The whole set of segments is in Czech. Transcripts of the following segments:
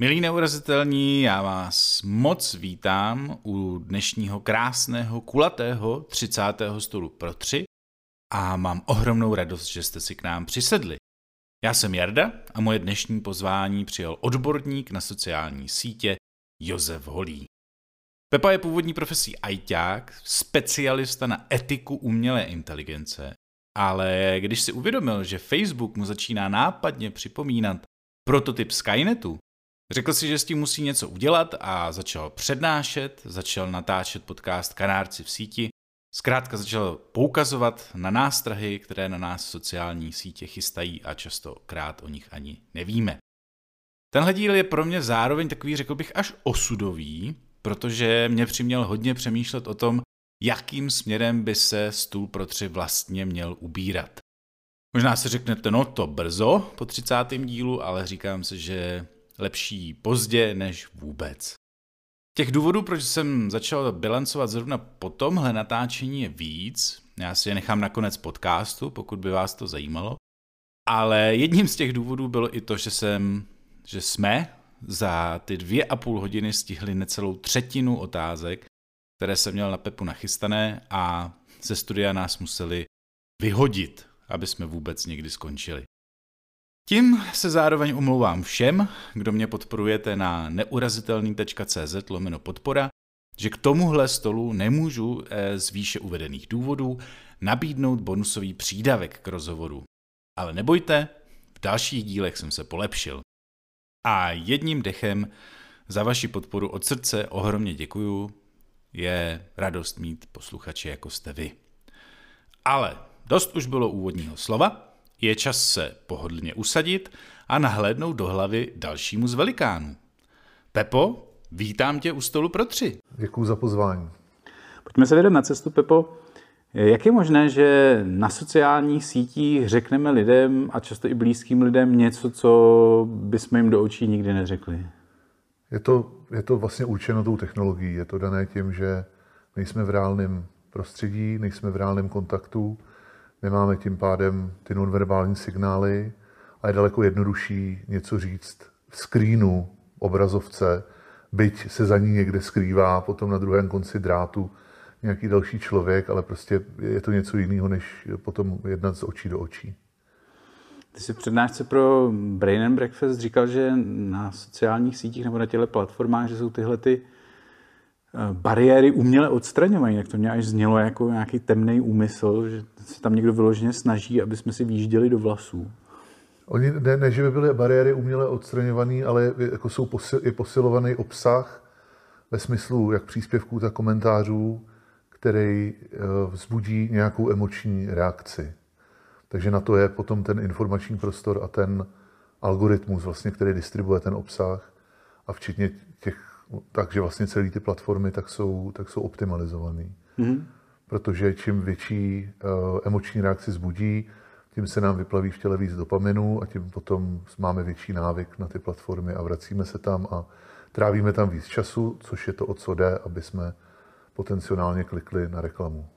Milí neurazitelní, já vás moc vítám u dnešního krásného, kulatého 30. stolu pro tři a mám ohromnou radost, že jste si k nám přisedli. Já jsem Jarda a moje dnešní pozvání přijal odborník na sociální sítě Josef Holý. Pepa je původní profesí ajťák, specialista na etiku umělé inteligence, ale když si uvědomil, že Facebook mu začíná nápadně připomínat prototyp Skynetu, Řekl si, že s tím musí něco udělat a začal přednášet, začal natáčet podcast Kanárci v síti, zkrátka začal poukazovat na nástrahy, které na nás sociální sítě chystají a častokrát o nich ani nevíme. Tenhle díl je pro mě zároveň takový, řekl bych, až osudový, protože mě přiměl hodně přemýšlet o tom, jakým směrem by se stůl pro tři vlastně měl ubírat. Možná si řeknete, no to brzo po 30. dílu, ale říkám si, že lepší pozdě než vůbec. Těch důvodů, proč jsem začal bilancovat zrovna po tomhle natáčení je víc. Já si je nechám na konec podcastu, pokud by vás to zajímalo. Ale jedním z těch důvodů bylo i to, že jsem, že jsme za ty dvě a půl hodiny stihli necelou třetinu otázek, které jsem měl na Pepu nachystané a ze studia nás museli vyhodit, aby jsme vůbec někdy skončili. Tím se zároveň omlouvám všem, kdo mě podporujete na neurazitelný.cz lomeno podpora, že k tomuhle stolu nemůžu eh, z výše uvedených důvodů nabídnout bonusový přídavek k rozhovoru. Ale nebojte, v dalších dílech jsem se polepšil. A jedním dechem za vaši podporu od srdce ohromně děkuju. Je radost mít posluchače jako jste vy. Ale dost už bylo úvodního slova, je čas se pohodlně usadit a nahlédnout do hlavy dalšímu z velikánů. Pepo, vítám tě u stolu pro tři. Děkuji za pozvání. Pojďme se vydat na cestu, Pepo. Jak je možné, že na sociálních sítích řekneme lidem a často i blízkým lidem něco, co bychom jim do očí nikdy neřekli? Je to, je to vlastně určeno tou technologií. Je to dané tím, že nejsme v reálném prostředí, nejsme v reálném kontaktu nemáme tím pádem ty nonverbální signály a je daleko jednodušší něco říct v screenu, obrazovce, byť se za ní někde skrývá potom na druhém konci drátu nějaký další člověk, ale prostě je to něco jiného, než potom jednat z očí do očí. Ty jsi přednášce pro Brain and Breakfast říkal, že na sociálních sítích nebo na těchto platformách, že jsou tyhle ty Eh, bariéry uměle odstraňované, tak to mě až znělo jako nějaký temný úmysl, že se tam někdo vyloženě snaží, aby jsme si výjížděli do vlasů. Oni ne, ne že by byly bariéry uměle odstraňované, ale jako jsou posil, je posilovaný obsah ve smyslu jak příspěvků, tak komentářů, který eh, vzbudí nějakou emoční reakci. Takže na to je potom ten informační prostor a ten algoritmus, vlastně, který distribuje ten obsah a včetně těch takže vlastně celé ty platformy tak jsou, tak jsou optimalizované. Mm-hmm. Protože čím větší uh, emoční reakci zbudí, tím se nám vyplaví v těle víc dopaminu a tím potom máme větší návyk na ty platformy a vracíme se tam a trávíme tam víc času, což je to, o co jde, aby jsme potenciálně klikli na reklamu.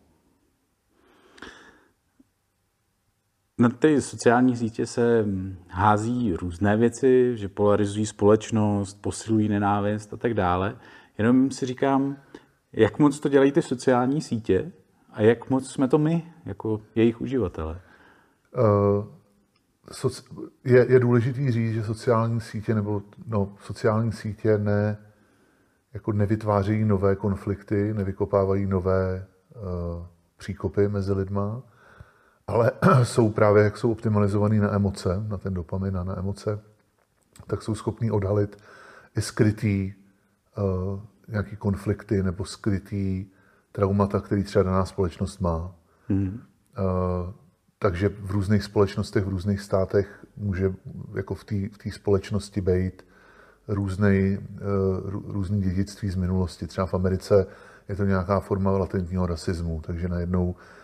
Na ty sociální sítě se hází různé věci, že polarizují společnost, posilují nenávist a tak dále. Jenom si říkám, jak moc to dělají ty sociální sítě a jak moc jsme to my, jako jejich uživatelé? Uh, je, je důležitý říct, že sociální sítě nebo no, sociální sítě ne, jako nevytvářejí nové konflikty, nevykopávají nové uh, příkopy mezi lidma, ale jsou právě, jak jsou optimalizovaný na emoce, na ten dopamin a na emoce, tak jsou schopní odhalit i skrytý uh, nějaký konflikty nebo skrytý traumata, který třeba daná společnost má. Mm. Uh, takže v různých společnostech, v různých státech může jako v té v společnosti být různý, uh, různý dědictví z minulosti. Třeba v Americe je to nějaká forma latentního rasismu, takže najednou Eh,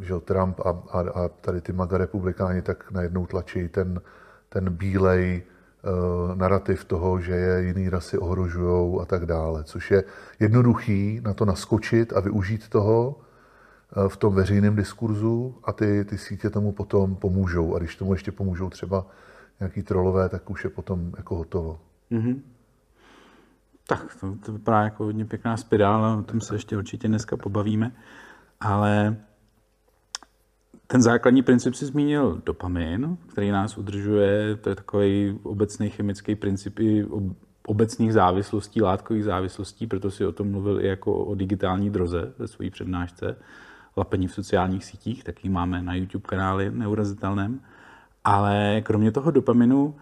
že Trump a, a, a tady ty maga republikáni tak najednou tlačí ten, ten bílej uh, narrativ toho, že je jiný rasy ohrožují a tak dále, což je jednoduchý na to naskočit a využít toho uh, v tom veřejném diskurzu a ty, ty sítě tomu potom pomůžou. A když tomu ještě pomůžou třeba nějaký trolové, tak už je potom jako hotovo. Mm-hmm. Tak, to, to vypadá jako hodně pěkná spirála, o tom se ještě určitě dneska pobavíme, ale ten základní princip si zmínil dopamin, který nás udržuje, to je takový obecný chemický princip i obecných závislostí, látkových závislostí, proto si o tom mluvil i jako o digitální droze ve své přednášce, lapení v sociálních sítích, taky máme na YouTube kanály neurazitelném. Ale kromě toho dopaminu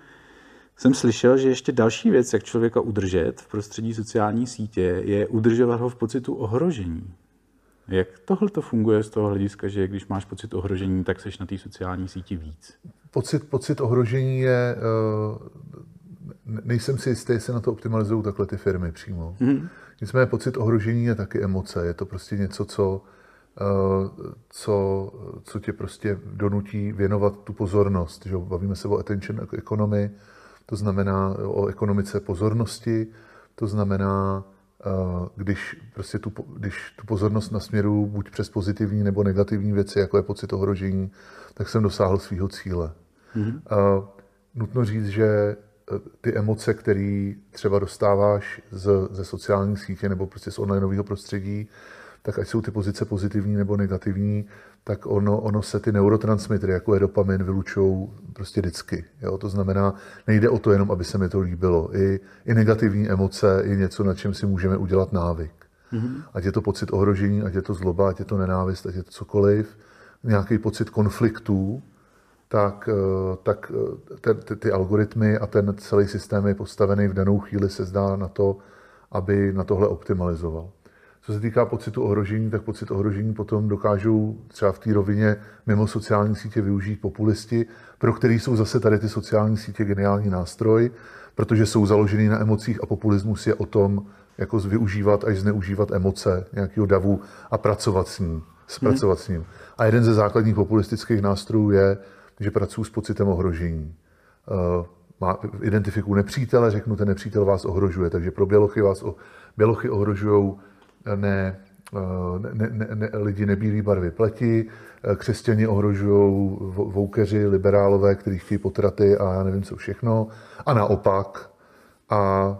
jsem slyšel, že ještě další věc, jak člověka udržet v prostředí sociální sítě, je udržovat ho v pocitu ohrožení. Jak tohle to funguje z toho hlediska, že když máš pocit ohrožení, tak seš na té sociální síti víc? Pocit, pocit ohrožení je, uh, nejsem si jistý, jestli na to optimalizují takhle ty firmy přímo. Mm-hmm. Nicméně pocit ohrožení je taky emoce. Je to prostě něco, co, uh, co, co tě prostě donutí věnovat tu pozornost. Že? Bavíme se o attention economy, to znamená o ekonomice pozornosti, to znamená Eh, když, prostě tu, když tu pozornost nasměru buď přes pozitivní nebo negativní věci, jako je pocit ohrožení, tak jsem dosáhl svého cíle. Mm-hmm. Nutno říct, že eh, ty emoce, které třeba dostáváš z, ze sociální sítě nebo prostě z onlineového prostředí, tak ať jsou ty pozice pozitivní nebo negativní, tak ono, ono se ty neurotransmitery, jako je dopamin, vylučují prostě vždycky. Jo? To znamená, nejde o to jenom, aby se mi to líbilo. I, i negativní emoce je něco, na čem si můžeme udělat návyk. Mm-hmm. Ať je to pocit ohrožení, ať je to zloba, ať je to nenávist, ať je to cokoliv, nějaký pocit konfliktů, tak, eh, tak eh, te, ty, ty algoritmy a ten celý systém je postavený v danou chvíli se zdá na to, aby na tohle optimalizoval. Co se týká pocitu ohrožení, tak pocit ohrožení potom dokážou třeba v té rovině mimo sociální sítě využít populisti, pro který jsou zase tady ty sociální sítě geniální nástroj, protože jsou založený na emocích a populismus je o tom, jako využívat až zneužívat emoce nějakého davu a pracovat s ním. Zpracovat hmm. s ním. A jeden ze základních populistických nástrojů je, že pracuji s pocitem ohrožení. Uh, má, identifikuju nepřítele, řeknu, ten nepřítel vás ohrožuje. Takže pro bělochy vás o, bělochy ohrožují ne, ne, ne, ne, lidi nebílé barvy pleti, křesťani ohrožují voukeři, liberálové, kteří chtějí potraty a já nevím co všechno. A naopak. A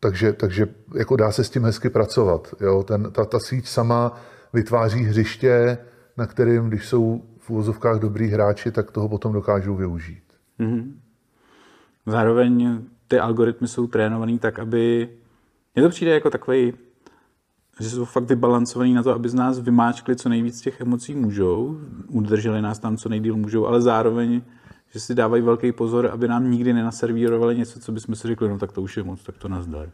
takže, takže jako dá se s tím hezky pracovat. Jo? Ten, ta, ta síť sama vytváří hřiště, na kterým, když jsou v úvozovkách dobrý hráči, tak toho potom dokážou využít. Mm-hmm. Zároveň ty algoritmy jsou trénovaný tak, aby... Mně to přijde jako takový že jsou fakt vybalancovaný na to, aby z nás vymáčkli co nejvíc těch emocí můžou, udrželi nás tam co nejdíl můžou, ale zároveň, že si dávají velký pozor, aby nám nikdy nenaservírovali něco, co bychom si řekli, no tak to už je moc, tak to nazdar.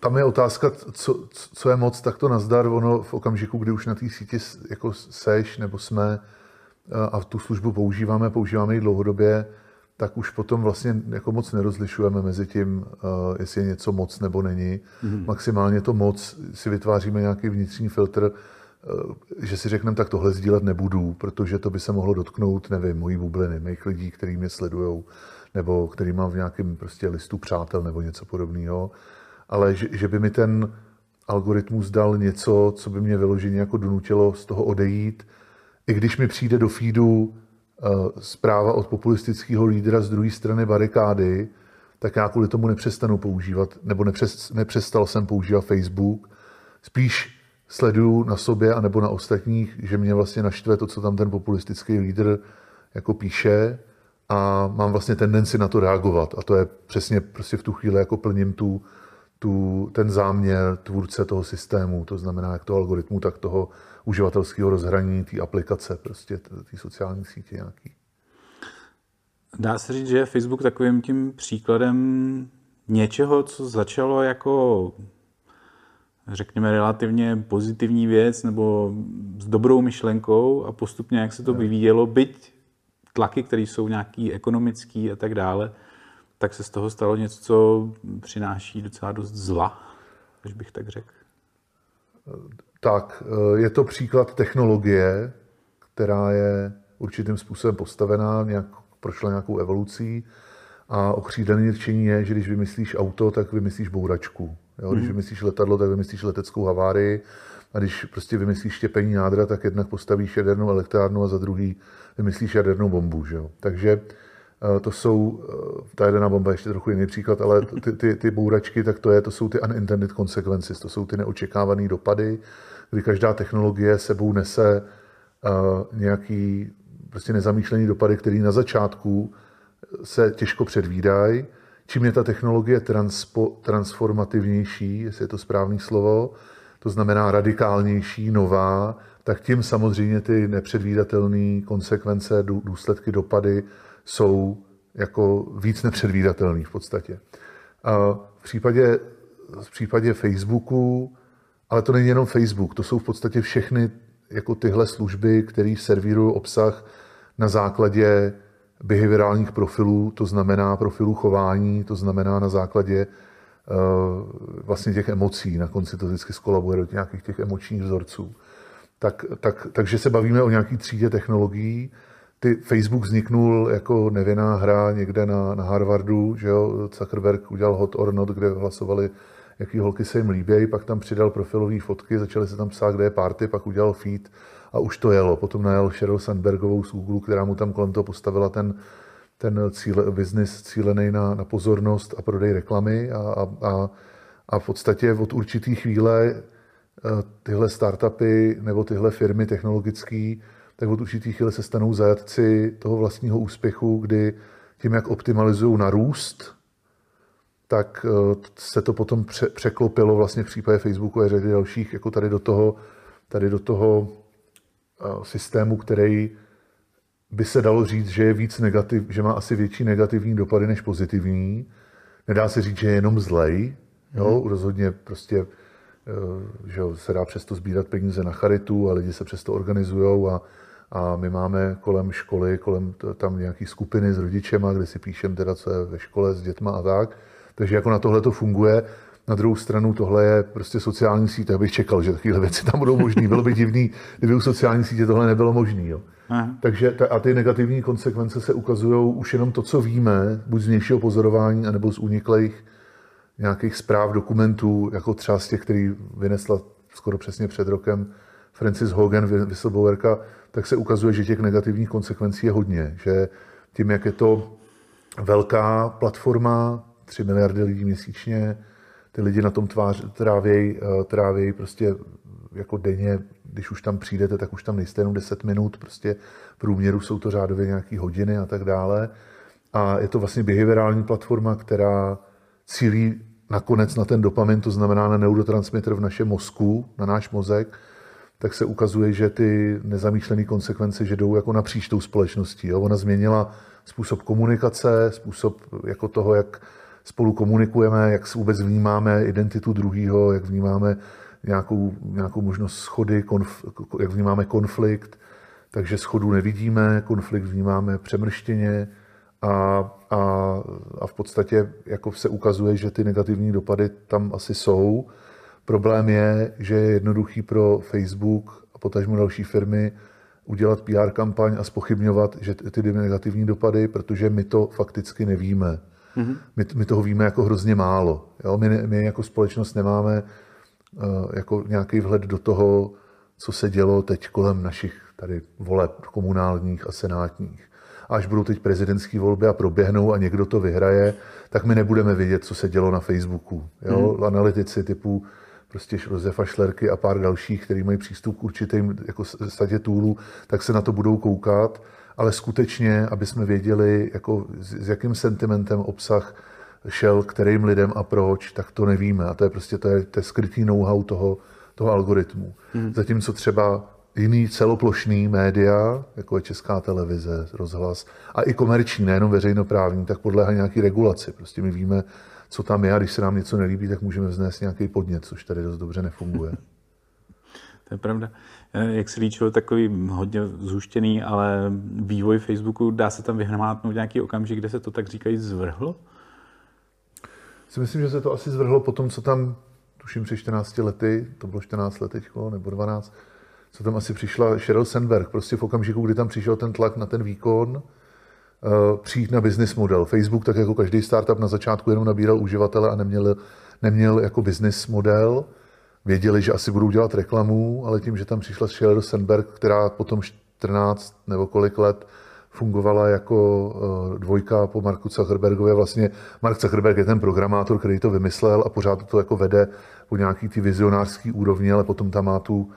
Tam je otázka, co, co je moc, tak to nazdar. Ono v okamžiku, kdy už na té síti jako seš nebo jsme a tu službu používáme, používáme ji dlouhodobě, tak už potom vlastně jako moc nerozlišujeme mezi tím, uh, jestli je něco moc nebo není. Mm-hmm. Maximálně to moc si vytváříme nějaký vnitřní filtr, uh, že si řekneme, tak tohle sdílet nebudu, protože to by se mohlo dotknout, nevím, mojí bubliny, mých lidí, kteří mě sledují, nebo který mám v nějakém prostě listu přátel nebo něco podobného. Ale že, že by mi ten algoritmus dal něco, co by mě vyloženě jako donutilo z toho odejít, i když mi přijde do feedu Eh, zpráva od populistického lídra z druhé strany barikády, tak já kvůli tomu nepřestanu používat, nebo nepřest, nepřestal jsem používat Facebook. Spíš sleduju na sobě a nebo na ostatních, že mě vlastně naštve to, co tam ten populistický lídr jako píše a mám vlastně tendenci na to reagovat. A to je přesně prostě v tu chvíli jako plním tu, tu, ten záměr tvůrce toho systému, to znamená jak toho algoritmu, tak toho uživatelského rozhraní té aplikace, prostě té sociální sítě nějaký. Dá se říct, že je Facebook takovým tím příkladem něčeho, co začalo jako řekněme relativně pozitivní věc nebo s dobrou myšlenkou a postupně, jak se to vyvíjelo, byť tlaky, které jsou nějaký ekonomický a tak dále, tak se z toho stalo něco, co přináší docela dost zla, když bych tak řekl tak eh, je to příklad technologie, která je určitým způsobem postavená, nějak, prošla nějakou evolucí a okřídlený řečení je, že když vymyslíš auto, tak vymyslíš bouračku. Jo? Když mhm. vymyslíš letadlo, tak vymyslíš leteckou havárii. A když prostě vymyslíš štěpení jádra, tak jednak postavíš jadernou elektrárnu a za druhý vymyslíš jadernou bombu. Že jo? Takže to jsou, ta jedená bomba ještě trochu jiný příklad, ale ty, ty, ty bouračky, tak to je, to jsou ty unintended consequences, to jsou ty neočekávané dopady, kdy každá technologie sebou nese nějaký prostě nezamýšlený dopady, který na začátku se těžko předvídají. Čím je ta technologie transpo, transformativnější, jestli je to správný slovo, to znamená radikálnější, nová, tak tím samozřejmě ty nepředvídatelné konsekvence, důsledky, dopady jsou jako víc nepředvídatelný v podstatě. A v případě, v případě Facebooku, ale to není jenom Facebook, to jsou v podstatě všechny jako tyhle služby, které servírují obsah na základě behaviorálních profilů, to znamená profilů chování, to znamená na základě uh, vlastně těch emocí. Na konci to vždycky skolabuje do nějakých těch emočních vzorců. Tak, tak, takže se bavíme o nějaký třídě technologií. Ty Facebook vzniknul jako nevinná hra někde na, na Harvardu, že jo? Zuckerberg udělal Hot or Not, kde hlasovali, jaký holky se jim líbí, pak tam přidal profilové fotky, začali se tam psát, kde je party, pak udělal feed a už to jelo. Potom najel Sheryl Sandbergovou z Google, která mu tam kolem toho postavila ten, ten cíle, business cílený na, na pozornost a prodej reklamy a, a, a, a v podstatě od určitý chvíle eh, tyhle startupy nebo tyhle firmy technologické, tak od určitý chvíle se stanou zajatci toho vlastního úspěchu, kdy tím, jak optimalizují na růst, tak eh, se to potom překlopilo vlastně v případě Facebooku a řady dalších, jako tady do toho, tady do toho systému, který by se dalo říct, že je víc negativ, že má asi větší negativní dopady než pozitivní. Nedá se říct, že je jenom zlej. Jo? Mm. Rozhodně prostě eh, že se dá přesto sbírat peníze na charitu a lidi se přesto organizují a, a my máme kolem školy, kolem tam nějaký skupiny s rodičema, kde si píšeme teda, co je ve škole s dětma a tak. Takže jako na tohle to funguje. Na druhou stranu tohle je prostě sociální sítě. Já bych čekal, že takové věci tam budou možné. Bylo by divný, kdyby u sociální sítě tohle nebylo možné. Takže ta, a ty negativní konsekvence se ukazují už jenom to, co víme, buď z vnějšího pozorování, anebo z uniklých nějakých zpráv, dokumentů, jako třeba z těch, který vynesla skoro přesně před rokem Francis Hogan, whistleblowerka, tak se ukazuje, že těch negativních konsekvencí je hodně. Že tím, jak je to velká platforma, 3 miliardy lidí měsíčně, ty lidi na tom tvář, trávějí, eh, trávějí prostě jako denně, když už tam přijdete, tak už tam nejste jenom 10 minut, prostě v průměru jsou to řádově nějaké hodiny a tak dále. A je to vlastně behaviorální platforma, která cílí nakonec na ten dopamin, to znamená na neurotransmitter v našem mozku, na náš mozek, tak se ukazuje, že ty nezamýšlené konsekvence, že jdou jako napříč tou společností. Jo? Ona změnila způsob komunikace, způsob jako toho, jak spolu komunikujeme, jak vůbec vnímáme identitu druhého, jak vnímáme nějakou, nějakou možnost schody, konf, jak vnímáme konflikt. Takže schodu nevidíme, konflikt vnímáme přemrštěně a, a, a v podstatě jako se ukazuje, že ty negativní dopady tam asi jsou. Problém je, že je jednoduchý pro Facebook a potažmo další firmy udělat PR kampaň a spochybňovat, že ty negativní dopady, protože my to fakticky nevíme. Mm-hmm. My, my toho víme jako hrozně málo. Jo? My, my jako společnost nemáme uh, jako nějaký vhled do toho, co se dělo teď kolem našich tady voleb komunálních a senátních. A až budou teď prezidentské volby a proběhnou a někdo to vyhraje, tak my nebudeme vědět, co se dělo na Facebooku. Jo? Mm. Analytici typu prostě Josefa Šlerky a pár dalších, kteří mají přístup k určitým jako sadě toolů, tak se na to budou koukat ale skutečně, aby jsme věděli, jako s, s jakým sentimentem obsah šel kterým lidem a proč, tak to nevíme. A to je prostě to je, to je skrytý know-how toho, toho algoritmu. Hmm. Zatímco třeba jiný celoplošný média, jako je Česká televize, rozhlas, a i komerční, nejenom veřejnoprávní, tak podléhá nějaký regulaci. Prostě my víme, co tam je a když se nám něco nelíbí, tak můžeme vznést nějaký podnět, což tady dost dobře nefunguje. to je pravda. Eh, jak se líčilo, takový hodně zhuštěný, ale vývoj Facebooku, dá se tam vyhmátnout nějaký okamžik, kde se to tak říkají zvrhlo? Si myslím, že se to asi zvrhlo po tom, co tam, tuším při 14 lety, to bylo 14 let teďko, nebo 12, co tam asi přišla Sheryl Sandberg, prostě v okamžiku, kdy tam přišel ten tlak na ten výkon, přijít na business model. Facebook, tak jako každý startup na začátku jenom nabíral uživatele a neměl, neměl jako business model, věděli, že asi budou dělat reklamu, ale tím, že tam přišla Sheryl Sandberg, která potom 14 nebo kolik let fungovala jako eh, dvojka po Marku Zuckerbergově. Vlastně Mark Zuckerberg je ten programátor, který to vymyslel a pořád to jako vede po nějaký ty vizionářský úrovni, ale potom tam má tu,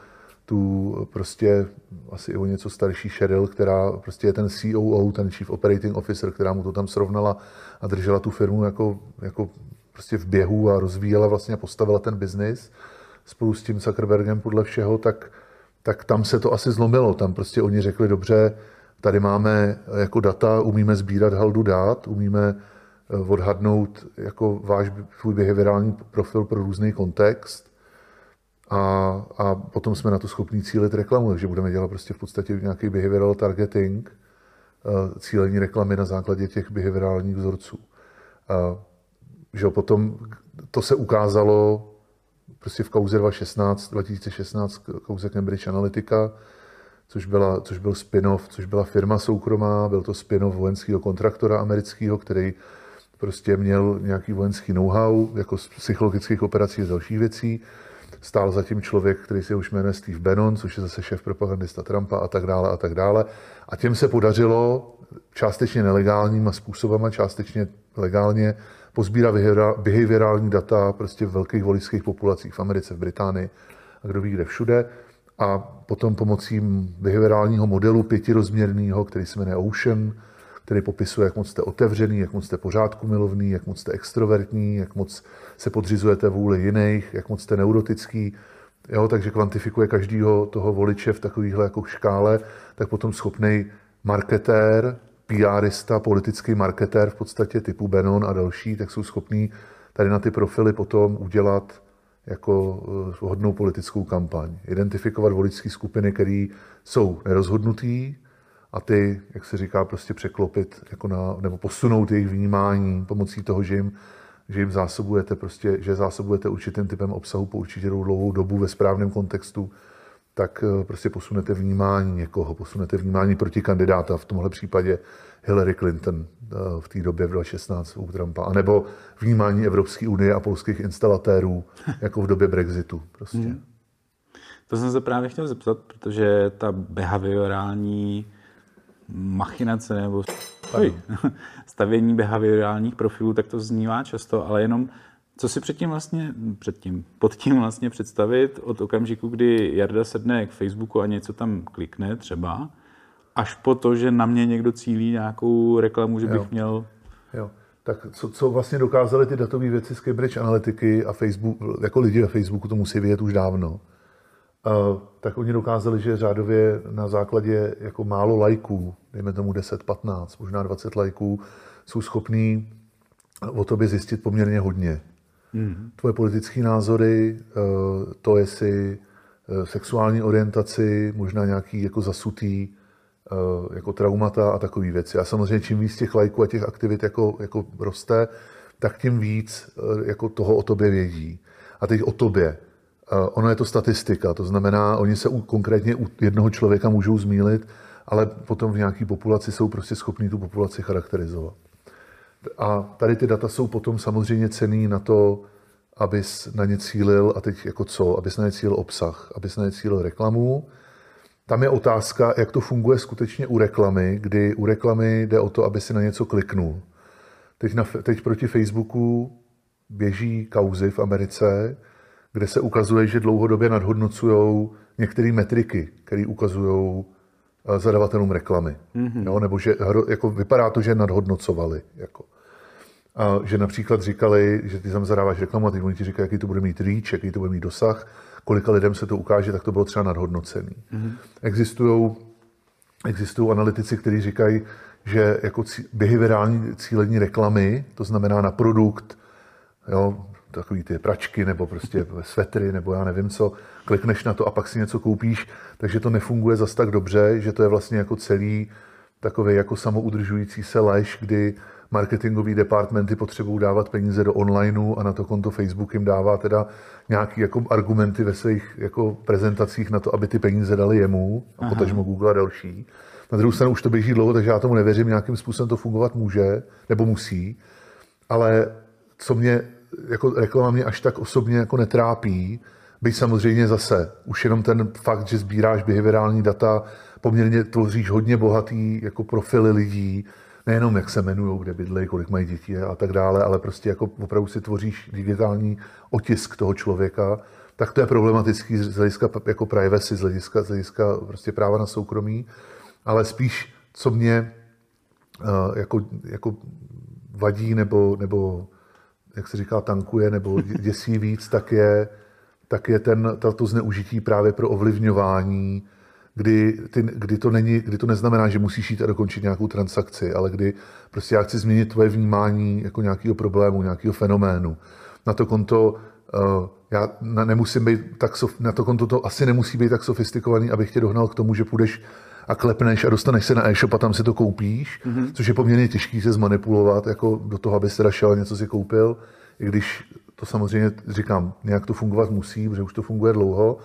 tu prostě asi o něco starší Sheryl, která prostě je ten COO, ten Chief Operating Officer, která mu to tam srovnala a držela tu firmu jako, jako prostě v běhu a rozvíjela vlastně a postavila ten biznis spolu s tím Zuckerbergem podle všeho, tak, tak tam se to asi zlomilo. Tam prostě oni řekli, dobře, tady máme jako data, umíme sbírat haldu dát, umíme eh, odhadnout jako váš tvůj behaviorální profil pro různý kontext a, a potom jsme na to schopní cílit reklamu, takže budeme dělat prostě v podstatě nějaký behavioral targeting, eh, cílení reklamy na základě těch behaviorálních vzorců. A, že potom to se ukázalo prostě v kauze 2016, 2016 kauze Cambridge Analytica, což, byla, což byl spin-off, což byla firma soukromá, byl to spin-off vojenského kontraktora amerického, který prostě měl nějaký vojenský know-how, jako z psychologických operací a dalších věcí. Stál zatím člověk, který se už jmenuje Steve Bannon, což je zase šéf propagandista Trumpa a tak dále a tak dále. A těm se podařilo částečně nelegálníma způsobama, částečně legálně pozbírat behaviorální data prostě v velkých voličských populacích v Americe, v Británii a kdo ví kde všude. A potom pomocí behaviorálního modelu pětirozměrného, který se jmenuje Ocean, který popisuje, jak moc jste otevřený, jak moc jste pořádku milovný, jak moc jste extrovertní, jak moc se podřizujete vůli jiných, jak moc jste neurotický, jo, takže kvantifikuje každého toho voliče v takovéhle jako škále, tak potom schopný marketér PRista, politický marketér v podstatě typu Benon a další, tak jsou schopní tady na ty profily potom udělat jako eh, hodnou politickou kampaň. Identifikovat voličské skupiny, které jsou nerozhodnutý a ty, jak se říká, prostě překlopit jako na, nebo posunout jejich vnímání pomocí toho, že jim, že jim zásobujete, prostě, že zásobujete určitým typem obsahu po určitě dlouhou dobu ve správném kontextu, tak eh, prostě posunete vnímání někoho, posunete vnímání proti kandidáta, v tomhle případě Hillary Clinton eh, v té době v 2016 u Trumpa, anebo vnímání Evropské unie a polských instalatérů, jako v době Brexitu. Prostě. Hmm. To jsem se právě chtěl zeptat, protože ta behaviorální machinace nebo stavění behaviorálních profilů, tak to znívá často, ale jenom co si předtím vlastně, předtím, pod tím vlastně představit od okamžiku, kdy Jarda sedne k Facebooku a něco tam klikne třeba, až po to, že na mě někdo cílí nějakou reklamu, že bych jo. měl... Jo. Tak co, co vlastně dokázali ty datové věci z Cambridge Analytiky a Facebook, jako lidi na Facebooku to musí vědět už dávno, tak oni dokázali, že řádově na základě jako málo lajků, dejme tomu 10, 15, možná 20 lajků, jsou schopní o tobě zjistit poměrně hodně. Mm. Tvoje politické názory, uh, to, jestli uh, sexuální orientaci, možná nějaký jako zasutý Eh, jako traumata a takové věci. A samozřejmě čím víc těch lajků a těch aktivit jako, jako roste, tak tím víc eh, jako toho o tobě vědí. A teď o tobě. Eh, ono je to statistika, to znamená, oni se u, konkrétně u jednoho člověka můžou zmílit, ale potom v nějaké populaci jsou prostě schopní tu populaci charakterizovat. A tady ty data jsou potom samozřejmě cený na to, abys na ně cílil, a teď jako co, abys na ně cílil obsah, abys na ně cílil reklamu, tam je otázka, jak to funguje skutečně u reklamy, kdy u reklamy jde o to, aby si na něco kliknul. Teď, na, teď proti Facebooku běží kauzy v Americe, kde se ukazuje, že dlouhodobě nadhodnocují některé metriky, které ukazují eh, zadavatelům reklamy. Mm-hmm. Jo, nebo že jako vypadá to, že nadhodnocovali. Jako. A že například říkali, že ty tam zadáváš reklamu a teď oni ti říkají, jaký to bude mít reach, jaký to bude mít dosah kolika lidem se to ukáže, tak to bylo třeba nadhodnocený. Mm-hmm. Existují existují analytici, kteří říkají, že jako cí, behaviorální cílení reklamy, to znamená na produkt, jo, takový ty pračky nebo prostě svetry nebo já nevím co, klikneš na to a pak si něco koupíš, takže to nefunguje zas tak dobře, že to je vlastně jako celý takový jako samoudržující se lež, kdy marketingové departmenty potřebují dávat peníze do onlineu a na to konto Facebook jim dává teda nějaký jako argumenty ve svých jako prezentacích na to, aby ty peníze dali jemu a potažmo Google a další. Na druhou stranu už to běží dlouho, takže já tomu nevěřím, nějakým způsobem to fungovat může nebo musí, ale co mě jako reklama mě až tak osobně jako netrápí, byť samozřejmě zase už jenom ten fakt, že sbíráš behaviorální data poměrně tvoříš hodně bohatý jako profily lidí, nejenom jak se jmenují, kde bydlejí, kolik mají dětí a tak dále, ale prostě jako opravdu si tvoříš digitální otisk toho člověka, tak to je problematický z hlediska jako privacy, z hlediska, z hlediska prostě práva na soukromí, ale spíš, co mě uh, jako, jako vadí nebo, nebo jak se říká, tankuje nebo děsí víc, tak je, tak je ten, tato zneužití právě pro ovlivňování, kdy, ty, kdy, to není, kdy to neznamená, že musíš jít a dokončit nějakou transakci, ale kdy prostě já chci změnit tvoje vnímání jako nějakého problému, nějakého fenoménu. Na to konto uh, já nemusím být tak, na to konto to asi nemusí být tak sofistikovaný, abych tě dohnal k tomu, že půjdeš a klepneš a dostaneš se na e-shop a tam si to koupíš, mm-hmm. což je poměrně těžký se zmanipulovat jako do toho, aby se šel a něco si koupil, i když to samozřejmě říkám, nějak to fungovat musí, protože už to funguje dlouho,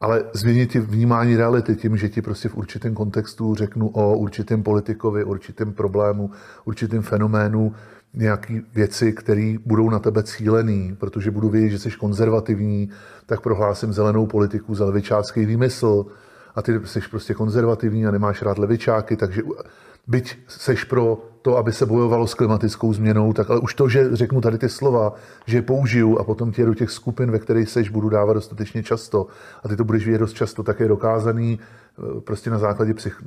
ale změnit vnímání reality tím, že ti prostě v určitém kontextu řeknu o určitém politikovi, určitém problému, určitém fenoménu, nějaké věci, které budou na tebe cílený, protože budu vědět, že jsi konzervativní, tak prohlásím zelenou politiku za levičácký výmysl a ty jsi prostě konzervativní a nemáš rád levičáky, takže byť seš pro to, aby se bojovalo s klimatickou změnou, tak ale už to, že řeknu tady ty slova, že je použiju a potom tě do těch skupin, ve kterých seš, budu dávat dostatečně často a ty to budeš vidět dost často, tak je dokázaný eh, prostě na základě psych,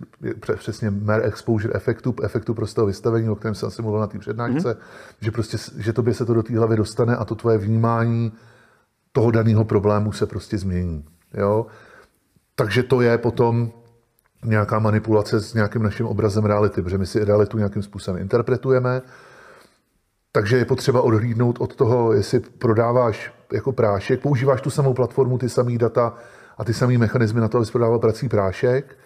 přesně mer exposure efektu, efektu prostého vystavení, o kterém jsem asi mluvil na té přednášce, mm-hmm. že prostě, že tobě se to do té hlavy dostane a to tvoje vnímání toho daného problému se prostě změní. Jo? Takže to je potom nějaká manipulace s nějakým naším obrazem reality, protože my si realitu nějakým způsobem interpretujeme. Takže je potřeba odhlídnout od toho, jestli prodáváš jako prášek, používáš tu samou platformu, ty samé data a ty samé mechanismy na to, abys prodával prací prášek,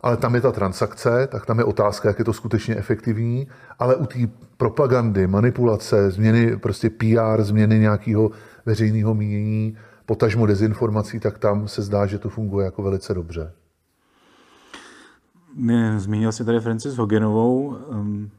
ale tam je ta transakce, tak tam je otázka, jak je to skutečně efektivní, ale u té propagandy, manipulace, změny prostě PR, změny nějakého veřejného mínění, potažmo dezinformací, tak tam se zdá, že to funguje jako velice dobře. Zmínil jsi tady Francis Hogenovou. Ehm,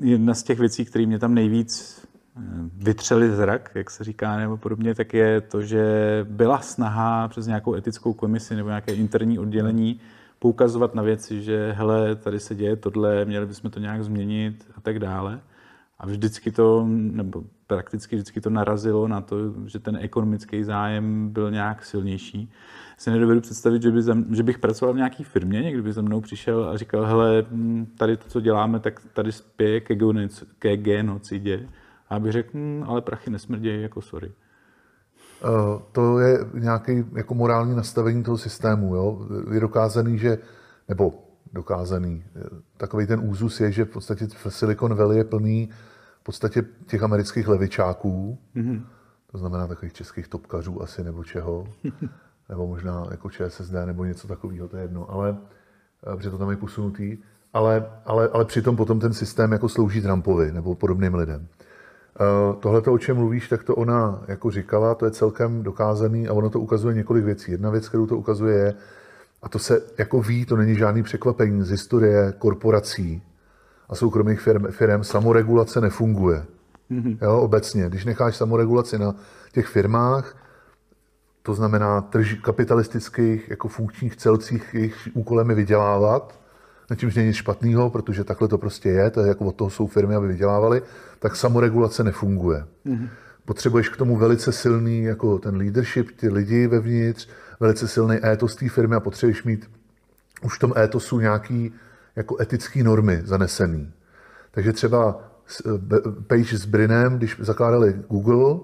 jedna z těch věcí, které mě tam nejvíc ehm, vytřeli zrak, jak se říká, nebo podobně, tak je to, že byla snaha přes nějakou etickou komisi nebo nějaké interní oddělení poukazovat na věci, že hele, tady se děje tohle, měli bychom to nějak změnit a tak dále. A vždycky to, nebo prakticky vždycky to narazilo na to, že ten ekonomický zájem byl nějak silnější. Si nedovedu představit, že, by za, že bych pracoval v nějaké firmě, někdy by za mnou přišel a říkal, hele, hm, tady to, co děláme, tak tady spěje ke, genoc, ke genocidě. A bych řekl, hm, ale prachy nesmrdějí, jako sorry. Uh, to je nějaké jako morální nastavení toho systému. Jo? Je dokázaný, že, nebo dokázaný, takový ten úzus je, že v podstatě Silicon Valley je plný podstatě těch amerických levičáků, mm-hmm. to znamená takových českých topkařů asi nebo čeho, nebo možná jako ČSSD nebo něco takového, to je jedno, ale eh, protože to tam je posunutý, ale, ale, ale přitom potom ten systém jako slouží Trumpovi nebo podobným lidem. Uh, Tohle, o čem mluvíš, tak to ona jako říkala, to je celkem dokázaný a ono to ukazuje několik věcí. Jedna věc, kterou to ukazuje, je, a to se jako ví, to není žádný překvapení z historie korporací, a soukromých firm, firm samoregulace nefunguje. Mm-hmm. Jo, obecně. Když necháš samoregulaci na těch firmách, to znamená trž, kapitalistických jako funkčních celcích, jejich úkolem je vydělávat, na čímž není nic špatného, protože takhle to prostě je, to je jako od toho jsou firmy, aby vydělávali, tak samoregulace nefunguje. Mm-hmm. Potřebuješ k tomu velice silný jako ten leadership, ty lidi vevnitř, velice silný étos té firmy a potřebuješ mít už v tom étosu nějaký jako etické normy zanesený. Takže třeba Page s Brinem, když zakládali Google,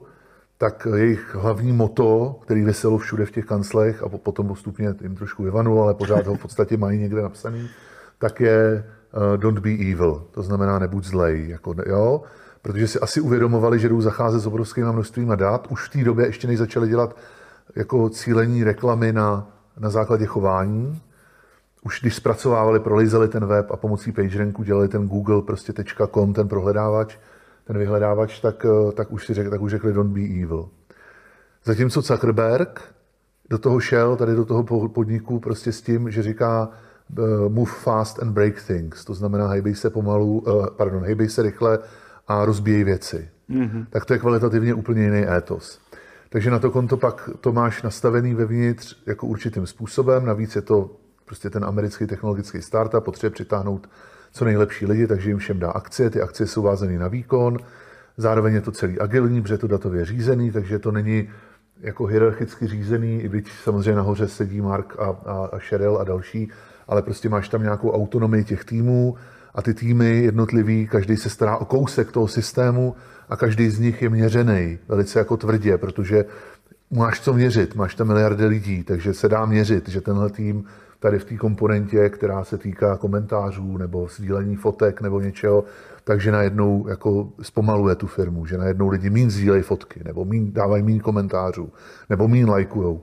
tak jejich hlavní moto, který vyselo všude v těch kanclech a potom postupně jim trošku vyvanulo, ale pořád ho v podstatě mají někde napsaný, tak je uh, don't be evil, to znamená nebuď zlej, jako, jo? protože si asi uvědomovali, že jdou zacházet s obrovským množstvím dat. Už v té době ještě než začali dělat jako cílení reklamy na, na základě chování, už když zpracovávali, prolizeli ten web a pomocí PageRanku dělali ten Google prostě .com, ten prohledávač, ten vyhledávač, tak, eh, tak, už si řek, tak už řekli don't be evil. Zatímco Zuckerberg do toho šel, tady do toho podniku prostě s tím, že říká uh, move fast and break things, to znamená hejbej se pomalu, uh, pardon, hejbej se rychle a rozbíjej věci. Mm-hmm. Tak to je kvalitativně úplně jiný étos. Takže na to konto pak to máš nastavený vevnitř jako určitým způsobem, navíc je to prostě ten americký technologický startup potřebuje přitáhnout co nejlepší lidi, takže jim všem dá akcie, ty akcie jsou vázané na výkon, zároveň je to celý agilní, protože je to datově řízený, takže to není jako hierarchicky řízený, i byť samozřejmě nahoře sedí Mark a, a, a Sheryl a další, ale prostě máš tam nějakou autonomii těch týmů a ty týmy jednotlivý, každý se stará o kousek toho systému a každý z nich je měřený velice jako tvrdě, protože máš co měřit, máš tam miliardy lidí, takže se dá měřit, že tenhle tým tady v té komponentě, která se týká komentářů nebo sdílení fotek nebo něčeho, takže najednou jako zpomaluje tu firmu, že najednou lidi mín sdílejí fotky, nebo mín, dávají mín komentářů, nebo mín lajkujou.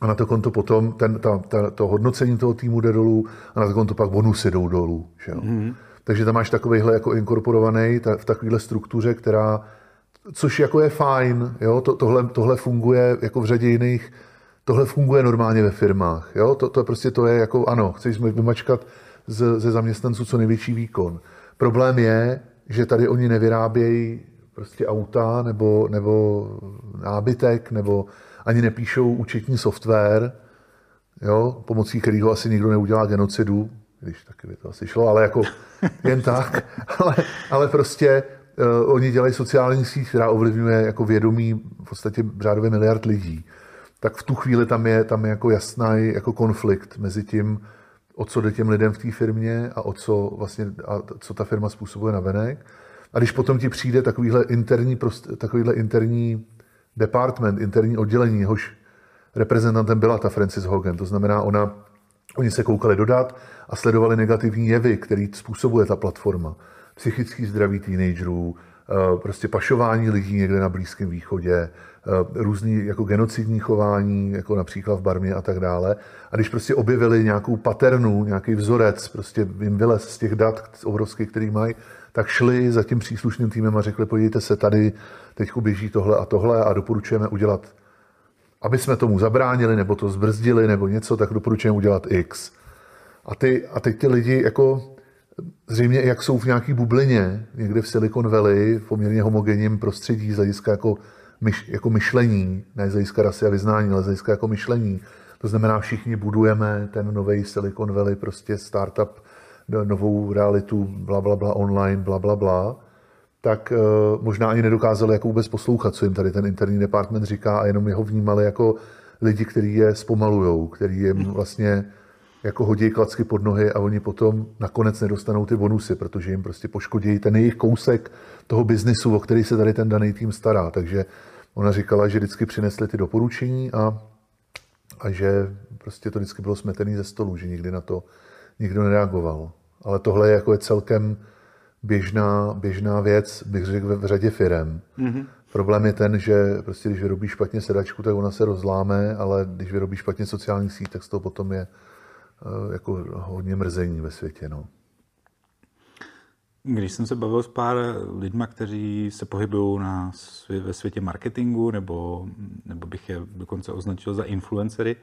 A na to konto potom ten, ta, ta, to hodnocení toho týmu jde dolů a na to konto pak bonusy jdou dolů. Že jo? Mm-hmm. Takže tam máš takovýhle jako inkorporovaný ta, v takovéhle struktuře, která, což jako je fajn, jo? To, tohle, tohle funguje jako v řadě jiných, tohle funguje normálně ve firmách. Jo? To, to prostě to je jako, ano, chceš vymačkat ze, ze zaměstnanců co největší výkon. Problém je, že tady oni nevyrábějí prostě auta nebo, nebo nábytek, nebo ani nepíšou účetní software, jo, pomocí kterého asi nikdo neudělá genocidu, když taky by to asi šlo, ale jako jen tak. Ale, ale prostě uh, oni dělají sociální síť, která ovlivňuje jako vědomí v podstatě řádově miliard lidí. Tak v tu chvíli tam je, tam je jako jasný jako konflikt mezi tím, o co jde těm lidem v té firmě a o co vlastně, a co ta firma způsobuje na venek. A když potom ti přijde takovýhle interní, takovýhle interní department, interní oddělení, jehož reprezentantem byla ta Francis Hogan, to znamená, ona, oni se koukali dodat a sledovali negativní jevy, který způsobuje ta platforma. Psychický zdraví teenagerů, eh, prostě pašování lidí někde na Blízkém východě, různý jako genocidní chování, jako například v Barmě a tak dále. A když prostě objevili nějakou paternu, nějaký vzorec, prostě jim vylez z těch dat obrovských, který mají, tak šli za tím příslušným týmem a řekli, podívejte se, tady teď běží tohle a tohle a doporučujeme udělat, aby jsme tomu zabránili, nebo to zbrzdili, nebo něco, tak doporučujeme udělat X. A, ty, a teď ty lidi jako zřejmě jak jsou v nějaký bublině, někde v Silicon Valley, v poměrně homogenním prostředí z hlediska jako myš, jako myšlení, ne z hlediska rasy a vyznání, ale z hlediska jako myšlení. To znamená, všichni budujeme ten nový Silicon Valley, prostě startup, novou realitu, bla, bla, bla, online, bla, bla, bla, tak uh, možná ani nedokázali jako vůbec poslouchat, co jim tady ten interní department říká a jenom jeho vnímali jako lidi, kteří je zpomalujou, který jim vlastně jako hodí klacky pod nohy a oni potom nakonec nedostanou ty bonusy, protože jim prostě poškodí ten jejich kousek toho biznisu, o který se tady ten daný tým stará. Takže Ona říkala, že vždycky přinesli ty doporučení a, a že prostě to vždycky bylo smetený ze stolu, že nikdy na to nikdo nereagoval. Ale tohle je jako je celkem běžná, běžná věc, bych řekl, v řadě firem. Mm-hmm. Problém je ten, že prostě když vyrobíš špatně sedačku, tak ona se rozláme, ale když vyrobíš špatně sociální síť, tak z toho potom je uh, jako hodně mrzení ve světě. No. Když jsem se bavil s pár lidma, kteří se pohybují na, ve světě marketingu, nebo, nebo bych je dokonce označil za influencery,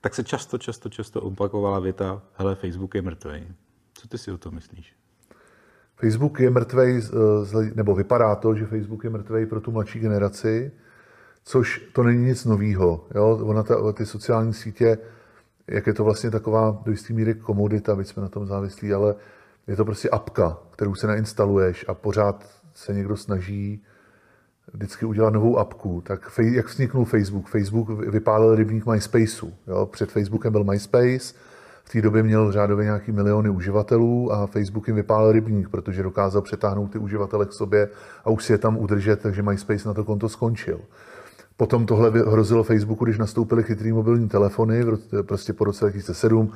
tak se často, často, často opakovala věta, hele, Facebook je mrtvý. Co ty si o tom myslíš? Facebook je mrtvý, nebo vypadá to, že Facebook je mrtvý pro tu mladší generaci, což to není nic novýho. Jo? Ona ta, ty sociální sítě, jak je to vlastně taková do jisté míry komodita, byť jsme na tom závislí, ale je to prostě apka, kterou se nainstaluješ a pořád se někdo snaží vždycky udělat novou apku. Tak jak vzniknul Facebook? Facebook vypálil rybník MySpaceu. Jo? Před Facebookem byl MySpace, v té době měl řádově nějaký miliony uživatelů a Facebook jim vypálil rybník, protože dokázal přetáhnout ty uživatele k sobě a už si je tam udržet, takže MySpace na to konto skončil. Potom tohle hrozilo Facebooku, když nastoupily chytrý mobilní telefony, prostě po roce 2007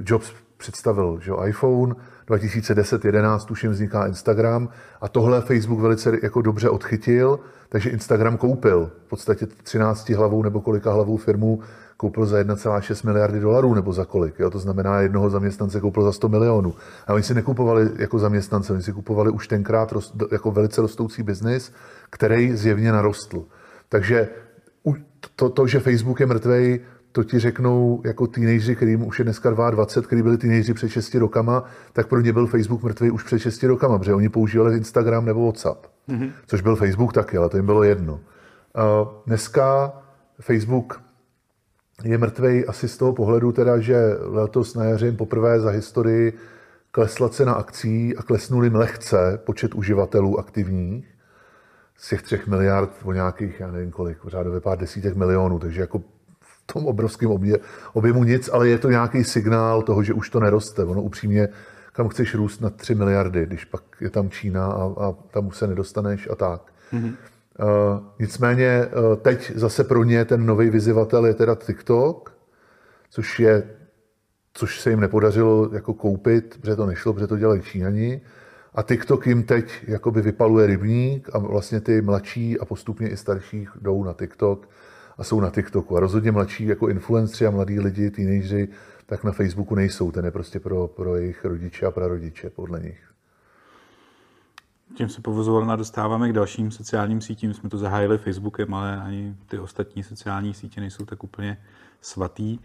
Jobs představil že iPhone, 2010-11 tuším vzniká Instagram a tohle Facebook velice jako dobře odchytil, takže Instagram koupil v podstatě 13 hlavou nebo kolika hlavou firmu koupil za 1,6 miliardy dolarů nebo za kolik. Jo? To znamená, jednoho zaměstnance koupil za 100 milionů. A oni si nekupovali jako zaměstnance, oni si kupovali už tenkrát rost, jako velice rostoucí biznis, který zjevně narostl. Takže to, to, že Facebook je mrtvej, to ti řeknou jako teenageři, kterým už je dneska 22, který byli teenageři před 6 rokama, tak pro ně byl Facebook mrtvý už před 6 rokama, protože oni používali Instagram nebo WhatsApp, mm-hmm. což byl Facebook taky, ale to jim bylo jedno. Uh, dneska Facebook je mrtvej asi z toho pohledu teda, že letos na jaře poprvé za historii klesla cena akcí a klesnul jim lehce počet uživatelů aktivních z těch třech miliard o nějakých, já nevím kolik, řádově pár desítek milionů, takže jako tom obrovském obje, objemu nic, ale je to nějaký signál toho, že už to neroste. Ono upřímně, kam chceš růst na 3 miliardy, když pak je tam Čína a, a tam už se nedostaneš a tak. Mm-hmm. Uh, nicméně uh, teď zase pro ně ten nový vyzývatel je teda TikTok, což je což se jim nepodařilo jako koupit, protože to nešlo, protože to dělají Číňani. A TikTok jim teď jakoby vypaluje rybník a vlastně ty mladší a postupně i starší jdou na TikTok a jsou na TikToku. A rozhodně mladší jako influenceri a mladí lidi, teenageři, tak na Facebooku nejsou. Ten je prostě pro, pro jejich rodiče a prarodiče, podle nich. Tím se povozoval dostáváme k dalším sociálním sítím. Jsme to zahájili Facebookem, ale ani ty ostatní sociální sítě nejsou tak úplně svatý.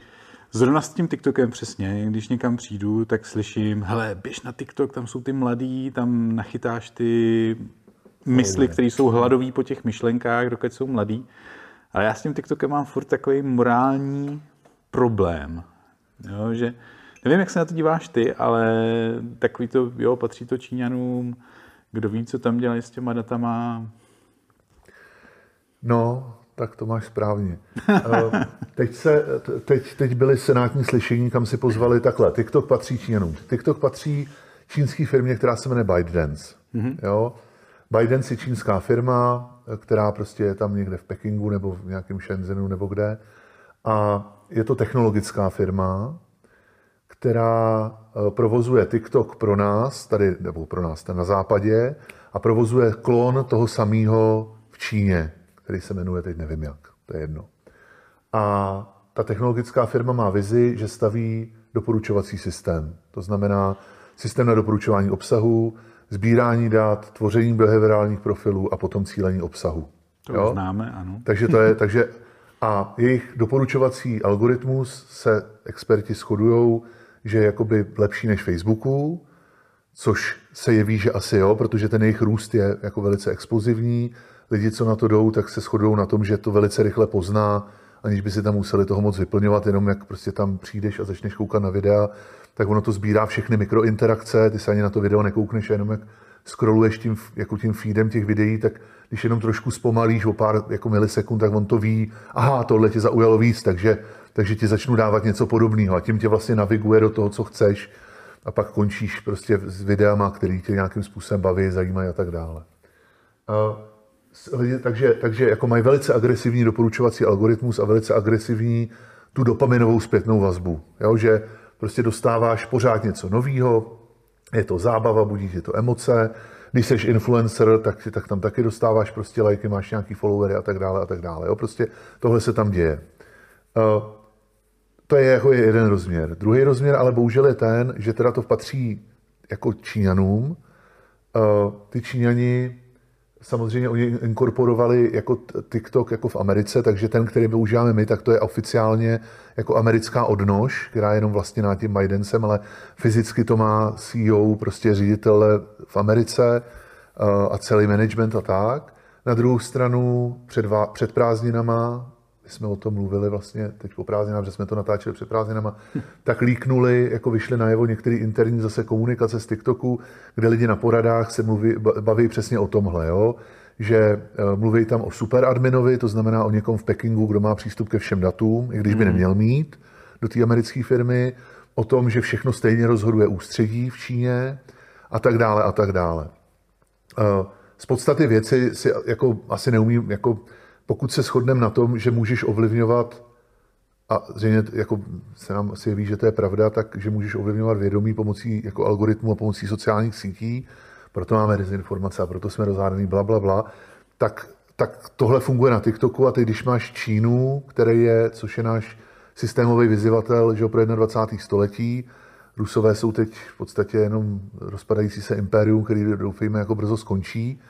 Zrovna s tím TikTokem přesně, když někam přijdu, tak slyším, hele, běž na TikTok, tam jsou ty mladí, tam nachytáš ty mysli, které jsou hladoví po těch myšlenkách, dokud jsou mladí. Ale já s tím TikTokem mám furt takový morální problém. Jo, že nevím, jak se na to díváš ty, ale takový to, jo, patří to Číňanům, kdo ví, co tam dělají s těma datama. No, tak to máš správně. Eh, teď, se, teď, teď byly senátní slyšení, kam si pozvali takhle. TikTok patří Číňanům. TikTok patří čínské firmě, která se jmenuje ByteDance. Mm-hmm. Jo? ByteDance je čínská firma, která prostě je tam někde v Pekingu nebo v nějakém Shenzhenu nebo kde. A je to technologická firma, která eh, provozuje TikTok pro nás, tady, nebo pro nás, tady na západě, a provozuje klon toho samého v Číně který se jmenuje, teď nevím jak, to je jedno. A ta technologická firma má vizi, že staví doporučovací systém. To znamená systém na doporučování obsahu, sbírání dat, tvoření behaviorálních profilů a potom cílení obsahu. To jo? známe, ano. Takže to je, takže a jejich doporučovací algoritmus se experti shodují, že je jakoby lepší než Facebooku, což se jeví, že asi jo, protože ten jejich růst je jako velice explozivní lidi, co na to jdou, tak se shodují na tom, že to velice rychle pozná, aniž by si tam museli toho moc vyplňovat, jenom jak prostě tam přijdeš a začneš koukat na videa, tak ono to sbírá všechny mikrointerakce, ty se ani na to video nekoukneš, jenom jak scrolluješ tím, jako tím feedem těch videí, tak když jenom trošku zpomalíš o pár jako milisekund, tak on to ví, aha, tohle tě zaujalo víc, takže, takže ti začnu dávat něco podobného a tím tě vlastně naviguje do toho, co chceš a pak končíš prostě s videama, který tě nějakým způsobem baví, zajímají a tak dále. Uh, takže, takže jako mají velice agresivní doporučovací algoritmus a velice agresivní tu dopaminovou zpětnou vazbu. Jo, že prostě dostáváš pořád něco nového, je to zábava, budí ti to emoce. Když jsi influencer, tak, tak tam taky dostáváš prostě lajky, máš nějaký followery a tak dále a tak dále. Jo, prostě tohle se tam děje. Uh, to je jako jeden rozměr. Druhý rozměr ale bohužel je ten, že teda to patří jako Číňanům. Uh, ty Číňani Samozřejmě oni inkorporovali jako TikTok jako v Americe, takže ten, který využíváme my, tak to je oficiálně jako americká odnož, která je jenom vlastně nad tím Bidencem, ale fyzicky to má CEO, prostě ředitel v Americe eh, a celý management a tak. Na druhou stranu před, před prázdninama jsme o tom mluvili vlastně teď po prázdninách, že jsme to natáčeli před prázdninama, tak líknuli, jako vyšly najevo některé interní zase komunikace z TikToku, kde lidi na poradách se mluví, baví přesně o tomhle, jo? že eh, mluví tam o superadminovi, to znamená o někom v Pekingu, kdo má přístup ke všem datům, i když by hmm. neměl mít do té americké firmy, o tom, že všechno stejně rozhoduje ústředí v Číně a tak dále a tak dále. Eh, z podstaty věci si jako asi neumím, jako pokud se shodneme na tom, že můžeš ovlivňovat, a zřejmě jako se nám asi ví, že to je pravda, tak že můžeš ovlivňovat vědomí pomocí jako algoritmu a pomocí sociálních sítí, proto máme dezinformace a proto jsme rozhádaný, bla, bla, bla, tak, tak tohle funguje na TikToku a ty, když máš Čínu, který je, což je náš systémový vyzývatel že pro 21. století, Rusové jsou teď v podstatě jenom rozpadající se impérium, který doufejme jako brzo skončí,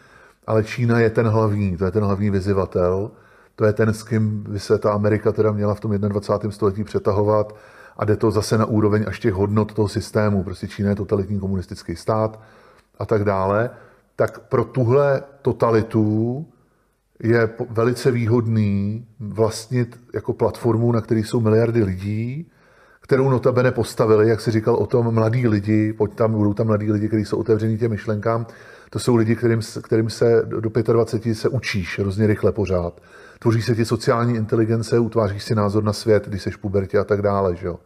ale Čína je ten hlavní, to je ten hlavní vyzývatel, to je ten, s kým by se ta Amerika teda měla v tom 21. století přetahovat a jde to zase na úroveň až těch hodnot toho systému. Prostě Čína je totalitní komunistický stát a tak dále. Tak pro tuhle totalitu je velice výhodný vlastnit jako platformu, na které jsou miliardy lidí, kterou notabene postavili, jak si říkal o tom, mladí lidi, pojď tam, budou tam mladí lidi, kteří jsou otevření těm myšlenkám, to jsou lidi, kterým, kterým se do 25 se učíš hrozně rychle pořád. Tvoří se ti sociální inteligence, utváříš si názor na svět, když jsi v pubertě a tak dále. Že jo?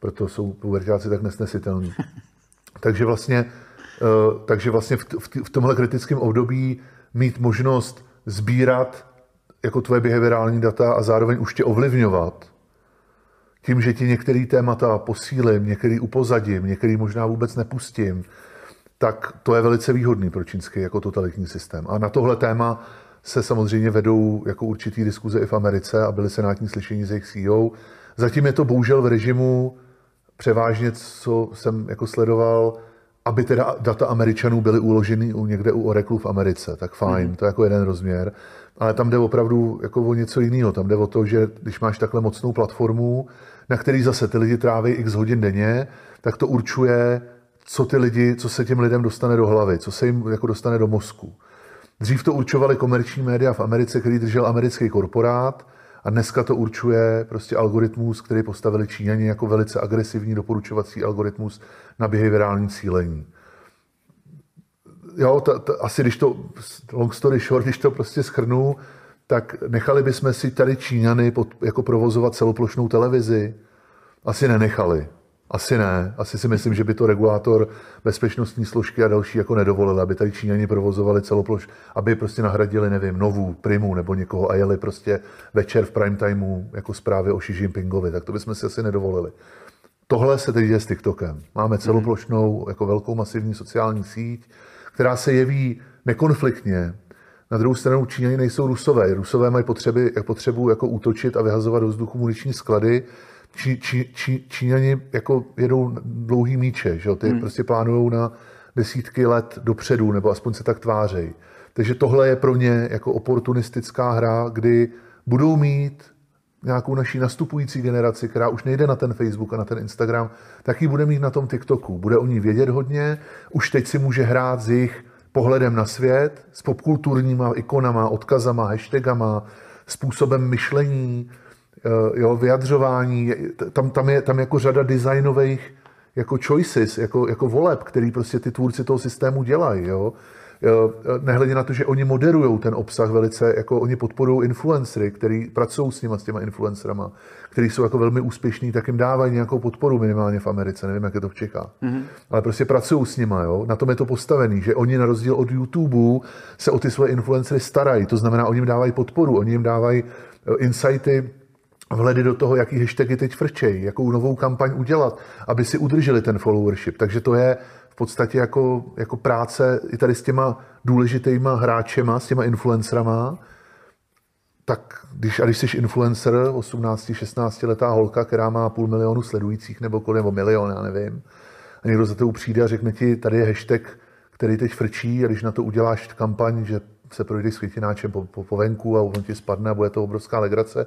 Proto jsou pubertáci tak nesnesitelní. takže vlastně, uh, takže vlastně v, v, v tomhle kritickém období mít možnost sbírat jako tvoje behaviorální data a zároveň už tě ovlivňovat, tím, že ti některé témata posílím, některý upozadím, některý možná vůbec nepustím, tak to je velice výhodný pro čínský jako totalitní systém. A na tohle téma se samozřejmě vedou jako určitý diskuze i v Americe a byly senátní slyšení z jejich CEO. Zatím je to bohužel v režimu převážně, co jsem jako sledoval, aby teda data Američanů byly uloženy někde u Oracle v Americe, tak fajn, mm. to je jako jeden rozměr. Ale tam jde opravdu jako o něco jiného. Tam jde o to, že když máš takhle mocnou platformu, na který zase ty lidi tráví x hodin denně, tak to určuje, co ty lidi, co se těm lidem dostane do hlavy, co se jim jako dostane do mozku. Dřív to určovali komerční média v Americe, který držel americký korporát, a dneska to určuje prostě algoritmus, který postavili Číňani jako velice agresivní doporučovací algoritmus na behaviorální cílení. Jo, ta, ta, asi když to, long story short, když to prostě schrnu, tak nechali bychom si tady Číňany pod, jako provozovat celoplošnou televizi? Asi nenechali. Asi ne. Asi si myslím, že by to regulátor bezpečnostní složky a další jako nedovolil, aby tady Číňani provozovali celoploš, aby prostě nahradili, nevím, novou Primu nebo někoho a jeli prostě večer v prime timeu jako zprávy o Xi Jinpingovi. Tak to bychom si asi nedovolili. Tohle se teď děje s TikTokem. Máme mhm. celoplošnou, jako velkou masivní sociální síť, která se jeví nekonfliktně. Na druhou stranu Číňani nejsou Rusové. Rusové mají potřeby, potřebu jako útočit a vyhazovat do vzduchu muniční sklady Čí, čí, čí, Číňani jako jedou dlouhý míče, že? ty hmm. prostě plánují na desítky let dopředu, nebo aspoň se tak tvářejí. Takže tohle je pro ně jako oportunistická hra, kdy budou mít nějakou naší nastupující generaci, která už nejde na ten Facebook a na ten Instagram, tak ji bude mít na tom TikToku. Bude o ní vědět hodně, už teď si může hrát s jejich pohledem na svět, s popkulturníma ikonama, odkazama, hashtagama, způsobem myšlení, jo, vyjadřování, tam, tam, je, tam jako řada designových jako choices, jako, jako voleb, který prostě ty tvůrci toho systému dělají, jo. Eh, nehledě na to, že oni moderují ten obsah velice, jako oni podporují influencery, který pracují s nima, s těma influencerama, který jsou jako velmi úspěšní, tak jim dávají nějakou podporu minimálně v Americe, nevím, jak je to v Čechách. Mm-hmm. Ale prostě pracují s nima, jo. Na tom je to postavený, že oni na rozdíl od YouTube se o ty svoje influencery starají, to znamená, oni jim dávají podporu, oni jim dávají eh, insighty, vhledy do toho, jaký hashtagy teď frčejí, jakou novou kampaň udělat, aby si udrželi ten followership. Takže to je v podstatě jako, jako práce i tady s těma důležitýma hráčema, s těma influencerama, tak když, a když jsi influencer, 18-16 letá holka, která má půl milionu sledujících nebo kolik, nebo milion, já nevím, a někdo za to přijde a řekne ti, tady je hashtag, který teď frčí a když na to uděláš kampaň, že se projdeš s květináčem po, po, po venku a on ti spadne a bude to obrovská legrace,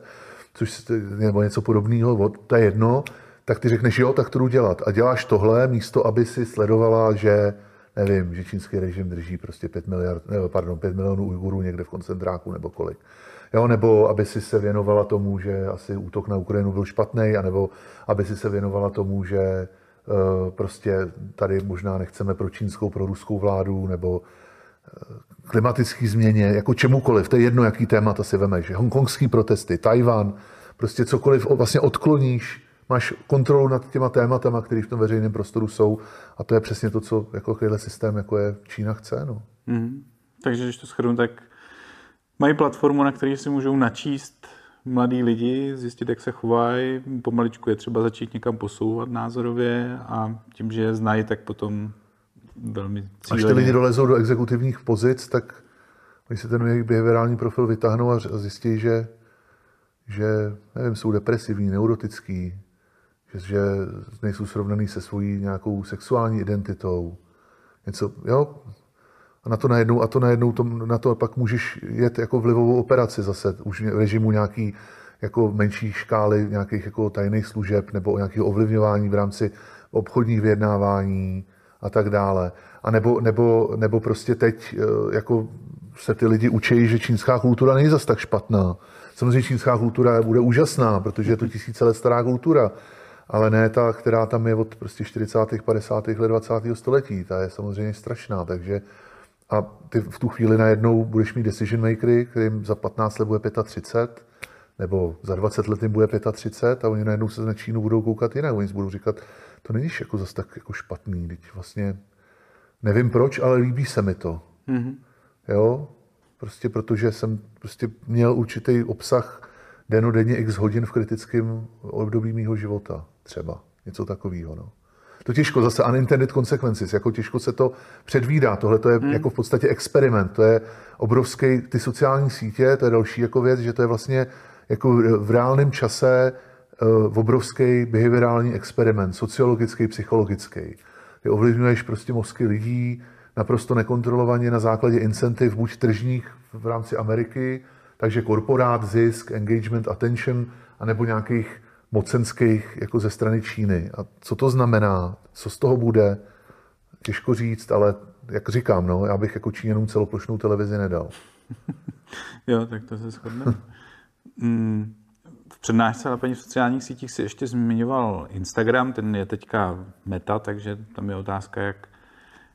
což nebo něco podobného, to je jedno, tak ty řekneš, jo, tak to jdu dělat. A děláš tohle místo, aby si sledovala, že nevím, že čínský režim drží prostě 5, miliard, ne, pardon, 5 milionů Ujgurů někde v koncentráku nebo kolik. Jo, nebo aby si se věnovala tomu, že asi útok na Ukrajinu byl špatný, anebo aby si se věnovala tomu, že uh, prostě tady možná nechceme pro čínskou, pro ruskou vládu, nebo uh, klimatické změně, jako čemukoliv, to je jedno, jaký témata si vemeš, hongkongský protesty, Tajvan, prostě cokoliv vlastně odkloníš, máš kontrolu nad těma tématama, které v tom veřejném prostoru jsou a to je přesně to, co jako systém, jako je Čína chce. No. Mm. Takže když to shrnu, tak mají platformu, na které si můžou načíst mladí lidi, zjistit, jak se chovají, pomaličku je třeba začít někam posouvat názorově a tím, že je znají, tak potom velmi cíleně. Až ty lidi dolezou do exekutivních pozic, tak oni si ten jejich behaviorální profil vytáhnou a zjistí, že, že nevím, jsou depresivní, neurotický, že, že nejsou srovnaný se svojí nějakou sexuální identitou. Něco, jo, a na to najednou, a to najednou to, na to pak můžeš jet jako vlivovou operaci zase, už v režimu nějaký jako menší škály nějakých jako tajných služeb nebo nějakého ovlivňování v rámci obchodních vyjednávání, a tak dále. A nebo, nebo, nebo prostě teď eh, jako se ty lidi učí, že čínská kultura není zas tak špatná. Samozřejmě čínská kultura bude úžasná, protože je to tisíce let stará kultura, ale ne ta, která tam je od prostě 40. 50. let 20. století. Ta je samozřejmě strašná, takže a ty v tu chvíli najednou budeš mít decision makery, kterým za 15 let bude 35, nebo za 20 let jim bude 35 a oni najednou se na Čínu budou koukat jinak. Oni budou říkat, to není jako zase tak jako špatný, teď vlastně nevím proč, ale líbí se mi to. Mm-hmm. Jo, prostě protože jsem prostě měl určitý obsah denodenně x hodin v kritickém období mého života třeba. Něco takového. No. To těžko, zase unintended consequences, jako těžko se to předvídá. Tohle to je hmm. jako v podstatě experiment, to je obrovský, ty sociální sítě, to je další jako věc, že to je vlastně jako v reálném čase obrovský behaviorální experiment, sociologický, psychologický. Ty ovlivňuješ prostě mozky lidí naprosto nekontrolovaně na základě incentiv, buď tržních v rámci Ameriky, takže korporát, zisk, engagement, attention, anebo nějakých mocenských jako ze strany Číny. A co to znamená? Co z toho bude? Těžko říct, ale jak říkám, no, já bych jako Číňanům celoplošnou televizi nedal. jo, tak to se shodneme. Mm, v přednášce na paní v sociálních sítích si ještě zmiňoval Instagram, ten je teďka meta, takže tam je otázka, jak,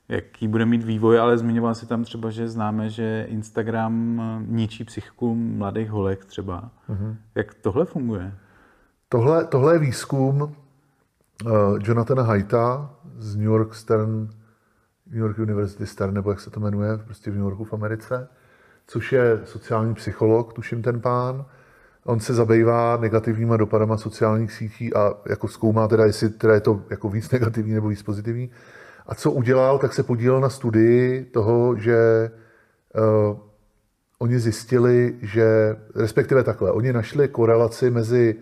jaký bude mít vývoj, ale zmiňoval si tam třeba, že známe, že Instagram ničí psychiku mladých holek třeba. Uh-huh. Jak tohle funguje? Tohle, tohle je výzkum uh, Jonathana Haita z New York Stern, New York University Stern, nebo jak se to jmenuje, prostě v New Yorku v Americe, což je sociální psycholog, tuším ten pán. On se zabývá negativníma dopadama sociálních sítí a jako zkoumá teda, jestli teda je to jako víc negativní nebo víc pozitivní. A co udělal, tak se podílel na studii toho, že uh, oni zjistili, že, respektive takhle, oni našli korelaci mezi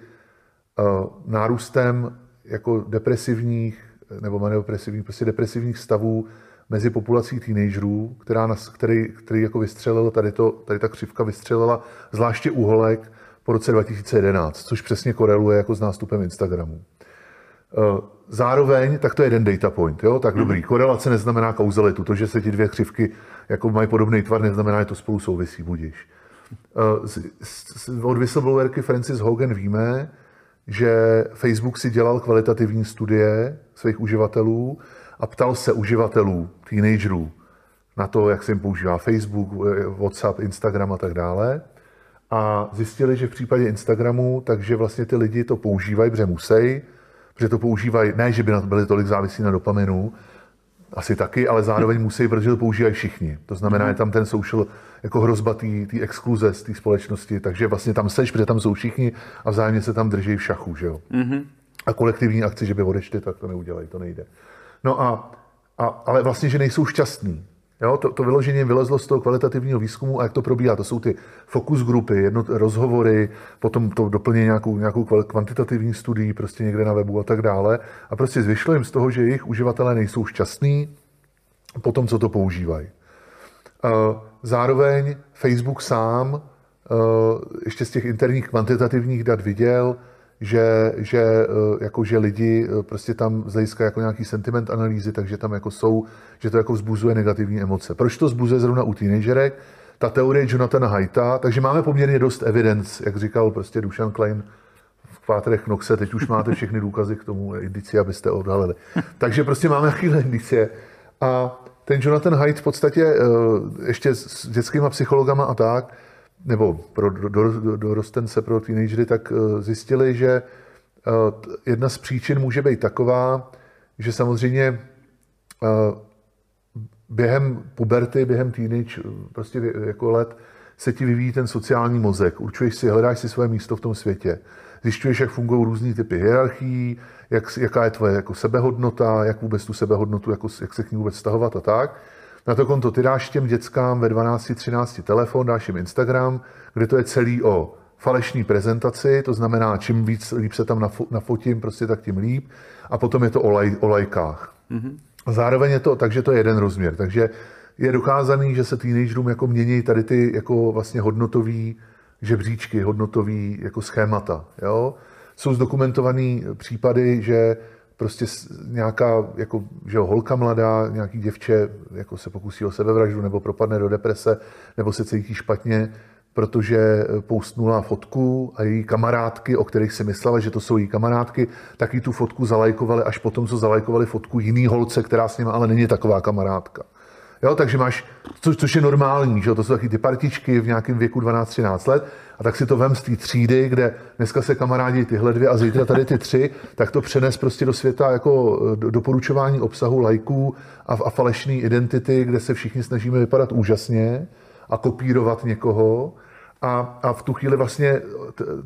uh, nárůstem jako depresivních nebo maniodepresivních, prostě depresivních stavů mezi populací teenagerů, která nas, který, který jako vystřelil, tady, to, tady ta křivka vystřelila, zvláště u holek po roce 2011, což přesně koreluje jako s nástupem Instagramu. Eh, zároveň, tak to je jeden data point, jo? tak dobrý, mhm. korelace neznamená kauzalitu, to, že se ti dvě křivky jako mají podobný tvar, neznamená, že to spolu souvisí, budíš. Eh, od whistleblowerky Francis Hogan víme, že Facebook si dělal kvalitativní studie svých uživatelů a ptal se uživatelů, teenagerů, na to, jak se jim používá Facebook, WhatsApp, Instagram a tak dále. A zjistili, že v případě Instagramu, takže vlastně ty lidi to používají, protože musí, protože to používají, ne, že by na to byli tolik závislí na dopaminu, asi taky, ale zároveň musí, protože to používají všichni. To znamená, je tam ten social jako hrozba té exkluze z té společnosti, takže vlastně tam seš, protože tam jsou všichni a vzájemně se tam drží v šachu, že jo. Mm-hmm. A kolektivní akci, že by odešli, tak to neudělají, to nejde. No a, a ale vlastně, že nejsou šťastní. Jo, to, to vyloženě vylezlo z toho kvalitativního výzkumu a jak to probíhá. To jsou ty fokus grupy, jedno, rozhovory, potom to doplně nějakou, nějakou kvantitativní studii prostě někde na webu a tak dále. A prostě zvyšlo jim z toho, že jejich uživatelé nejsou šťastní po tom, co to používají. Zároveň Facebook sám ještě z těch interních kvantitativních dat viděl, že, že, eh, jako, že lidi eh, prostě tam z hlediska jako nějaký sentiment analýzy, takže tam jako jsou, že to jako vzbuzuje negativní emoce. Proč to vzbuzuje zrovna u teenagerek? Ta teorie Jonathana Haita, takže máme poměrně dost evidence, jak říkal prostě Dušan Klein v pátrech Noxe, teď už máte všechny důkazy k tomu, indicie, abyste odhalili. Takže prostě máme takovéhle indicie. A ten Jonathan Haidt v podstatě eh, ještě s dětskýma psychologama a tak, nebo pro dorostence, pro teenagery, tak eh, zjistili, že eh, jedna z příčin může být taková, že samozřejmě eh, během puberty, během teenage, prostě jako let, se ti vyvíjí ten sociální mozek. Určuješ si, hledáš si své místo v tom světě. Zjišťuješ, jak fungují různý typy hierarchií, jak, jaká je tvoje jako sebehodnota, jak vůbec tu sebehodnotu, jako, jak se k ní vůbec stahovat a tak. Na to konto ty dáš těm dětskám ve 12-13 telefon, dáš jim Instagram, kde to je celý o falešní prezentaci, to znamená, čím víc líp se tam nafotím, prostě tak tím líp. A potom je to o, laj, o lajkách. Mm-hmm. Zároveň je to, takže to je jeden rozměr. Takže je dokázaný, že se teenagerům jako mění tady ty jako vlastně hodnotový žebříčky, hodnotový jako schémata. Jo? Jsou zdokumentované případy, že prostě nějaká jako, že jo, holka mladá, nějaký děvče jako se pokusí o sebevraždu nebo propadne do deprese nebo se cítí špatně, protože poustnula fotku a její kamarádky, o kterých si myslela, že to jsou její kamarádky, tak jí tu fotku zalajkovali až potom, co zalajkovali fotku jiný holce, která s ním ale není taková kamarádka. Jo, takže máš, co, což je normální, že to jsou taky ty partičky v nějakém věku 12-13 let, a tak si to vem z té třídy, kde dneska se kamarádi tyhle dvě a zítra tady ty tři, tak to přenes prostě do světa jako e, doporučování obsahu lajků a, a falešné identity, kde se všichni snažíme vypadat úžasně a kopírovat někoho. A, a v tu chvíli vlastně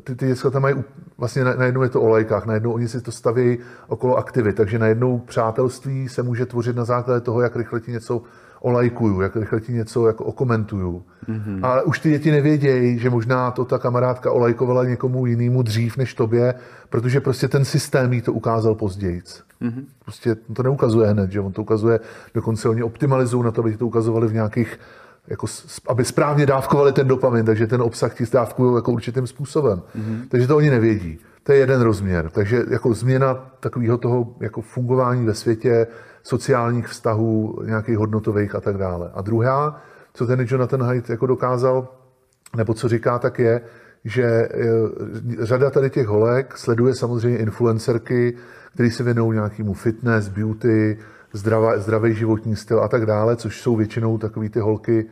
ty, ty děcka tam mají, vlastně najednou je to o lajkách, najednou oni si to staví okolo aktivit, takže najednou přátelství se může tvořit na základě toho, jak rychle ti něco olajkuju, jak rychle ti něco jako okomentuju. Mm-hmm. Ale už ty děti nevědějí, že možná to ta kamarádka olajkovala někomu jinému dřív než tobě, protože prostě ten systém jí to ukázal později. Mm-hmm. Prostě to neukazuje hned, že on to ukazuje, dokonce oni optimalizují na to, aby to ukazovali v nějakých jako, aby správně dávkovali ten dopamin, takže ten obsah ti dávkují jako určitým způsobem. Mm-hmm. Takže to oni nevědí. To je jeden rozměr. Takže jako změna takového toho jako fungování ve světě, sociálních vztahů, nějakých hodnotových a tak dále. A druhá, co ten Jonathan Haidt jako dokázal, nebo co říká, tak je, že e, řada tady těch holek sleduje samozřejmě influencerky, které se věnují nějakému fitness, beauty, zdravá, zdravý životní styl a tak dále, což jsou většinou takové ty holky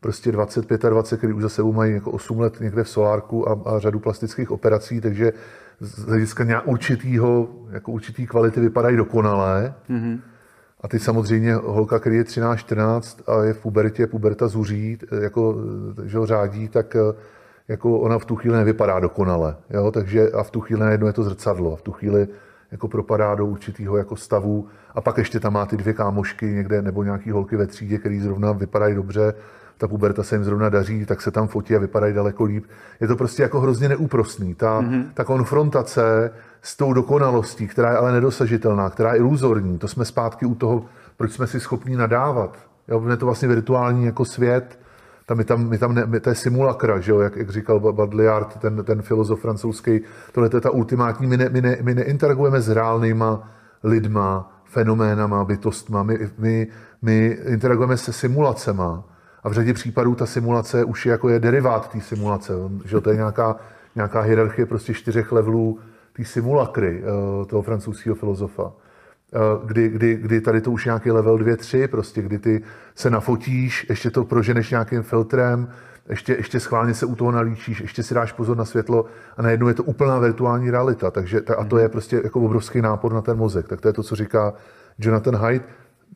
prostě 25 a 20, které už za sebou mají jako 8 let někde v solárku a, a řadu plastických operací, takže z hlediska nějak určitýho, jako určitý kvality vypadají dokonale. Mm-hmm. A teď samozřejmě holka, který je 13-14 a je v pubertě, puberta zuří, jako, že ho řádí, tak jako ona v tu chvíli nevypadá dokonale. Jo? Takže a v tu chvíli najednou je to zrcadlo. A v tu chvíli jako propadá do určitého jako stavu a pak ještě tam má ty dvě kámošky někde nebo nějaký holky ve třídě, který zrovna vypadají dobře, ta puberta se jim zrovna daří, tak se tam fotí a vypadají daleko líp. Je to prostě jako hrozně neúprostný. Ta, mm-hmm. ta konfrontace s tou dokonalostí, která je ale nedosažitelná, která je iluzorní, to jsme zpátky u toho, proč jsme si schopni nadávat. Jo, je to vlastně virtuální jako svět, tam je tam, je tam ne, to je simulakra, že jo, jak, jak říkal Baudrillard, ten, ten filozof francouzský, tohle je ta ultimátní, my, ne, my, ne, my neinteragujeme s reálnýma lidma, fenoménama, bytostma, my, my, my interagujeme se simulacema a v řadě případů ta simulace už je jako je derivát té simulace, že to je nějaká, nějaká hierarchie prostě čtyřech levelů té simulakry eh, toho francouzského filozofa. Eh, kdy, kdy, kdy tady to už nějaký level 2, 3, prostě kdy ty se nafotíš, ještě to proženeš nějakým filtrem, ještě, ještě schválně se u toho nalíčíš, ještě si dáš pozor na světlo a najednou je to úplná virtuální realita. Takže, a to je prostě jako obrovský nápor na ten mozek. Tak to je to, co říká Jonathan Haidt.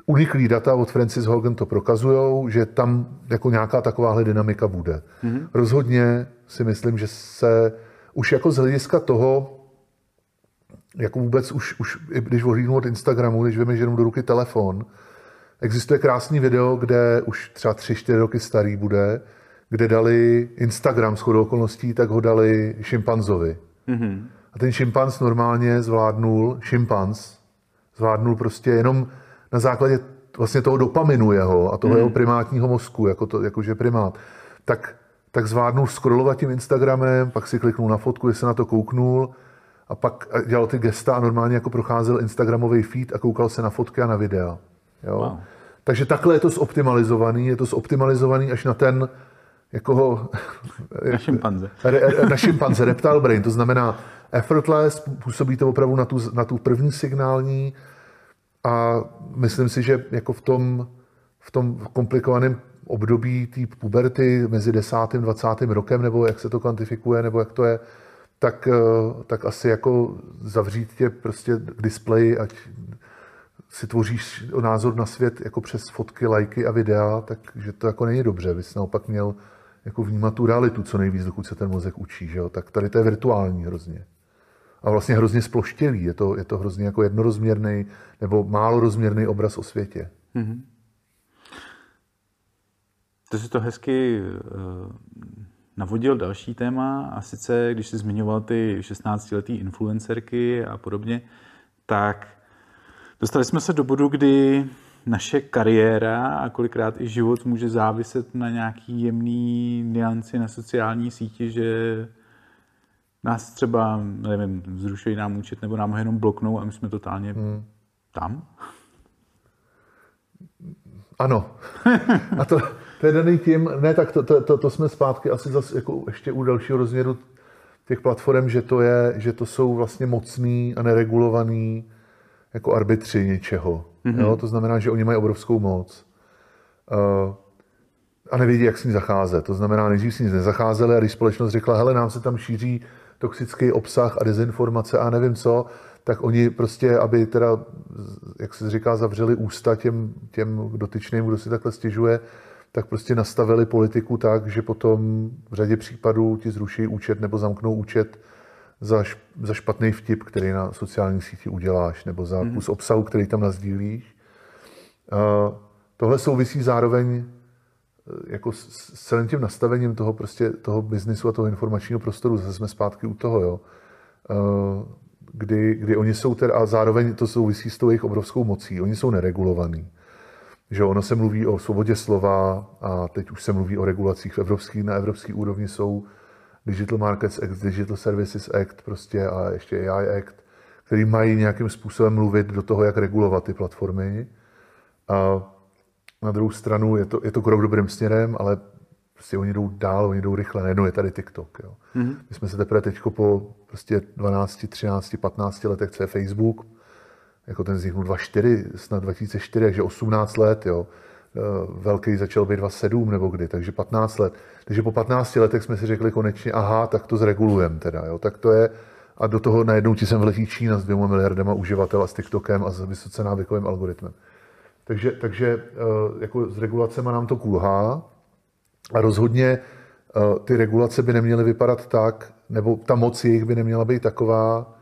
Uniklý data od Francis Hogan to prokazují, že tam jako nějaká takováhle dynamika bude. Mm-hmm. Rozhodně si myslím, že se už jako z hlediska toho, jako vůbec už, už když ohlídnu od Instagramu, když veme jenom do ruky telefon, existuje krásný video, kde už třeba tři, čtyři roky starý bude, kde dali Instagram s okolností, tak ho dali šimpanzovi. Mm-hmm. A ten šimpanz normálně zvládnul, šimpanz, zvládnul prostě jenom na základě vlastně toho dopaminu jeho a toho mm. jeho primátního mozku, jako to, jakože primát, tak, tak zvládnul scrollovat tím Instagramem, pak si kliknul na fotku, jestli se na to kouknul a pak dělal ty gesta a normálně jako procházel Instagramový feed a koukal se na fotky a na videa. Jo? Wow. Takže takhle je to zoptimalizovaný, je to zoptimalizovaný až na ten, jako... Na šimpanze. na šimpanze, reptile brain, to znamená effortless, působí to opravdu na tu, na tu první signální a myslím si, že jako v tom, v tom komplikovaném období té puberty mezi 10. a 20. rokem, nebo jak se to kvantifikuje, nebo jak to je, tak, eh, tak asi jako zavřít tě prostě k displeji, ať si tvoříš názor na svět jako přes fotky, lajky a videa, takže to jako není dobře. Vy jsi naopak měl jako vnímat tu realitu co nejvíc, dokud se ten mozek učí. Že jo? Tak tady to je virtuální hrozně. A vlastně hrozně sploštělý. Je to, je to hrozně jako jednorozměrný nebo málo rozměrný obraz o světě. Mm-hmm. To si to hezky uh, navodil další téma a sice, když jsi zmiňoval ty 16-letý influencerky a podobně, tak dostali jsme se do bodu, kdy naše kariéra a kolikrát i život může záviset na nějaký jemný nianci na sociální síti, že nás třeba, nevím, zrušují nám účet nebo nám ho jenom bloknou a my jsme totálně hmm. tam? Ano. A to, to je daný tím, ne, tak to, to, to, to jsme zpátky asi zase jako ještě u dalšího rozměru těch platform, že to, je, že to jsou vlastně mocný a neregulovaný jako arbitři něčeho. Mm-hmm. Jo? To znamená, že oni mají obrovskou moc. Uh, a nevědí, jak s ní zacházet. To znamená, nejdřív s ní nezacházeli a když společnost řekla, hele, nám se tam šíří toxický obsah a dezinformace a nevím co, tak oni prostě, aby teda, jak se říká, zavřeli ústa těm, těm dotyčným, kdo si takhle stěžuje, tak prostě nastavili politiku tak, že potom v řadě případů ti zruší účet nebo zamknou účet za, za špatný vtip, který na sociální síti uděláš, nebo za mm-hmm. kus obsahu, který tam nazdílíš. Uh, tohle souvisí zároveň jako s, celým tím nastavením toho, prostě, toho biznisu a toho informačního prostoru. Zase jsme zpátky u toho, jo. Uh, kdy, kdy oni jsou teda, a zároveň to souvisí s tou jejich obrovskou mocí. Oni jsou neregulovaní. Že ono se mluví o svobodě slova a teď už se mluví o regulacích v evropský, na evropské úrovni jsou Digital Markets Act, Digital Services Act prostě a ještě AI Act, který mají nějakým způsobem mluvit do toho, jak regulovat ty platformy. A na druhou stranu je to, je to krok dobrým směrem, ale prostě oni jdou dál, oni jdou rychle. Najednou je tady TikTok. Jo. Mm-hmm. My jsme se teprve teď po prostě 12, 13, 15 letech, co je Facebook, jako ten vzniknul 2004, snad 2004, takže 18 let, jo. Eh, velký začal být 27 nebo kdy, takže 15 let. Takže po 15 letech jsme si řekli konečně, aha, tak to zregulujeme teda, jo. Tak to je, a do toho najednou ti sem vletí Čína s dvěma miliardama uživatel a s TikTokem a s vysoce návykovým algoritmem. Takže, takže eh, jako s regulacemi nám to kulhá a rozhodně eh, ty regulace by neměly vypadat tak, nebo ta moc jejich by neměla být taková,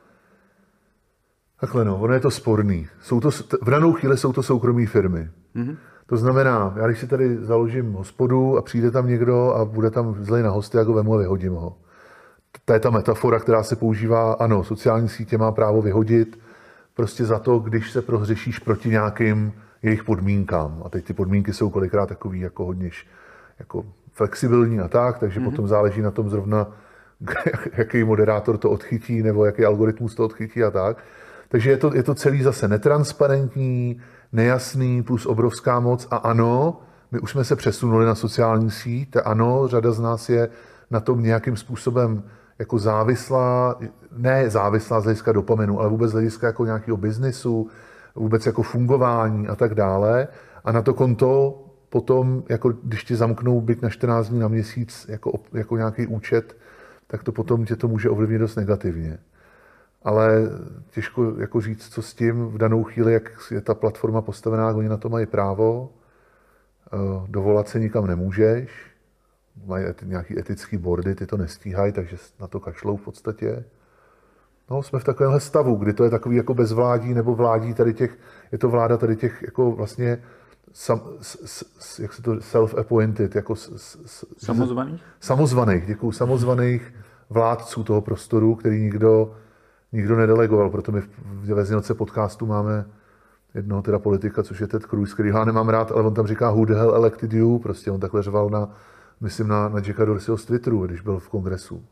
Takhle no, ono je to sporný. Jsou to, v danou chvíli jsou to soukromé firmy. Mm-hmm. To znamená, já když si tady založím hospodu a přijde tam někdo a bude tam zlej na hosty, jako vemu a vyhodím ho. To je ta metafora, která se používá, ano, sociální sítě má právo vyhodit prostě za to, když se prohřešíš proti nějakým jejich podmínkám. A teď ty podmínky jsou kolikrát takový jako hodně jako flexibilní a tak, takže mm-hmm. potom záleží na tom zrovna, jaký moderátor to odchytí nebo jaký algoritmus to odchytí a tak. Takže je to, je to celý zase netransparentní, nejasný, plus obrovská moc. A ano, my už jsme se přesunuli na sociální síť, ano, řada z nás je na tom nějakým způsobem jako závislá, ne závislá z hlediska dopaminu, ale vůbec z hlediska jako nějakého biznisu, vůbec jako fungování a tak dále. A na to konto potom, jako když ti zamknou byt na 14 dní na měsíc jako, jako nějaký účet, tak to potom tě to může ovlivnit dost negativně ale těžko jako říct, co s tím v danou chvíli, jak je ta platforma postavená, oni na to mají právo, eh, dovolat se nikam nemůžeš, mají nějaký etický bordy, ty to nestíhají, takže na to kašlou v podstatě. No, jsme v takovémhle stavu, kdy to je takový jako bezvládí nebo vládí tady těch, je to vláda tady těch jako vlastně sam, s, s, jak se to self-appointed, jako s, s, samozvaných? Samozvaných, děkuji, samozvaných vládců toho prostoru, který nikdo nikdo nedelegoval, proto my ve znělce podcastu máme jednoho teda politika, což je Ted Cruz, který já nemám rád, ale on tam říká who the hell elected you, prostě on takhle řval na, myslím na, na Jacka Dorseyho z Twitteru, když byl v kongresu.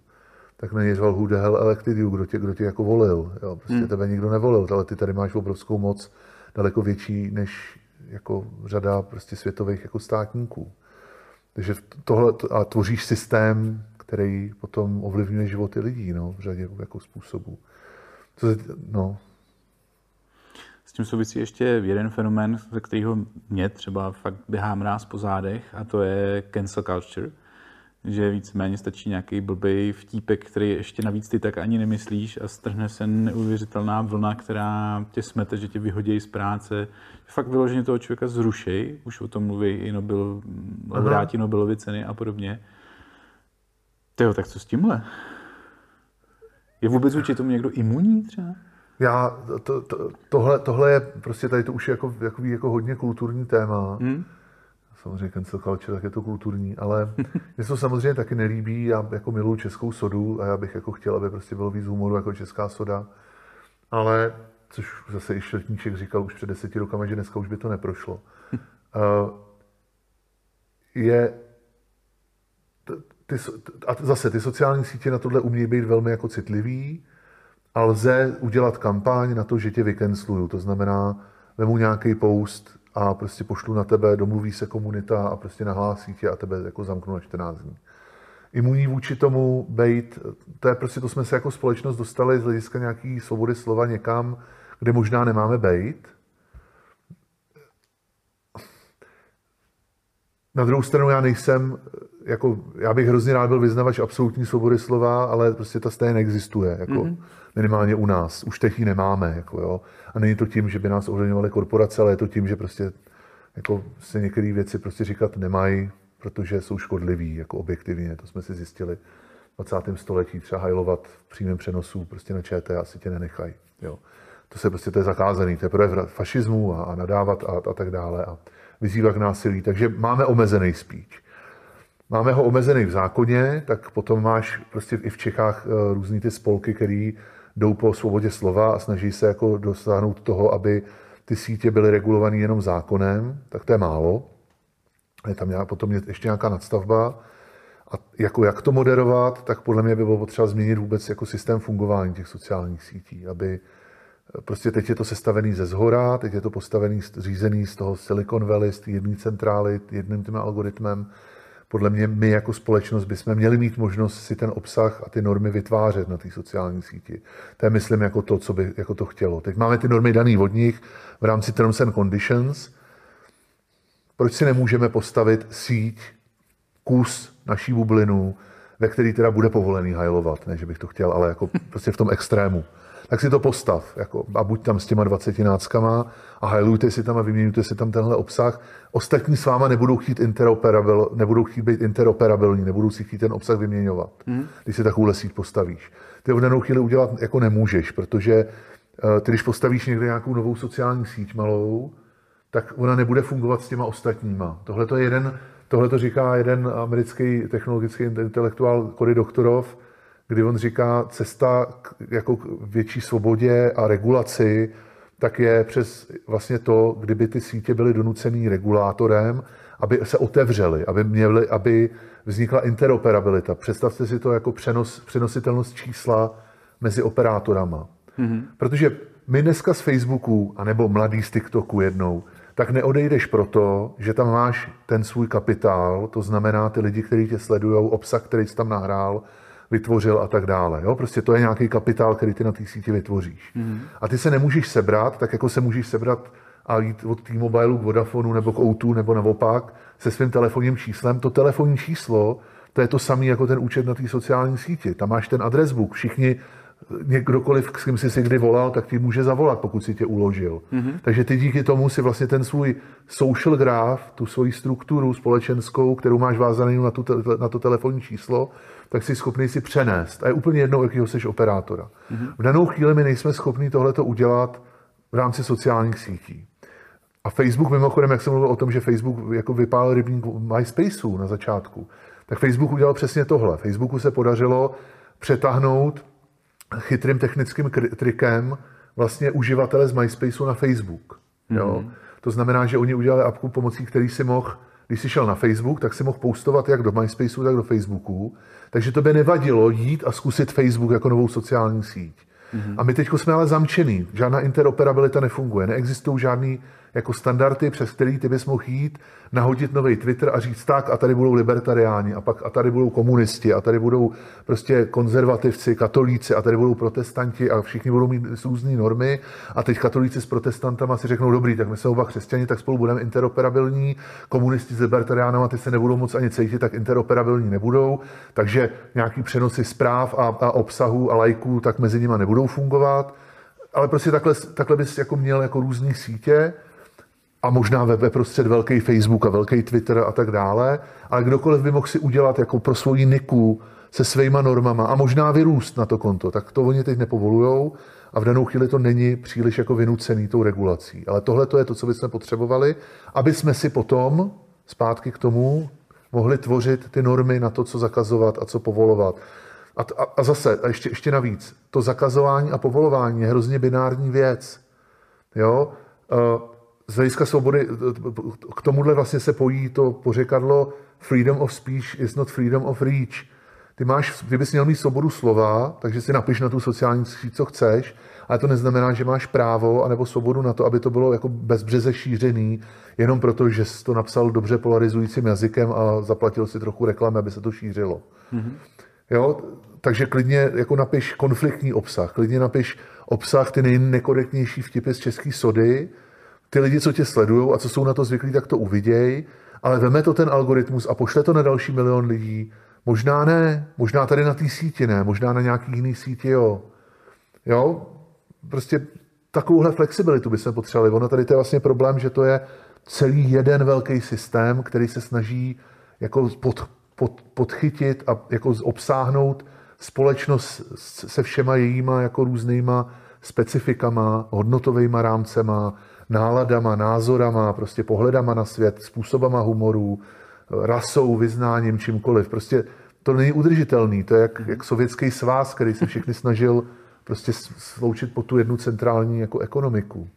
Tak řval who the hell elected you, kdo tě, kdo tě jako volil. Jo, prostě hmm. tebe nikdo nevolil, ale ty tady máš obrovskou moc, daleko větší než jako řada prostě světových jako státníků. Takže tohle a tvoříš systém, který potom ovlivňuje životy lidí no, v řadě jako způsobů. To, no. S tím souvisí ještě jeden fenomén, ze kterého mě třeba fakt běhá mráz po zádech, a to je cancel culture. Že víceméně stačí nějaký blbý vtípek, který ještě navíc ty tak ani nemyslíš a strhne se neuvěřitelná vlna, která tě smete, že tě vyhodí z práce. Fakt vyloženě toho člověka zrušej, už o tom mluví i Nobel, laureáti Nobelovy ceny a podobně. Tyjo, tak co s tímhle? Je vůbec vůči tomu někdo imunní třeba? Já, to, to, tohle, tohle je prostě tady to už je jako, jako, jako hodně kulturní téma. Hmm. Samozřejmě cancel culture, tak je to kulturní, ale mě to samozřejmě taky nelíbí. Já jako miluji českou sodu a já bych jako chtěl, aby prostě bylo víc humoru jako česká soda. Ale, což zase i Šeltníček říkal už před deseti rokama, že dneska už by to neprošlo. Uh, je ty, a zase ty sociální sítě na tohle umějí být velmi jako citlivý a lze udělat kampaň na to, že tě vykensluju. To znamená, vemu nějaký post a prostě pošlu na tebe, domluví se komunita a prostě nahlásí tě a tebe jako zamknu na 14 dní. Imunní vůči tomu být, to je prostě, to jsme se jako společnost dostali z hlediska nějaký svobody slova někam, kde možná nemáme být. Na druhou stranu já nejsem, jako, já bych hrozně rád byl vyznavač absolutní svobody slova, ale prostě ta stejně neexistuje, jako mm-hmm. minimálně u nás. Už teď ji nemáme, jako jo. A není to tím, že by nás ovlivňovaly korporace, ale je to tím, že prostě jako se některé věci prostě říkat nemají, protože jsou škodliví, jako objektivně. To jsme si zjistili v 20. století. Třeba hajlovat v přímém přenosu prostě na ČT asi tě nenechají. Jo. To se prostě to je zakázaný, to je projev fašismu a, a nadávat a, a tak dále a vyzývat k násilí. Takže máme omezený speech. Máme ho omezený v zákoně, tak potom máš prostě i v Čechách eh, různý ty spolky, které jdou po svobodě slova a snaží se jako dosáhnout toho, aby ty sítě byly regulované jenom zákonem, tak to je málo. Je tam nějak, potom je ještě nějaká nadstavba. A jako jak to moderovat, tak podle mě by bylo potřeba změnit vůbec jako systém fungování těch sociálních sítí, aby prostě teď je to sestavený ze zhora, teď je to postavený, řízený z toho Silicon Valley, z jedné centrály, jedným tím algoritmem, podle mě my jako společnost bychom měli mít možnost si ten obsah a ty normy vytvářet na té sociální síti. To je, myslím, jako to, co by jako to chtělo. Teď máme ty normy daný od nich v rámci Terms and Conditions. Proč si nemůžeme postavit síť, kus naší bublinu, ve který teda bude povolený hajlovat, ne, že bych to chtěl, ale jako prostě v tom extrému tak si to postav jako, a buď tam s těma 20 náckama a hajlujte si tam a vyměňujte si tam tenhle obsah. Ostatní s váma nebudou chtít interoperabil, nebudou chtít být interoperabilní, nebudou si chtít ten obsah vyměňovat, hmm. když si takovou síť postavíš. Ty v danou chvíli udělat jako nemůžeš, protože eh, ty, když postavíš někde nějakou novou sociální síť malou, tak ona nebude fungovat s těma ostatníma. Tohle to je jeden, tohle to říká jeden americký technologický intelektuál Cory Doktorov, kdy on říká, cesta k, jako k větší svobodě a regulaci, tak je přes vlastně to, kdyby ty sítě byly donucený regulátorem, aby se otevřely, aby, měly, aby vznikla interoperabilita. Představte si to jako přenos, přenositelnost čísla mezi operátorama. Mm-hmm. Protože my dneska z Facebooku, anebo mladý z TikToku jednou, tak neodejdeš proto, že tam máš ten svůj kapitál, to znamená ty lidi, kteří tě sledují, obsah, který jsi tam nahrál, vytvořil a tak dále. Jo? Prostě to je nějaký kapitál, který ty na té síti vytvoříš. Mm. A ty se nemůžeš sebrat, tak jako se můžeš sebrat a jít od T-Mobile k Vodafonu nebo k O2 nebo naopak se svým telefonním číslem. To telefonní číslo, to je to samé jako ten účet na té sociální síti. Tam máš ten adresbook. Všichni někdokoliv, s kým jsi si kdy volal, tak ti může zavolat, pokud si tě uložil. Mm-hmm. Takže ty díky tomu si vlastně ten svůj social graph, tu svoji strukturu společenskou, kterou máš vázaný na, tu, na to telefonní číslo, tak jsi schopný si přenést. A je úplně jedno, jakýho jsi operátora. Mm-hmm. V danou chvíli my nejsme schopni tohleto udělat v rámci sociálních sítí. A Facebook, mimochodem, jak jsem mluvil o tom, že Facebook jako vypálil rybník MySpaceu na začátku, tak Facebook udělal přesně tohle. Facebooku se podařilo přetáhnout chytrým technickým trikem vlastně uživatele z MySpaceu na Facebook. Jo? Mm-hmm. To znamená, že oni udělali apku, pomocí který si mohl, když jsi šel na Facebook, tak si mohl postovat jak do MySpaceu, tak do Facebooku. Takže to by nevadilo jít a zkusit Facebook jako novou sociální síť. Mm-hmm. A my teď jsme ale zamčený. Žádná interoperabilita nefunguje. Neexistují žádný jako standardy, přes který ty bys mohl jít, nahodit nový Twitter a říct tak a tady budou libertariáni a pak a tady budou komunisti a tady budou prostě konzervativci, katolíci a tady budou protestanti a všichni budou mít různé normy. A teď katolíci s protestantama si řeknou dobrý, tak my jsme oba křesťani, tak spolu budeme interoperabilní, komunisti s libertariánama ty se nebudou moc ani cítit, tak interoperabilní nebudou, takže nějaký přenosy zpráv a, a obsahu a lajků tak mezi nimi nebudou fungovat, ale prostě takhle, takhle bys jako měl jako různé sítě, a možná ve, ve prostřed velký Facebook a velký Twitter a tak dále, ale kdokoliv by mohl si udělat jako pro svoji niku se svýma normama a možná vyrůst na to konto, tak to oni teď nepovolujou a v danou chvíli to není příliš jako vynucený tou regulací. Ale tohle to je to, co bychom potřebovali, aby jsme si potom zpátky k tomu mohli tvořit ty normy na to, co zakazovat a co povolovat. A, a, a zase, a ještě, ještě navíc, to zakazování a povolování je hrozně binární věc. Jo? Uh, z hlediska svobody, k tomuhle vlastně se pojí to pořekadlo freedom of speech is not freedom of reach. Ty máš, ty bys měl mít svobodu slova, takže si napiš na tu sociální síť, co chceš, ale to neznamená, že máš právo anebo svobodu na to, aby to bylo jako bezbřeze šířený, jenom proto, že jsi to napsal dobře polarizujícím jazykem a zaplatil si trochu reklamy, aby se to šířilo. Mm-hmm. Jo, takže klidně jako napiš konfliktní obsah, klidně napiš obsah, ty nejnekorektnější vtipy z české sody, ty lidi, co tě sledují a co jsou na to zvyklí, tak to uviděj, ale veme to ten algoritmus a pošle to na další milion lidí. Možná ne, možná tady na té síti ne, možná na nějaký jiný síti jo. Jo, prostě takovouhle flexibilitu bychom potřebovali. Ono tady to je vlastně problém, že to je celý jeden velký systém, který se snaží jako pod, pod, podchytit a jako obsáhnout společnost se všema jejíma jako různýma specifikama, hodnotovými rámcema, náladama, názorama, prostě pohledama na svět, způsobama humoru, rasou, vyznáním, čímkoliv. Prostě to není udržitelný. To je jak, jak sovětský svaz, který se všechny snažil prostě sloučit po tu jednu centrální jako ekonomiku.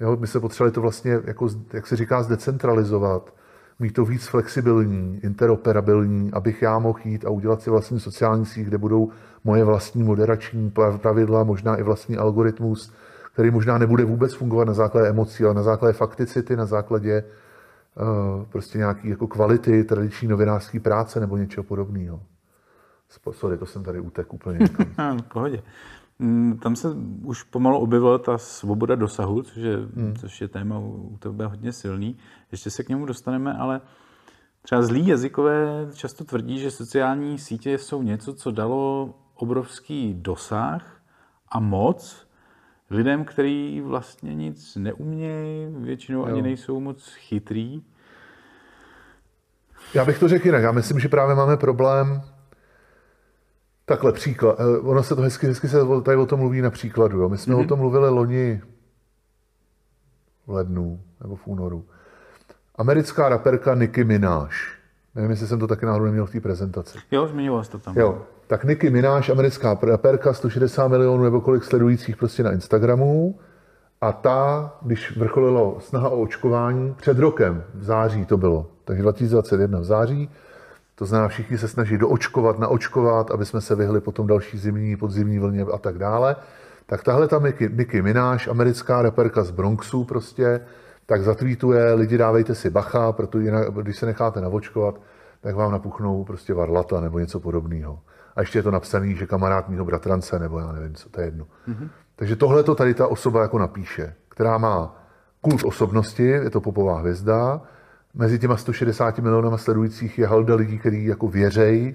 Jo, my se potřebovali to vlastně, jako, jak se říká, zdecentralizovat, mít to víc flexibilní, interoperabilní, abych já mohl jít a udělat si vlastní sociální síť, kde budou moje vlastní moderační pravidla, možná i vlastní algoritmus, který možná nebude vůbec fungovat na základě emocí, ale na základě fakticity, na základě uh, prostě nějaký jako kvality tradiční novinářské práce nebo něčeho podobného. Sorry, to jsem tady utek úplně. v pohodě. Mm, tam se už pomalu objevila ta svoboda dosahu, což je, hmm. což je téma u tebe hodně silný. Ještě se k němu dostaneme, ale třeba zlí jazykové často tvrdí, že sociální sítě jsou něco, co dalo obrovský dosah a moc lidem, kteří vlastně nic neumějí, většinou jo. ani nejsou moc chytrý. Já bych to řekl jinak. Já myslím, že právě máme problém Takhle příklad. Eh, ono se to hezky, hezky se tady o tom mluví na příkladu. Jo. My jsme mm-hmm. o mhm. tom mluvili loni v lednu nebo v únoru. Americká raperka Nicki Minaj. Nevím, jestli jsem to taky náhodou neměl v té prezentaci. Jo, zmiňoval jsi to tam. Jo, tak Nicki Minaj, americká raperka, 160 milionů nebo kolik sledujících prostě na Instagramu. A ta, když vrcholilo snaha o očkování, před rokem, v září to bylo, takže 2021 v září, to znamená, všichni se snaží doočkovat, naočkovat, aby jsme se vyhli potom další zimní, podzimní vlně a tak dále. Tak tahle ta Nicki Minaj, americká reperka z Bronxu prostě, tak zatvítuje, lidi dávejte si bacha, protože jinak, když se necháte navočkovat, tak vám napuchnou prostě varlata nebo něco podobného. A ještě je to napsané, že kamarád mýho bratrance, nebo já nevím, co to je jedno. Mm-hmm. Takže tohle to tady ta osoba jako napíše, která má kult osobnosti, je to popová hvězda, mezi těma 160 milionama sledujících je halda lidí, kteří jako věřej,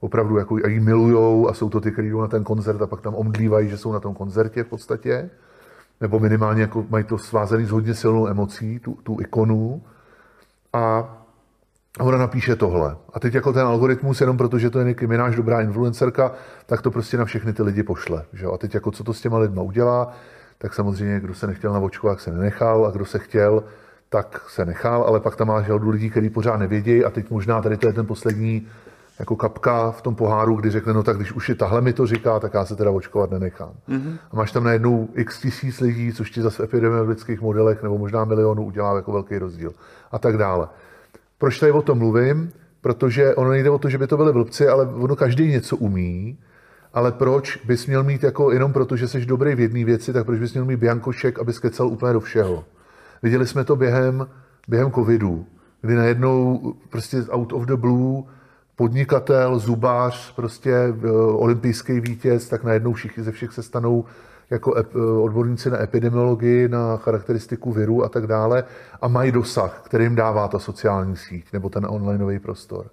opravdu jako jí milujou a jsou to ty, kteří jdou na ten koncert a pak tam omdlívají, že jsou na tom koncertě v podstatě, nebo minimálně jako mají to svázaný s hodně silnou emocí, tu, tu ikonu. A ona napíše tohle. A teď jako ten algoritmus, jenom protože to je Nicki Minaj, dobrá influencerka, tak to prostě na všechny ty lidi pošle. Že? A teď jako co to s těma lidma udělá, tak samozřejmě kdo se nechtěl na vočku, jak se nenechal a kdo se chtěl, tak se nechal, ale pak tam máš žaldu lidí, kteří pořád nevědějí a teď možná tady to je ten poslední jako kapka v tom poháru, kdy řekne, no tak když už je tahle mi to říká, tak já se teda očkovat nenechám. Mm-hmm. A máš tam najednou x tisíc lidí, což ti zase v epidemiologických modelech nebo možná milionů udělá jako velký rozdíl. A tak dále. Proč tady o tom mluvím? Protože ono nejde o to, že by to byly blbci, ale ono každý něco umí. Ale proč bys měl mít jako jenom proto, že jsi dobrý v jedné věci, tak proč bys měl mít biankošek, aby kecal úplně do všeho? Viděli jsme to během, během covidu, kdy najednou prostě out of the blue podnikatel, zubář, prostě eh, olympijský vítěz, tak najednou všichni ze všech se stanou jako eh, odborníci na epidemiologii, na charakteristiku viru a tak dále a mají dosah, kterým dává ta sociální síť nebo ten onlineový prostor.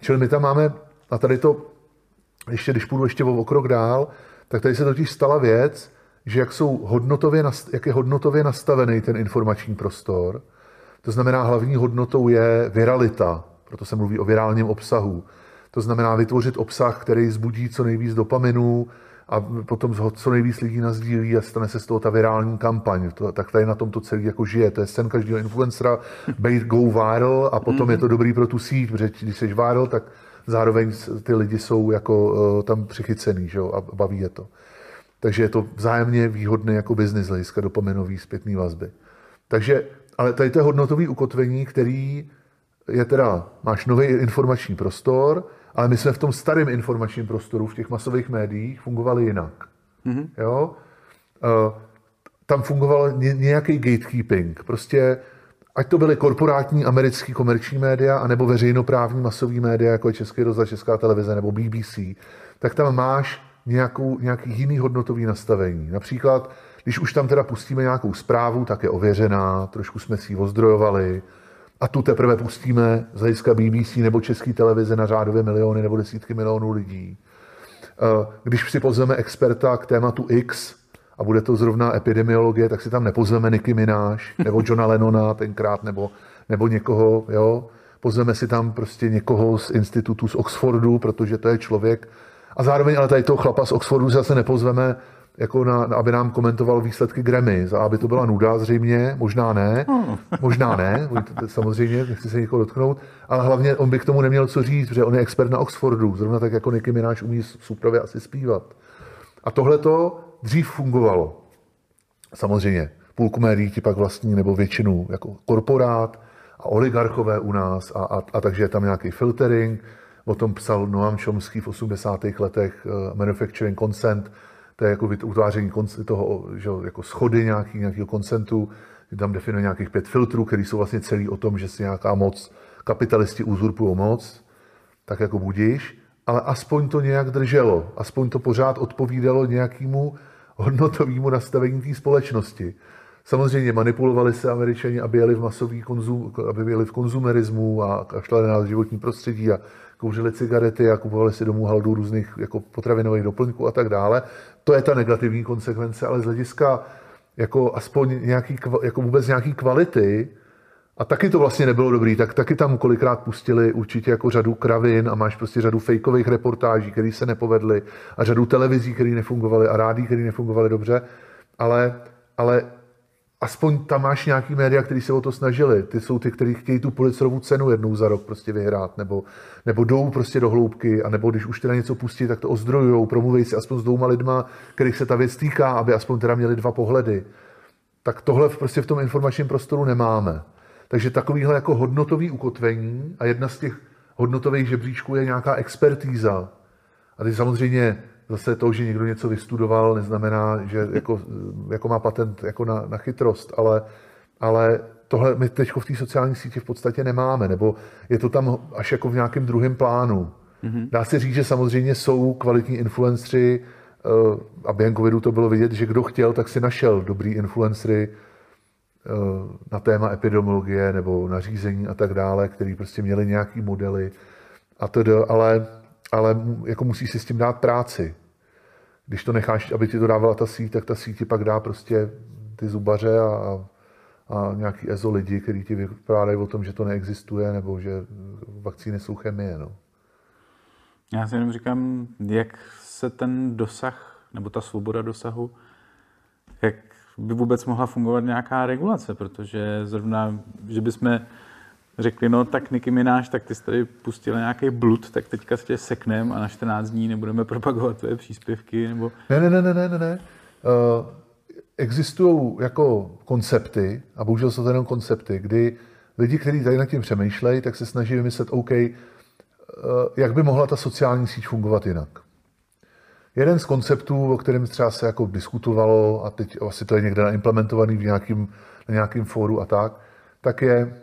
Čili my tam máme, a tady to, ještě když půjdu ještě o krok dál, tak tady se totiž stala věc, že jak, jsou hodnotově, jak je hodnotově nastavený ten informační prostor, to znamená, hlavní hodnotou je viralita, proto se mluví o virálním obsahu. To znamená vytvořit obsah, který zbudí co nejvíc dopaminu a potom ho co nejvíc lidí nazdílí a stane se z toho ta virální kampaň. To, tak tady na tom to celý jako žije. To je sen každého influencera, být go viral a potom mm-hmm. je to dobrý pro tu síť, protože když jsi viral, tak zároveň ty lidi jsou jako uh, tam přichycený že jo, a baví je to. Takže je to vzájemně výhodné jako biznis hlediska dopaminový zpětný vazby. Takže, ale tady to je hodnotový ukotvení, který je teda, máš nový informační prostor, ale my jsme v tom starém informačním prostoru, v těch masových médiích, fungovali jinak. Mm-hmm. Jo? Uh, tam fungoval nějaký gatekeeping. Prostě ať to byly korporátní americké komerční média, anebo veřejnoprávní masové média, jako je Český rozhlas, Česká televize nebo BBC, tak tam máš nějakou, nějaký jiný hodnotový nastavení. Například, když už tam teda pustíme nějakou zprávu, tak je ověřená, trošku jsme si ji ozdrojovali, a tu teprve pustíme z hlediska BBC nebo České televize na řádově miliony nebo desítky milionů lidí. Eh, když si pozveme experta k tématu X, a bude to zrovna epidemiologie, tak si tam nepozveme Nicky Mináš, nebo Johna Lennona tenkrát, nebo, nebo někoho, jo. Pozveme si tam prostě někoho z institutu z Oxfordu, protože to je člověk. A zároveň ale tady toho chlapa z Oxfordu zase nepozveme, jako na, aby nám komentoval výsledky Grammy. A aby to byla nuda zřejmě, možná ne, možná ne, samozřejmě, nechci se někoho dotknout, ale hlavně on by k tomu neměl co říct, protože on je expert na Oxfordu, zrovna tak jako Nicky Mináš umí suprově asi zpívat. A tohle to dřív fungovalo. Samozřejmě, půlku médií ti pak vlastní nebo většinu jako korporát a oligarchové u nás a, a, a takže je tam nějaký filtering. O tom psal Noam Chomsky v 80. letech uh, Manufacturing Consent, to je jako utváření toho, že, jako schody nějaký, nějakého koncentu, tam definuje nějakých pět filtrů, které jsou vlastně celý o tom, že si nějaká moc, kapitalisti uzurpují moc, tak jako budíš, ale aspoň to nějak drželo, aspoň to pořád odpovídalo nějakému hodnotovému nastavení té společnosti. Samozřejmě manipulovali se američani, aby jeli v masový konzum, aby jeli v konzumerismu a kašlali na životní prostředí a kouřili cigarety a kupovali si domů haldu různých jako potravinových doplňků a tak dále. To je ta negativní konsekvence, ale z hlediska jako aspoň nějaký, jako vůbec nějaký kvality, a taky to vlastně nebylo dobrý, tak taky tam kolikrát pustili určitě jako řadu kravin a máš prostě řadu fejkových reportáží, které se nepovedly a řadu televizí, které nefungovaly a rádí, které nefungovaly dobře, ale, ale aspoň tam máš nějaký média, který se o to snažili. Ty jsou ty, kteří chtějí tu policerovou cenu jednou za rok prostě vyhrát, nebo, nebo jdou prostě do hloubky, a nebo když už teda něco pustí, tak to ozdrojujou, promluví si aspoň s dvouma lidma, kterých se ta věc týká, aby aspoň teda měli dva pohledy. Tak tohle prostě v tom informačním prostoru nemáme. Takže takovýhle jako hodnotový ukotvení a jedna z těch hodnotových žebříčků je nějaká expertíza. A teď samozřejmě zase to, že někdo něco vystudoval, neznamená, že jako, jako má patent jako na, na chytrost, ale, ale tohle my teď v té sociální síti v podstatě nemáme, nebo je to tam až jako v nějakém druhém plánu. Mm-hmm. Dá se říct, že samozřejmě jsou kvalitní influenceri, eh, a během covidu to bylo vidět, že kdo chtěl, tak si našel dobrý influencery, Eh, na téma epidemiologie nebo nařízení a tak dále, který prostě měli nějaký modely a tedy, ale, ale jako musí si s tím dát práci. Když to necháš, aby ti to dávala ta síť, tak ta síť ti pak dá prostě ty zubaře a, a, nějaký EZO lidi, kteří ti vyprádají o tom, že to neexistuje nebo že vakcíny jsou chemie. No. Já si jenom říkám, jak se ten dosah, nebo ta svoboda dosahu, jak by vůbec mohla fungovat nějaká regulace, protože zrovna, že bychom řekli, no tak Niky Mináš, tak ty jsi tady pustil nějaký blud, tak teďka tě seknem a na 14 dní nebudeme propagovat tvoje příspěvky, nebo... Ne, ne, ne, ne, ne, ne. Uh, existují jako koncepty, a bohužel jsou to jenom koncepty, kdy lidi, kteří tady nad tím přemýšlejí, tak se snaží vymyslet, OK, uh, jak by mohla ta sociální síť fungovat jinak. Jeden z konceptů, o kterém třeba se jako diskutovalo, a teď asi to je někde naimplementovaný v nějakým, na nějakém fóru a tak, tak je,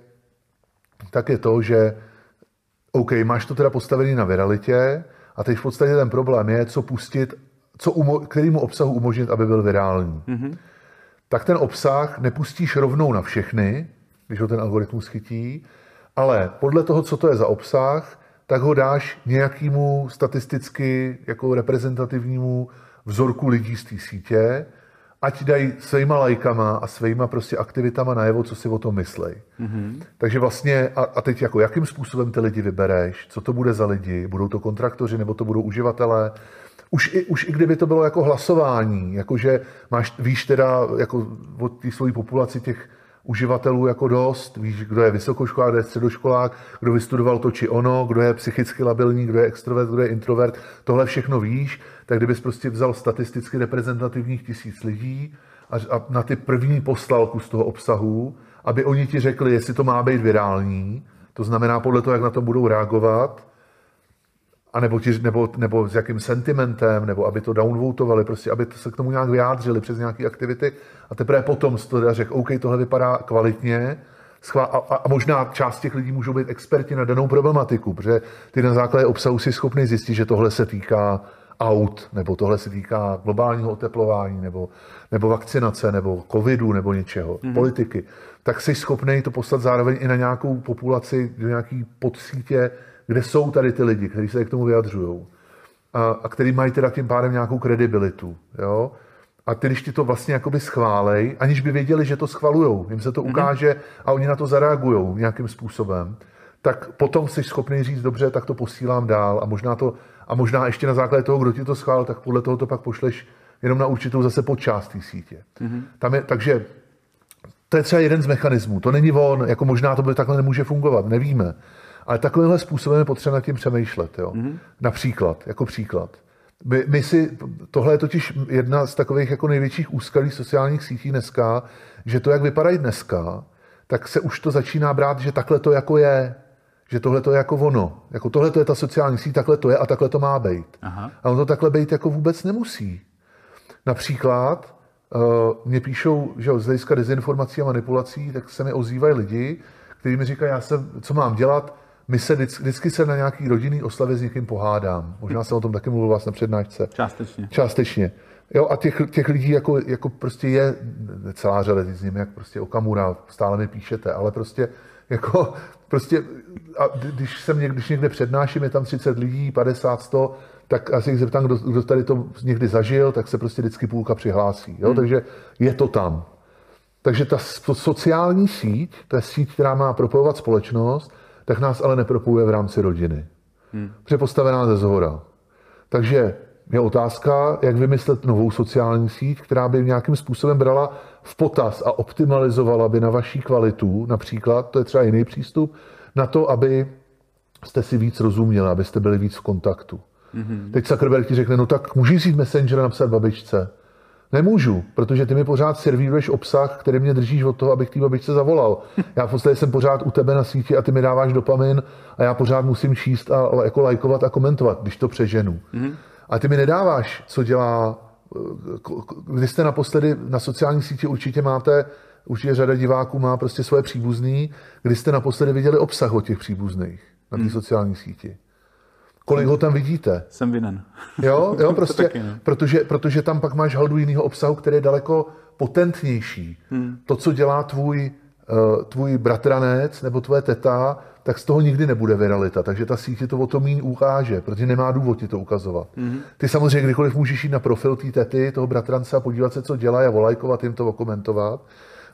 tak je to, že OK, máš to teda postavený na viralitě a teď v podstatě ten problém je, co pustit, co umo, kterýmu obsahu umožnit, aby byl virální. Mm-hmm. Tak ten obsah nepustíš rovnou na všechny, když ho ten algoritmus chytí, ale podle toho, co to je za obsah, tak ho dáš nějakému statisticky jako reprezentativnímu vzorku lidí z té sítě, ať dají svýma lajkama a svýma prostě aktivitama najevo, co si o tom myslej. Mm-hmm. Takže vlastně, a, a teď jako jakým způsobem ty lidi vybereš, co to bude za lidi, budou to kontraktoři nebo to budou uživatelé, už i, už i kdyby to bylo jako hlasování, jakože máš, víš teda jako od té svojí populaci těch uživatelů jako dost. Víš, kdo je vysokoškolák, kdo je středoškolák, kdo vystudoval to či ono, kdo je psychicky labilní, kdo je extrovert, kdo je introvert. Tohle všechno víš, tak kdybys prostě vzal statisticky reprezentativních tisíc lidí a, a na ty první poslal kus toho obsahu, aby oni ti řekli, jestli to má být virální, to znamená podle toho, jak na to budou reagovat, a nebo, ti, nebo, nebo s jakým sentimentem, nebo aby to downvotovali, prostě aby se k tomu nějak vyjádřili přes nějaké aktivity. A teprve potom to řekl, OK, tohle vypadá kvalitně, a, a, a možná část těch lidí můžou být experti na danou problematiku, protože ty na základě obsahu si schopný zjistit, že tohle se týká aut, nebo tohle se týká globálního oteplování, nebo, nebo vakcinace, nebo covidu, nebo něčeho, mm-hmm. politiky, tak jsi schopný to poslat zároveň i na nějakou populaci, do nějaký podsítě, kde jsou tady ty lidi, kteří se k tomu vyjadřují a, a který mají teda tím pádem nějakou kredibilitu. Jo? A ty, když ti to vlastně jakoby schválej, aniž by věděli, že to schvalujou, jim se to mm-hmm. ukáže a oni na to zareagují nějakým způsobem, tak potom jsi schopný říct, dobře, tak to posílám dál a možná to, a možná ještě na základě toho, kdo ti to schválil, tak podle toho to pak pošleš jenom na určitou zase podčást té sítě. Mm-hmm. Tam je, takže to je třeba jeden z mechanismů. To není on, jako možná to by takhle nemůže fungovat, nevíme. Ale takovýmhle způsobem je potřeba nad tím přemýšlet. Jo? Mm-hmm. Například, jako příklad. My, my si, tohle je totiž jedna z takových jako největších úskalí sociálních sítí dneska, že to, jak vypadají dneska, tak se už to začíná brát, že takhle to jako je, že tohle to je jako ono. Jako tohle to je ta sociální síť, takhle to je a takhle to má být. Aha. A ono to takhle být jako vůbec nemusí. Například uh, mě píšou, že z hlediska dezinformací a manipulací, tak se mi ozývají lidi, kteří mi říkají, já jsem, co mám dělat, my se vždycky, vždycky se na nějaký rodinný oslavě s někým pohádám. Možná jsem o tom taky mluvil vás na přednášce. Částečně. Částečně. Jo, a těch, těch lidí jako, jako prostě je celá řada z nimi, jak prostě Okamura, stále mi píšete, ale prostě jako, prostě, a když jsem někde, když někde přednáším, je tam 30 lidí, 50, 100, tak asi jich zeptám, kdo, kdo tady to někdy zažil, tak se prostě vždycky půlka přihlásí. Jo? Hmm. Takže je to tam. Takže ta sociální síť, je síť, která má propojovat společnost, tak nás ale nepropojuje v rámci rodiny. Hmm. Protože je postavená ze zhora. Takže je otázka, jak vymyslet novou sociální síť, která by nějakým způsobem brala v potaz a optimalizovala by na vaší kvalitu, například, to je třeba jiný přístup, na to, aby jste si víc rozuměli, abyste byli víc v kontaktu. Mm-hmm. Teď Zuckerberg ti řekne, no tak můžeš jít Messenger napsat babičce. Nemůžu, protože ty mi pořád servíruješ obsah, který mě držíš od toho, abych té babičce zavolal. Já v podstatě jsem pořád u tebe na síti a ty mi dáváš dopamin a já pořád musím číst a jako lajkovat a komentovat, když to přeženu. Mm-hmm. A ty mi nedáváš, co dělá, Když jste naposledy na sociální síti určitě máte, určitě řada diváků má prostě svoje příbuzný, kdy jste naposledy viděli obsah od těch příbuzných na té mm. sociální síti. Kolik ho tam vidíte? Jsem vinen. Jo, jo prostě, taky, ne? protože, protože tam pak máš haldu jiného obsahu, který je daleko potentnější. Hmm. To, co dělá tvůj, tvůj bratranec nebo tvoje teta, tak z toho nikdy nebude viralita. Takže ta síť to o to méně ukáže, protože nemá důvod ti to ukazovat. Mm-hmm. Ty samozřejmě kdykoliv můžeš jít na profil té tety, toho bratrance a podívat se, co dělá a volajkovat jim to, okomentovat.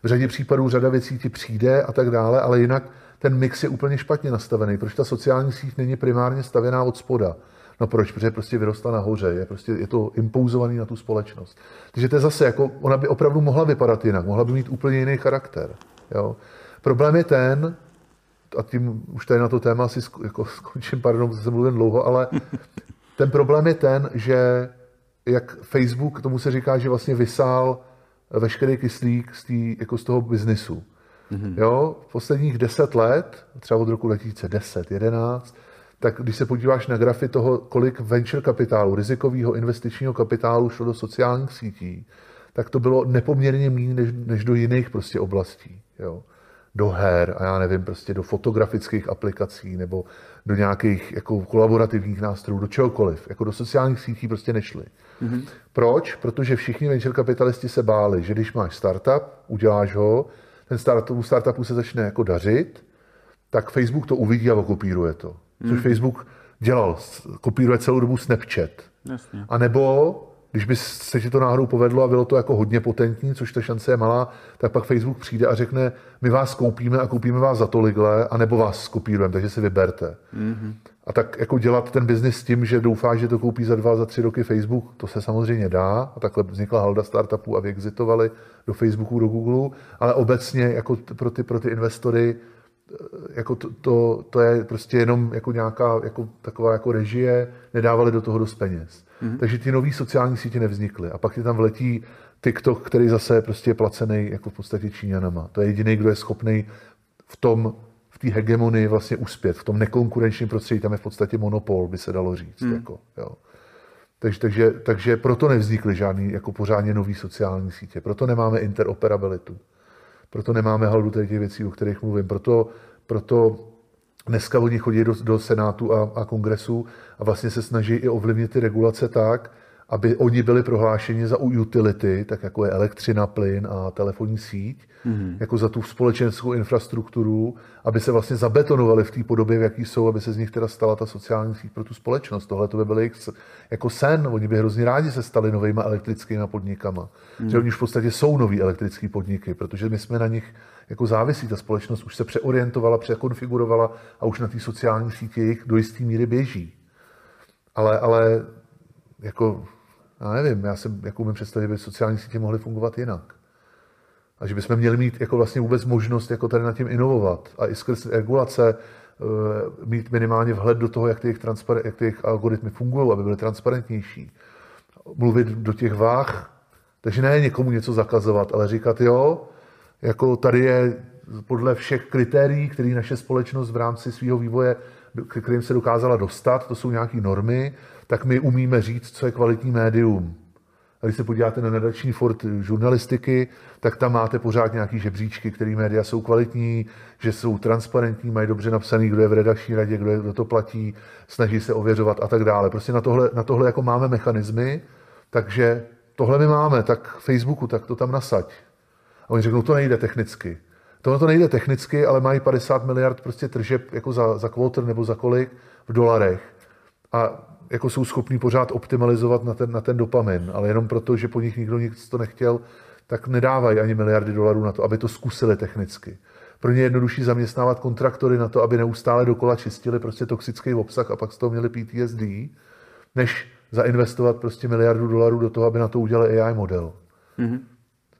V řadě případů řada věcí ti přijde a tak dále, ale jinak ten mix je úplně špatně nastavený. Proč ta sociální síť není primárně stavěná od spoda? No proč? Protože prostě vyrostla nahoře, je, prostě, je to impouzovaný na tu společnost. Takže to je zase, jako, ona by opravdu mohla vypadat jinak, mohla by mít úplně jiný charakter. Jo? Problém je ten, a tím už tady na to téma asi jako skončím, pardon, jsem mluvím dlouho, ale ten problém je ten, že jak Facebook, tomu se říká, že vlastně vysál veškerý kyslík z, tý, jako z toho biznisu. Mm-hmm. Jo, v posledních deset let, třeba od roku 2010, 11, tak když se podíváš na grafy toho, kolik venture kapitálu, rizikového investičního kapitálu šlo do sociálních sítí, tak to bylo nepoměrně méně než, než do jiných prostě oblastí. Jo. Do her a já nevím, prostě do fotografických aplikací nebo do nějakých jako kolaborativních nástrojů, do čehokoliv. Jako do sociálních sítí prostě nešli. Mm-hmm. Proč? Protože všichni venture kapitalisti se báli, že když máš startup, uděláš ho, ten startup, startupu se začne jako dařit, tak Facebook to uvidí a okopíruje to. Což hmm. Facebook dělal, kopíruje celou dobu Snapchat. Jasně. A nebo, když by se ti to náhodou povedlo a bylo to jako hodně potentní, což ta šance je malá, tak pak Facebook přijde a řekne, my vás koupíme a koupíme vás za tolikhle, a nebo vás skopírujeme, takže si vyberte. Mm-hmm. A tak jako dělat ten biznis s tím, že doufá, že to koupí za dva, za tři roky Facebook, to se samozřejmě dá. A takhle vznikla halda startupů a vyexitovali do Facebooku, do Google, ale obecně jako pro ty, pro ty investory jako to, to, to, je prostě jenom jako nějaká jako taková jako režie, nedávali do toho dost peněz. Mm-hmm. Takže ty nové sociální sítě nevznikly. A pak ti tam vletí TikTok, který zase prostě je placený jako v podstatě Číňanama. To je jediný, kdo je schopný v tom, v té hegemonii vlastně uspět, v tom nekonkurenčním prostředí, tam je v podstatě monopol, by se dalo říct. Mm. Jako, jo. Takže, takže, takže proto nevznikly žádný jako pořádně nový sociální sítě, proto nemáme interoperabilitu, proto nemáme haldu těch věcí, o kterých mluvím, proto, proto dneska oni chodí do, do Senátu a, a kongresu a vlastně se snaží i ovlivnit ty regulace tak, aby oni byli prohlášeni za utility, tak jako je elektřina, plyn a telefonní síť, mm-hmm. jako za tu společenskou infrastrukturu, aby se vlastně zabetonovali v té podobě, v jaký jsou, aby se z nich teda stala ta sociální síť pro tu společnost. Tohle to by byl jejich jako sen. Oni by hrozně rádi se stali novými elektrickými podnikama. Mm-hmm. Že oni už v podstatě jsou noví elektrické podniky, protože my jsme na nich jako závisí. Ta společnost už se přeorientovala, překonfigurovala a už na té sociální síti jejich do jisté míry běží. Ale, ale jako já nevím, já jsem jako umím představit, že by sociální sítě mohly fungovat jinak. A že bychom měli mít jako vlastně vůbec možnost jako tady nad tím inovovat a i skrz regulace uh, mít minimálně vhled do toho, jak ty jejich, jak ty jejich algoritmy fungují, aby byly transparentnější. Mluvit do těch váh, takže ne někomu něco zakazovat, ale říkat, jo, jako tady je podle všech kritérií, které naše společnost v rámci svého vývoje, k kterým se dokázala dostat, to jsou nějaké normy, tak my umíme říct, co je kvalitní médium. A když se podíváte na nadační fort žurnalistiky, tak tam máte pořád nějaký žebříčky, které média jsou kvalitní, že jsou transparentní, mají dobře napsaný, kdo je v redakční radě, kdo, je, kdo to platí, snaží se ověřovat a tak dále. Prostě na tohle, na tohle jako máme mechanismy, takže tohle my máme, tak Facebooku, tak to tam nasaď. A oni řeknou, to nejde technicky. Tohle to nejde technicky, ale mají 50 miliard prostě tržeb jako za, za kvotr nebo za kolik v dolarech. A jako jsou schopní pořád optimalizovat na ten, na ten dopamin, ale jenom proto, že po nich nikdo nic to nechtěl, tak nedávají ani miliardy dolarů na to, aby to zkusili technicky. Pro ně je jednodušší zaměstnávat kontraktory na to, aby neustále dokola čistili prostě toxický obsah a pak z toho měli PTSD, než zainvestovat prostě miliardu dolarů do toho, aby na to udělali AI model. Mm-hmm.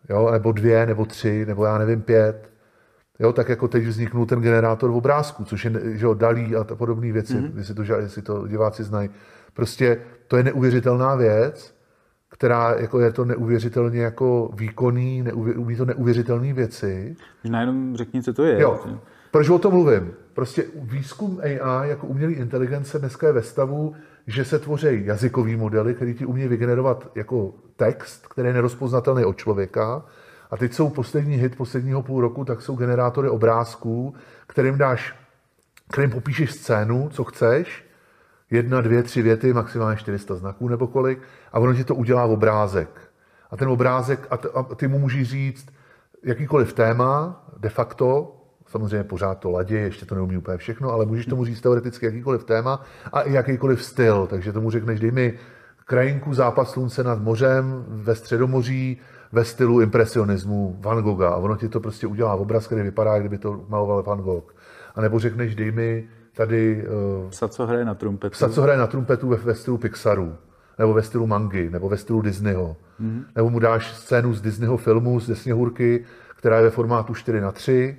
Jo, nebo dvě, nebo tři, nebo já nevím, pět. Jo, tak jako teď vzniknul ten generátor v obrázku, což je že jo, dalí a podobné věci, mm-hmm. jestli, to, jestli to diváci znají. Prostě to je neuvěřitelná věc, která jako je to neuvěřitelně jako výkonný, neuvě, umí to neuvěřitelné věci. Možná jenom řekni, co to je. Jo. Proč o tom mluvím? Prostě výzkum AI jako umělý inteligence dneska je ve stavu, že se tvoří jazykový modely, který ti umí vygenerovat jako text, který je nerozpoznatelný od člověka. A teď jsou poslední hit posledního půl roku, tak jsou generátory obrázků, kterým dáš, kterým popíšeš scénu, co chceš, jedna, dvě, tři věty, maximálně 400 znaků nebo kolik, a ono ti to udělá v obrázek. A ten obrázek, a, t, a ty mu můžeš říct jakýkoliv téma, de facto, samozřejmě pořád to ladě, ještě to neumí úplně všechno, ale můžeš tomu říct teoreticky jakýkoliv téma a i jakýkoliv styl. Takže tomu řekneš, dej mi krajinku západ slunce nad mořem ve Středomoří ve stylu impresionismu Van Gogha a ono ti to prostě udělá v obraz, který vypadá, kdyby to maloval Van Gogh. A nebo řekneš, dej mi tady... Uh, psa, co hraje na trumpetu. Psa, co hraje na trumpetu ve, ve stylu Pixaru, nebo ve stylu mangy, nebo ve stylu Disneyho. Mm-hmm. Nebo mu dáš scénu z Disneyho filmu, ze Sněhurky, která je ve formátu 4 na 3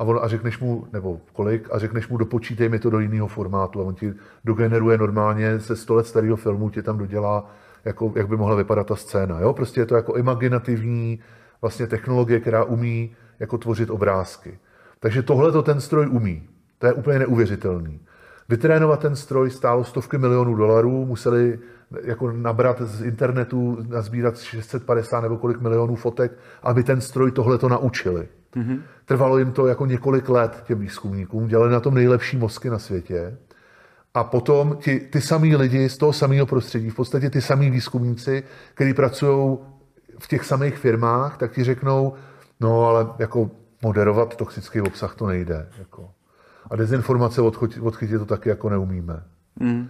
a, on, a řekneš mu, nebo kolik, a řekneš mu, dopočítej mi to do jiného formátu a on ti dogeneruje normálně ze 100 let starého filmu, ti tam dodělá, jako, jak by mohla vypadat ta scéna. Jo? Prostě je to jako imaginativní vlastně technologie, která umí jako tvořit obrázky. Takže tohle to ten stroj umí. To je úplně neuvěřitelný. Vytrénovat ten stroj stálo stovky milionů dolarů, museli jako nabrat z internetu, nazbírat 650 nebo kolik milionů fotek, aby ten stroj tohle to naučili. Mm-hmm. Trvalo jim to jako několik let těm výzkumníkům, dělali na tom nejlepší mozky na světě. A potom ti, ty samý lidi z toho samého prostředí, v podstatě ty samý výzkumníci, kteří pracují v těch samých firmách, tak ti řeknou, no ale jako moderovat toxický obsah to nejde. Jako. A dezinformace odchytit to taky jako neumíme. Mm.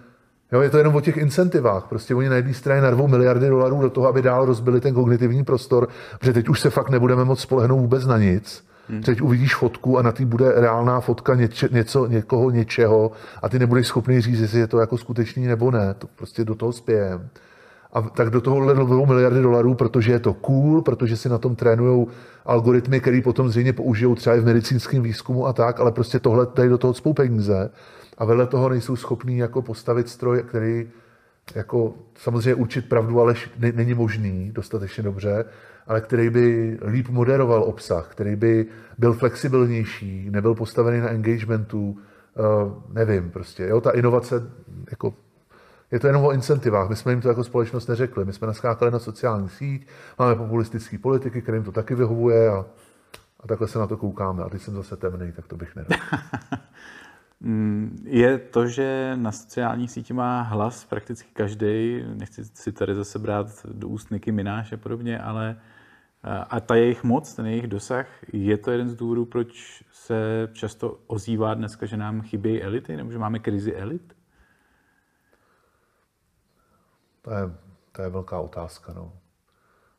Jo, je to jenom o těch incentivách. Prostě oni na jedné straně narvou miliardy dolarů do toho, aby dál rozbili ten kognitivní prostor, protože teď už se fakt nebudeme moc spolehnout vůbec na nic. Hmm. Teď uvidíš fotku a na té bude reálná fotka něče, něco, někoho, něčeho a ty nebudeš schopný říct, jestli je to jako skutečný nebo ne. To prostě do toho spějem. a tak do toho dvou miliardy dolarů, protože je to cool, protože si na tom trénují algoritmy, které potom zřejmě použijou třeba i v medicínském výzkumu a tak, ale prostě tohle tady do toho cpou peníze a vedle toho nejsou schopní jako postavit stroj, který jako samozřejmě určit pravdu, ale není možný dostatečně dobře, ale který by líp moderoval obsah, který by byl flexibilnější, nebyl postavený na engagementu, uh, nevím prostě. Jo, ta inovace, jako, je to jenom o incentivách. My jsme jim to jako společnost neřekli. My jsme naskákali na sociální síť, máme populistické politiky, kterým to taky vyhovuje a, a takhle se na to koukáme. A teď jsem zase temný, tak to bych nedal. Mm, je to, že na sociálních sítích má hlas prakticky každý, nechci si tady zase brát do úst Niky Mináš a podobně, ale a ta jejich moc, ten jejich dosah, je to jeden z důvodů, proč se často ozývá dneska, že nám chybějí elity, nebo že máme krizi elit? To je, to je velká otázka. No.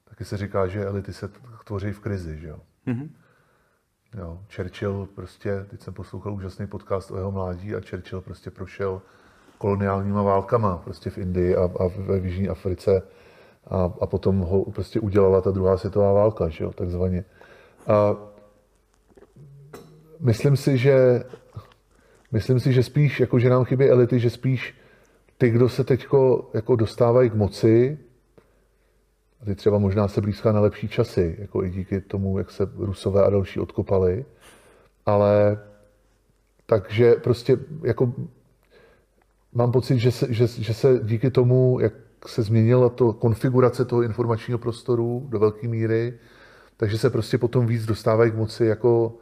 Taky se říká, že elity se tvoří v krizi, že jo. Mm-hmm. Jo, Churchill prostě, teď jsem poslouchal úžasný podcast o jeho mládí a Churchill prostě prošel koloniálníma válkama prostě v Indii a, a ve Jižní Africe a, a potom ho prostě udělala ta druhá světová válka, že jo, takzvaně. A myslím si, že myslím si, že spíš, jako že nám chybí elity, že spíš ty, kdo se teď jako dostávají k moci, a ty třeba možná se blízká na lepší časy, jako i díky tomu, jak se Rusové a další odkopali, ale takže prostě jako mám pocit, že se, že, že se díky tomu, jak se změnila to konfigurace toho informačního prostoru do velké míry, takže se prostě potom víc dostávají k moci jako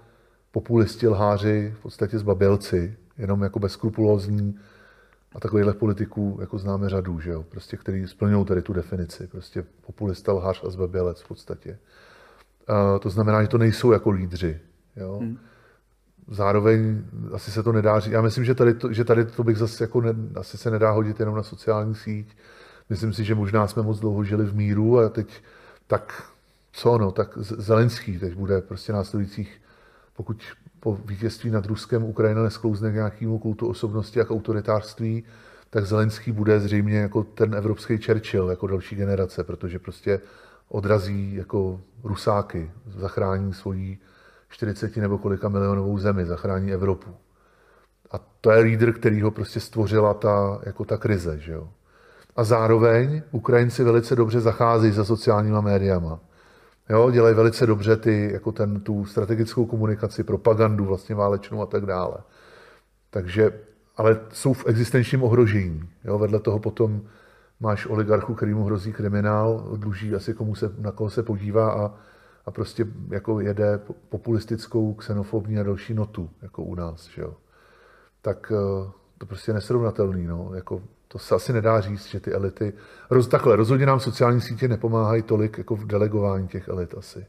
populisti, lháři, v podstatě zbabělci, jenom jako bezkrupulózní a takovýchhle politiků jako známe řadu, že jo? Prostě, který splňují tady tu definici. Prostě populista, lhář a zbabělec v podstatě. A to znamená, že to nejsou jako lídři. Jo? Hmm. Zároveň asi se to nedá říct. Já myslím, že tady to, že tady to bych zase jako ne, asi se nedá hodit jenom na sociální síť. Myslím si, že možná jsme moc dlouho žili v míru a teď tak co no, tak Zelenský teď bude prostě následujících, pokud po vítězství nad Ruskem Ukrajina nesklouzne k nějakému kultu osobnosti a k autoritářství, tak Zelenský bude zřejmě jako ten evropský Churchill, jako další generace, protože prostě odrazí jako rusáky, zachrání svoji 40 nebo kolika milionovou zemi, zachrání Evropu. A to je lídr, který ho prostě stvořila ta, jako ta krize. Že jo? A zároveň Ukrajinci velice dobře zacházejí za sociálníma médiama. Jo, dělají velice dobře ty, jako ten, tu strategickou komunikaci, propagandu vlastně válečnou a tak dále. Takže, ale jsou v existenčním ohrožení. Jo, vedle toho potom máš oligarchu, který mu hrozí kriminál, dluží asi komu se, na koho se podívá a, a prostě jako jede populistickou, xenofobní a další notu, jako u nás. Že jo. Tak eh, to prostě nesrovnatelný. No. Jako to se asi nedá říct, že ty elity... Roz, takhle, rozhodně nám sociální sítě nepomáhají tolik jako v delegování těch elit asi.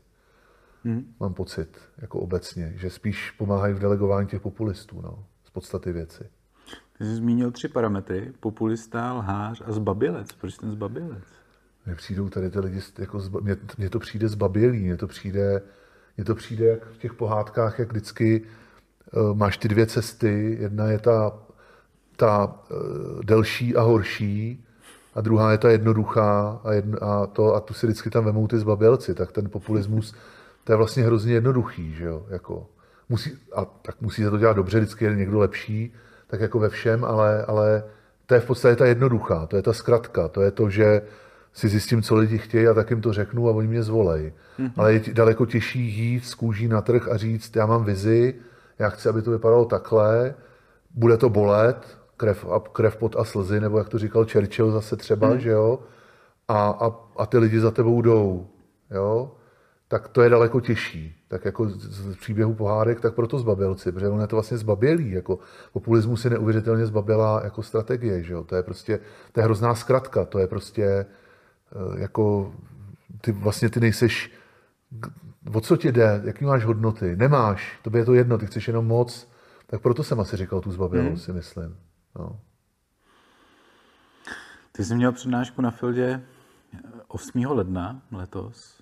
Hmm. Mám pocit, jako obecně, že spíš pomáhají v delegování těch populistů, no, z podstaty věci. Ty jsi zmínil tři parametry. Populista, lhář a zbabilec. Proč ten zbabilec? Mně přijdou tady ty lidi, jako zba, mně, mně, to přijde zbabělý, mně to přijde, mně to přijde jak v těch pohádkách, jak vždycky uh, máš ty dvě cesty. Jedna je ta ta uh, delší a horší, a druhá je ta jednoduchá a, jedno, a, to, a tu si vždycky tam vemou ty zbabělci, tak ten populismus, to je vlastně hrozně jednoduchý, že jo, jako, musí, a tak musí se to dělat dobře, vždycky je někdo lepší, tak jako ve všem, ale, ale to je v podstatě ta jednoduchá, to je ta zkratka, to je to, že si zjistím, co lidi chtějí a tak jim to řeknu a oni mě zvolej. Mm-hmm. Ale je daleko těžší jít z kůží na trh a říct, já mám vizi, já chci, aby to vypadalo takhle, bude to bolet, krev, a, krev, pot a slzy, nebo jak to říkal Churchill zase třeba, hmm. že jo, a, a, a ty lidi za tebou jdou, jo, tak to je daleko těžší. Tak jako z, z příběhu pohádek, tak proto zbabělci, protože on je to vlastně zbabělý, jako populismus je neuvěřitelně zbabělá jako strategie, že jo, to je prostě, to je hrozná zkratka, to je prostě eh, jako, ty vlastně ty nejseš, o co ti jde, jaký máš hodnoty, nemáš, to je to jedno, ty chceš jenom moc, tak proto jsem asi říkal tu zbabělou, hmm. si myslím. No. Ty jsi měl přednášku na Fieldě 8. ledna letos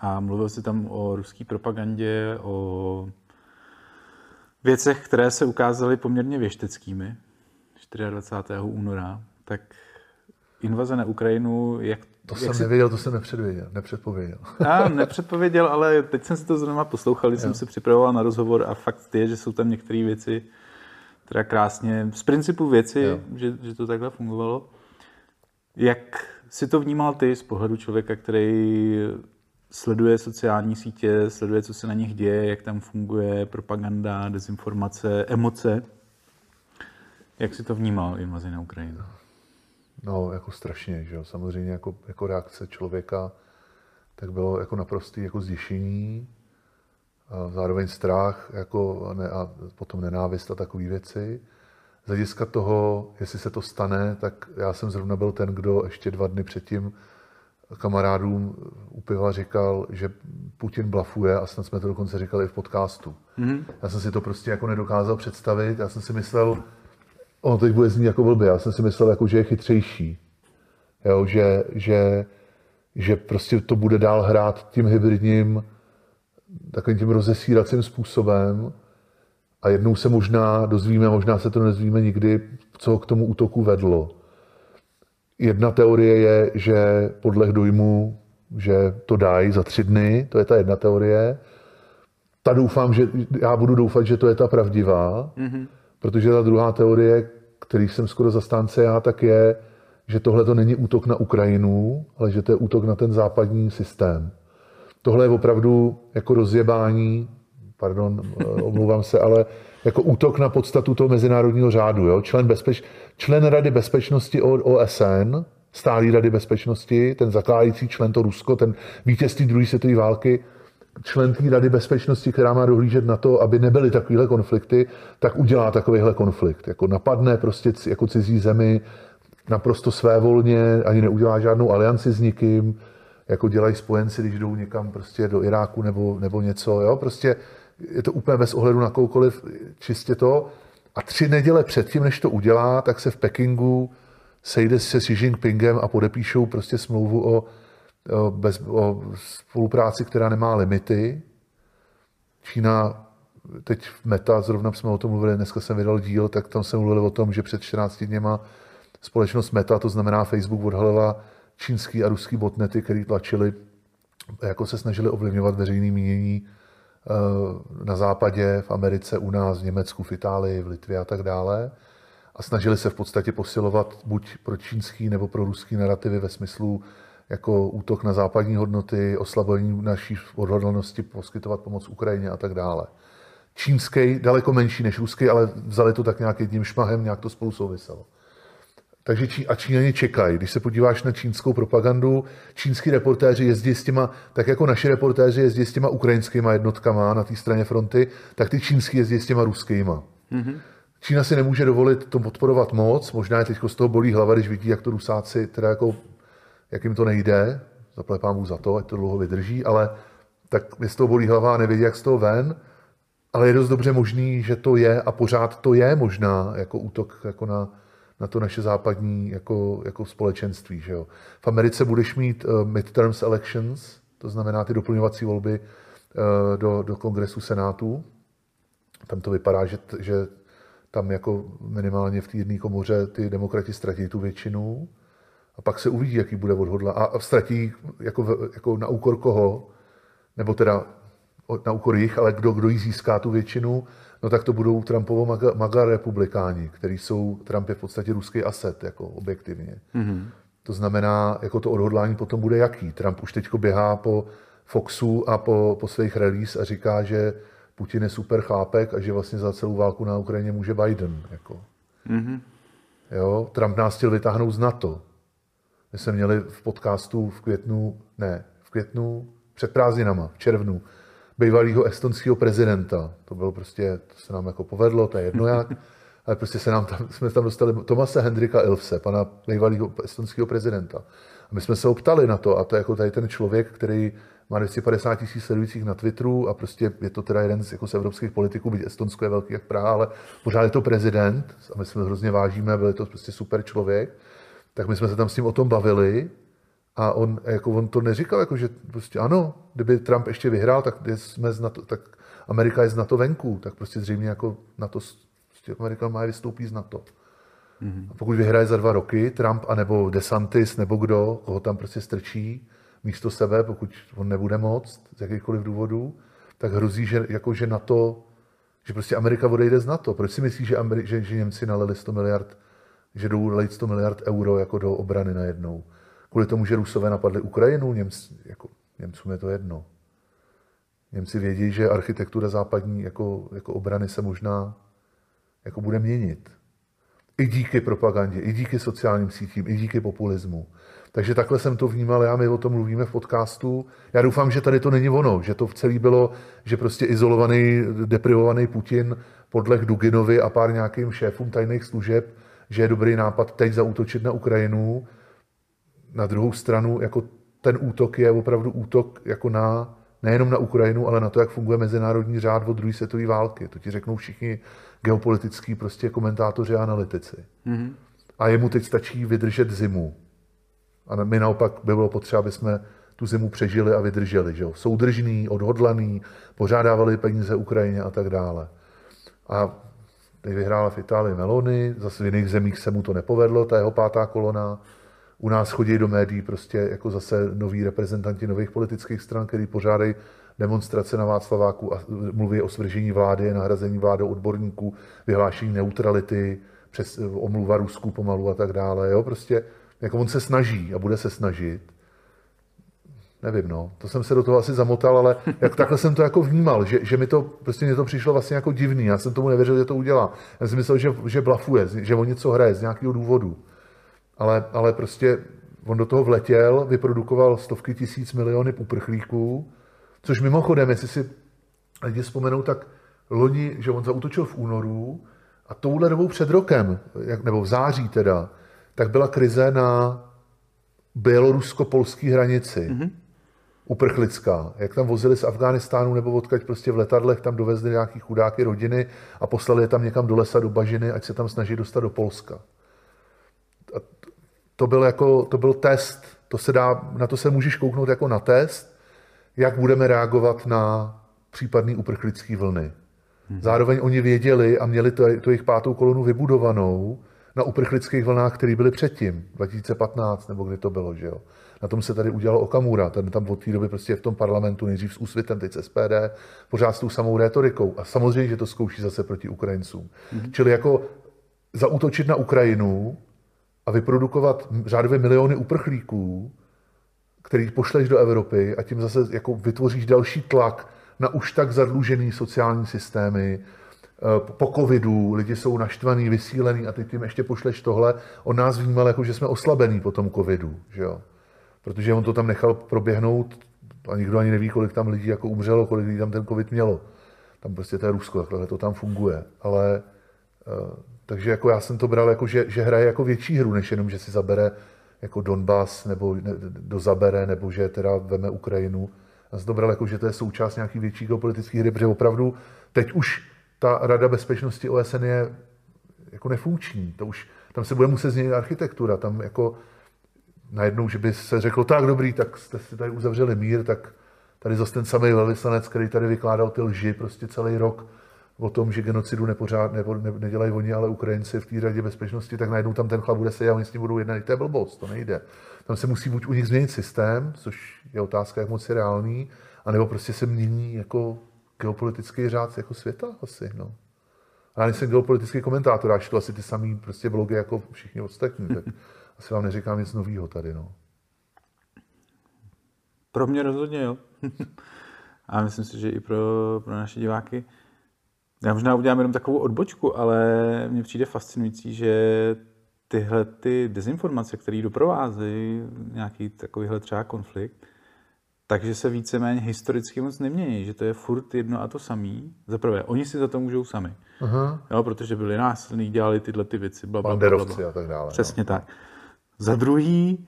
a mluvil jsi tam o ruské propagandě, o věcech, které se ukázaly poměrně věšteckými 24. února. Tak invaze na Ukrajinu, jak To jak jsem si- nevěděl, to jsem nepředvěděl, nepředpověděl. Já nepředpověděl, ale teď jsem si to zrovna poslouchal, když jsem se připravoval na rozhovor a fakt je, že jsou tam některé věci, teda krásně, z principu věci, Jo. že, že to takhle fungovalo. Jak si to vnímal ty z pohledu člověka, který sleduje sociální sítě, sleduje, co se na nich děje, jak tam funguje propaganda, dezinformace, emoce? Jak si to vnímal invazi na Ukrajinu? No, jako strašně, že jo. Samozřejmě jako, jako reakce člověka, tak bylo jako naprostý jako zděšení, a zároveň strach jako, a, ne, a potom nenávist a takové věci. Z hlediska toho, jestli se to stane, tak já jsem zrovna byl ten, kdo ještě dva dny předtím kamarádům u piva říkal, že Putin blafuje a snad jsme to dokonce říkali i v podcastu. Mm-hmm. Já jsem si to prostě jako nedokázal představit. Já jsem si myslel, ono teď bude znít jako blbě, já jsem si myslel, jako, že je chytřejší. Jo, že, že, že prostě to bude dál hrát tím hybridním, takovým tím rozesíracím způsobem a jednou se možná dozvíme, možná se to nezvíme nikdy, co k tomu útoku vedlo. Jedna teorie je, že podle dojmu, že to dají za tři dny, to je ta jedna teorie. Ta doufám, že já budu doufat, že to je ta pravdivá, mm-hmm. protože ta druhá teorie, který jsem skoro zastánce já, tak je, že tohle to není útok na Ukrajinu, ale že to je útok na ten západní systém. Tohle je opravdu jako rozjebání, pardon, eh, omlouvám se, ale jako útok na podstatu toho mezinárodního řádu. Jo? Člen, bezpeč, člen Rady bezpečnosti OSN, stálý Rady bezpečnosti, ten zakládající člen to Rusko, ten vítězství druhé světové války, člen té Rady bezpečnosti, která má dohlížet na to, aby nebyly takovéhle konflikty, tak udělá takovýhle konflikt. Jako napadne prostě jako cizí zemi naprosto svévolně, ani neudělá žádnou alianci s nikým, jako dělají spojenci, když jdou někam prostě do Iráku nebo, nebo něco. Jo? Prostě je to úplně bez ohledu na koukoliv, čistě to. A tři neděle předtím, než to udělá, tak se v Pekingu sejde se Xi Jinpingem a podepíšou prostě smlouvu o, o, bez, o spolupráci, která nemá limity. Čína, teď v Meta, zrovna jsme o tom mluvili, dneska jsem vydal díl, tak tam jsem mluvil o tom, že před 14 dněma společnost Meta, to znamená Facebook, odhalila čínský a ruský botnety, který tlačili, jako se snažili ovlivňovat veřejné mínění eh, na západě, v Americe, u nás, v Německu, v Itálii, v Litvě a tak dále. A snažili se v podstatě posilovat buď pro čínský nebo pro ruský narrativy ve smyslu jako útok na západní hodnoty, oslabení naší odhodlanosti poskytovat pomoc Ukrajině a tak dále. Čínský daleko menší než ruský, ale vzali to tak nějak jedním šmahem, nějak to spolu souviselo. Takže Čí, a Číňani čekají. Když se podíváš na čínskou propagandu, čínský reportéři jezdí s těma, tak jako naši reportéři jezdí s těma ukrajinskýma jednotkama na té straně fronty, tak ty čínský jezdí s těma ruskýma. Mm-hmm. Čína si nemůže dovolit to podporovat moc, možná je teď z toho bolí hlava, když vidí, jak to Rusáci, teda jako, jak jim to nejde, zaplepám Bůh za to, ať to dlouho vydrží, ale tak mě z toho bolí hlava a nevědí, jak z toho ven, ale je dost dobře možný, že to je a pořád to je možná jako útok jako na, na to naše západní jako, jako společenství. Že jo. V Americe budeš mít uh, midterms elections, to znamená ty doplňovací volby uh, do, do kongresu senátu. Tam to vypadá, že, že tam jako minimálně v jedné komoře ty demokrati ztratí tu většinu a pak se uvidí, jaký bude odhodla. A, a ztratí jako, jako na úkor koho, nebo teda na úkor jich, ale kdo, kdo jí získá tu většinu, no tak to budou Trumpovo maga, maga republikáni, který jsou, Trump je v podstatě ruský aset, jako objektivně. Mm-hmm. To znamená, jako to odhodlání potom bude jaký. Trump už teď běhá po Foxu a po, po svých release a říká, že Putin je super chlápek a že vlastně za celou válku na Ukrajině může Biden. Jako. Mm-hmm. Jo? Trump nás chtěl vytáhnout z NATO. My jsme měli v podcastu v květnu, ne, v květnu, před prázdninama, v červnu, bývalého estonského prezidenta. To bylo prostě, to se nám jako povedlo, to je jedno jak, ale prostě se nám tam, jsme tam dostali Tomase Hendrika Ilse, pana bývalého estonského prezidenta. A my jsme se ho ptali na to, a to je jako tady ten člověk, který má 250 tisíc sledujících na Twitteru a prostě je to teda jeden z, jako z evropských politiků, byť Estonsko je velký jak Praha, ale pořád je to prezident a my jsme ho hrozně vážíme, byl to prostě super člověk. Tak my jsme se tam s ním o tom bavili a on, jako on to neříkal, jako, že prostě ano, kdyby Trump ještě vyhrál, tak, jsme z NATO, tak Amerika je z NATO venku, tak prostě zřejmě jako NATO, prostě Amerika má vystoupí z NATO. Mm-hmm. A pokud vyhraje za dva roky Trump, anebo DeSantis, nebo kdo, koho tam prostě strčí místo sebe, pokud on nebude moct z jakýchkoliv důvodů, tak hrozí, že, jako, že na to, že prostě Amerika odejde z NATO. Proč si myslíš, že, Ameri- že, že Němci nalili 100 miliard, že jdou lejt 100 miliard euro jako do obrany najednou? Kvůli tomu, že Rusové napadli Ukrajinu, Němci, jako, Němcům je to jedno. Němci vědí, že architektura západní jako, jako obrany se možná jako bude měnit. I díky propagandě, i díky sociálním sítím, i díky populismu. Takže takhle jsem to vnímal já, my o tom mluvíme v podcastu. Já doufám, že tady to není ono, že to v celý bylo, že prostě izolovaný, deprivovaný Putin podleh Duginovi a pár nějakým šéfům tajných služeb, že je dobrý nápad teď zaútočit na Ukrajinu. Na druhou stranu, jako ten útok je opravdu útok jako na, nejenom na Ukrajinu, ale na to, jak funguje mezinárodní řád od druhé světové války. To ti řeknou všichni geopolitický prostě komentátoři a analytici. Mm-hmm. A jemu teď stačí vydržet zimu. A my naopak by bylo potřeba, aby jsme tu zimu přežili a vydrželi. Že jo? Soudržný, odhodlaný, pořádávali peníze Ukrajině a tak dále. A teď vyhrála v Itálii Melony, zase v jiných zemích se mu to nepovedlo, ta jeho pátá kolona. U nás chodí do médií prostě jako zase noví reprezentanti nových politických stran, který pořádají demonstrace na Václaváku a mluví o svržení vlády, nahrazení vládou odborníků, vyhlášení neutrality, přes omluva Rusku pomalu a tak dále. Jo? Prostě jako on se snaží a bude se snažit. Nevím, no. To jsem se do toho asi zamotal, ale jak takhle jsem to jako vnímal, že, že mi to, prostě mě to přišlo vlastně jako divný. Já jsem tomu nevěřil, že to udělá. Já jsem myslel, že, že blafuje, že on něco hraje z nějakého důvodu. Ale, ale prostě on do toho vletěl, vyprodukoval stovky tisíc miliony uprchlíků, což mimochodem, jestli si lidi vzpomenou, tak loni, že on zautočil v únoru a touhle dobou před rokem, nebo v září teda, tak byla krize na bělorusko-polské hranici. Mm-hmm. Uprchlická. Jak tam vozili z Afghánistánu nebo odkaď prostě v letadlech, tam dovezli nějaký chudáky rodiny a poslali je tam někam do lesa, do bažiny, ať se tam snaží dostat do Polska. To byl, jako, to byl test, to se dá, na to se můžeš kouknout jako na test, jak budeme reagovat na případný uprchlický vlny. Mm-hmm. Zároveň oni věděli a měli to, to jejich pátou kolonu vybudovanou, na uprchlických vlnách, které byly předtím, 2015 nebo kdy to bylo, že jo. Na tom se tady udělal Okamura, ten tam od té doby prostě v tom parlamentu, nejdřív s úsvitem, teď s SPD, pořád s tou samou rétorikou. A samozřejmě, že to zkouší zase proti Ukrajincům. Mm-hmm. Čili jako zaútočit na Ukrajinu a vyprodukovat řádově miliony uprchlíků, který pošleš do Evropy a tím zase jako vytvoříš další tlak na už tak zadlužený sociální systémy, Eh, po covidu, lidi jsou naštvaný, vysílený a teď tím ještě pošleš tohle. On nás vnímal jako, že jsme oslabení po tom covidu, že jo? Protože on to tam nechal proběhnout a nikdo ani neví, kolik tam lidí jako umřelo, kolik lidí tam ten covid mělo. Tam prostě to je Rusko, takhle to tam funguje. Ale eh, takže jako já jsem to bral jako, že, že hraje jako větší hru, než jenom, že si zabere jako Donbass nebo ne, dozabere, nebo že teda veme Ukrajinu. Já jsem to bral jako, že to je součást nějaký větší geopolitických hry, protože opravdu teď už ta Rada bezpečnosti OSN je jako nefunkční. To už, tam se bude muset změnit architektura. Tam jako najednou, že by se řeklo, tak dobrý, tak jste si tady uzavřeli mír, tak tady zase ten samý velvyslanec, který tady vykládal ty lži prostě celý rok o tom, že genocidu nepořád, nebo ne, nedělají oni, ale Ukrajinci v té radě bezpečnosti, tak najednou tam ten chlap bude se a oni s ním budou jednat. To je blbost, to nejde. Tam se musí buď u nich změnit systém, což je otázka, jak moc je reálný, anebo prostě se mění jako geopolitický řád jako světa asi, no. A já nejsem geopolitický komentátor, já čtu asi ty samý prostě blogy jako všichni ostatní, tak asi vám neříkám nic nového tady, no. Pro mě rozhodně, jo. A myslím si, že i pro, pro naše diváky. Já možná udělám jenom takovou odbočku, ale mně přijde fascinující, že tyhle ty dezinformace, které doprovázejí nějaký takovýhle třeba konflikt, takže se víceméně historicky moc nemění, že to je furt jedno a to samý. Za prvé, oni si za to můžou sami. Uh-huh. Jo, protože byli násilní, dělali tyhle ty věci, bla, bla, bla, bla. a tak dále. Přesně no. tak. Za druhý,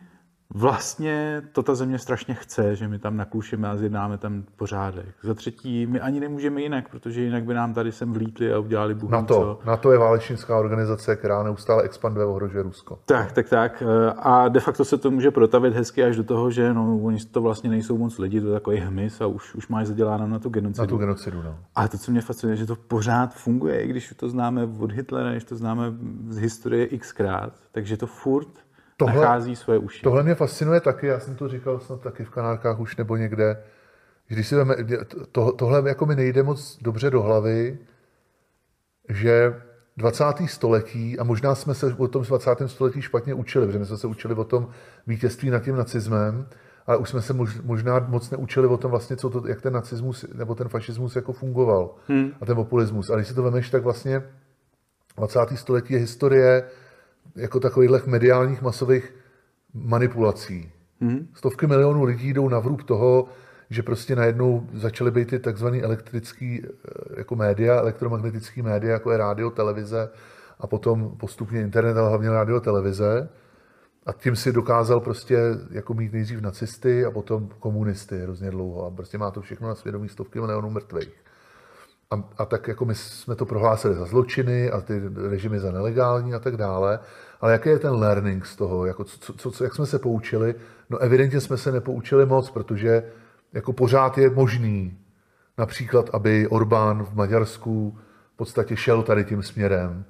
vlastně to ta země strašně chce, že my tam naklušeme a zjednáme tam pořádek. Za třetí, my ani nemůžeme jinak, protože jinak by nám tady sem vlítli a udělali Bůh NATO, co. NATO je válečnická organizace, která neustále expanduje, ohrožuje Rusko. Tak, tak, tak. A de facto se to může protavit hezky až do toho, že no, oni to vlastně nejsou moc lidi, to je takový hmyz a už, už máš zaděláno na tu genocidu. Na tu genocidu, no. Ale to, co mě fascinuje, že to pořád funguje, i když to známe od Hitlera, když to známe z historie xkrát, takže to furt tohle, nachází svoje uši. Tohle mě fascinuje taky, já jsem to říkal snad taky v kanálkách už nebo někde, když si veme, to, tohle jako mi nejde moc dobře do hlavy, že 20. století, a možná jsme se o tom 20. století špatně učili, protože my jsme se učili o tom vítězství nad tím nacismem, ale už jsme se možná moc neučili o tom vlastně, co to, jak ten nacismus nebo ten fašismus jako fungoval hmm. a ten populismus. A když si to vemeš, tak vlastně 20. století je historie jako takových mediálních masových manipulací. Hmm. Stovky milionů lidí jdou na vrub toho, že prostě najednou začaly být ty takzvané elektrické eh, jako média, elektromagnetické média, jako je rádio, televize a potom postupně internet, ale hlavně rádio, televize. A tím si dokázal prostě jako mít nejdřív nacisty a potom komunisty hrozně dlouho. A prostě má to všechno na svědomí stovky milionů mrtvých. A, a tak jako my jsme to prohlásili za zločiny a ty režimy za nelegální a tak dále. Ale jaký je ten learning z toho? Jako co, co, co, jak jsme se poučili? No evidentně jsme se nepoučili moc, protože jako pořád je možný například, aby Orbán v Maďarsku v podstatě šel tady tím směrem.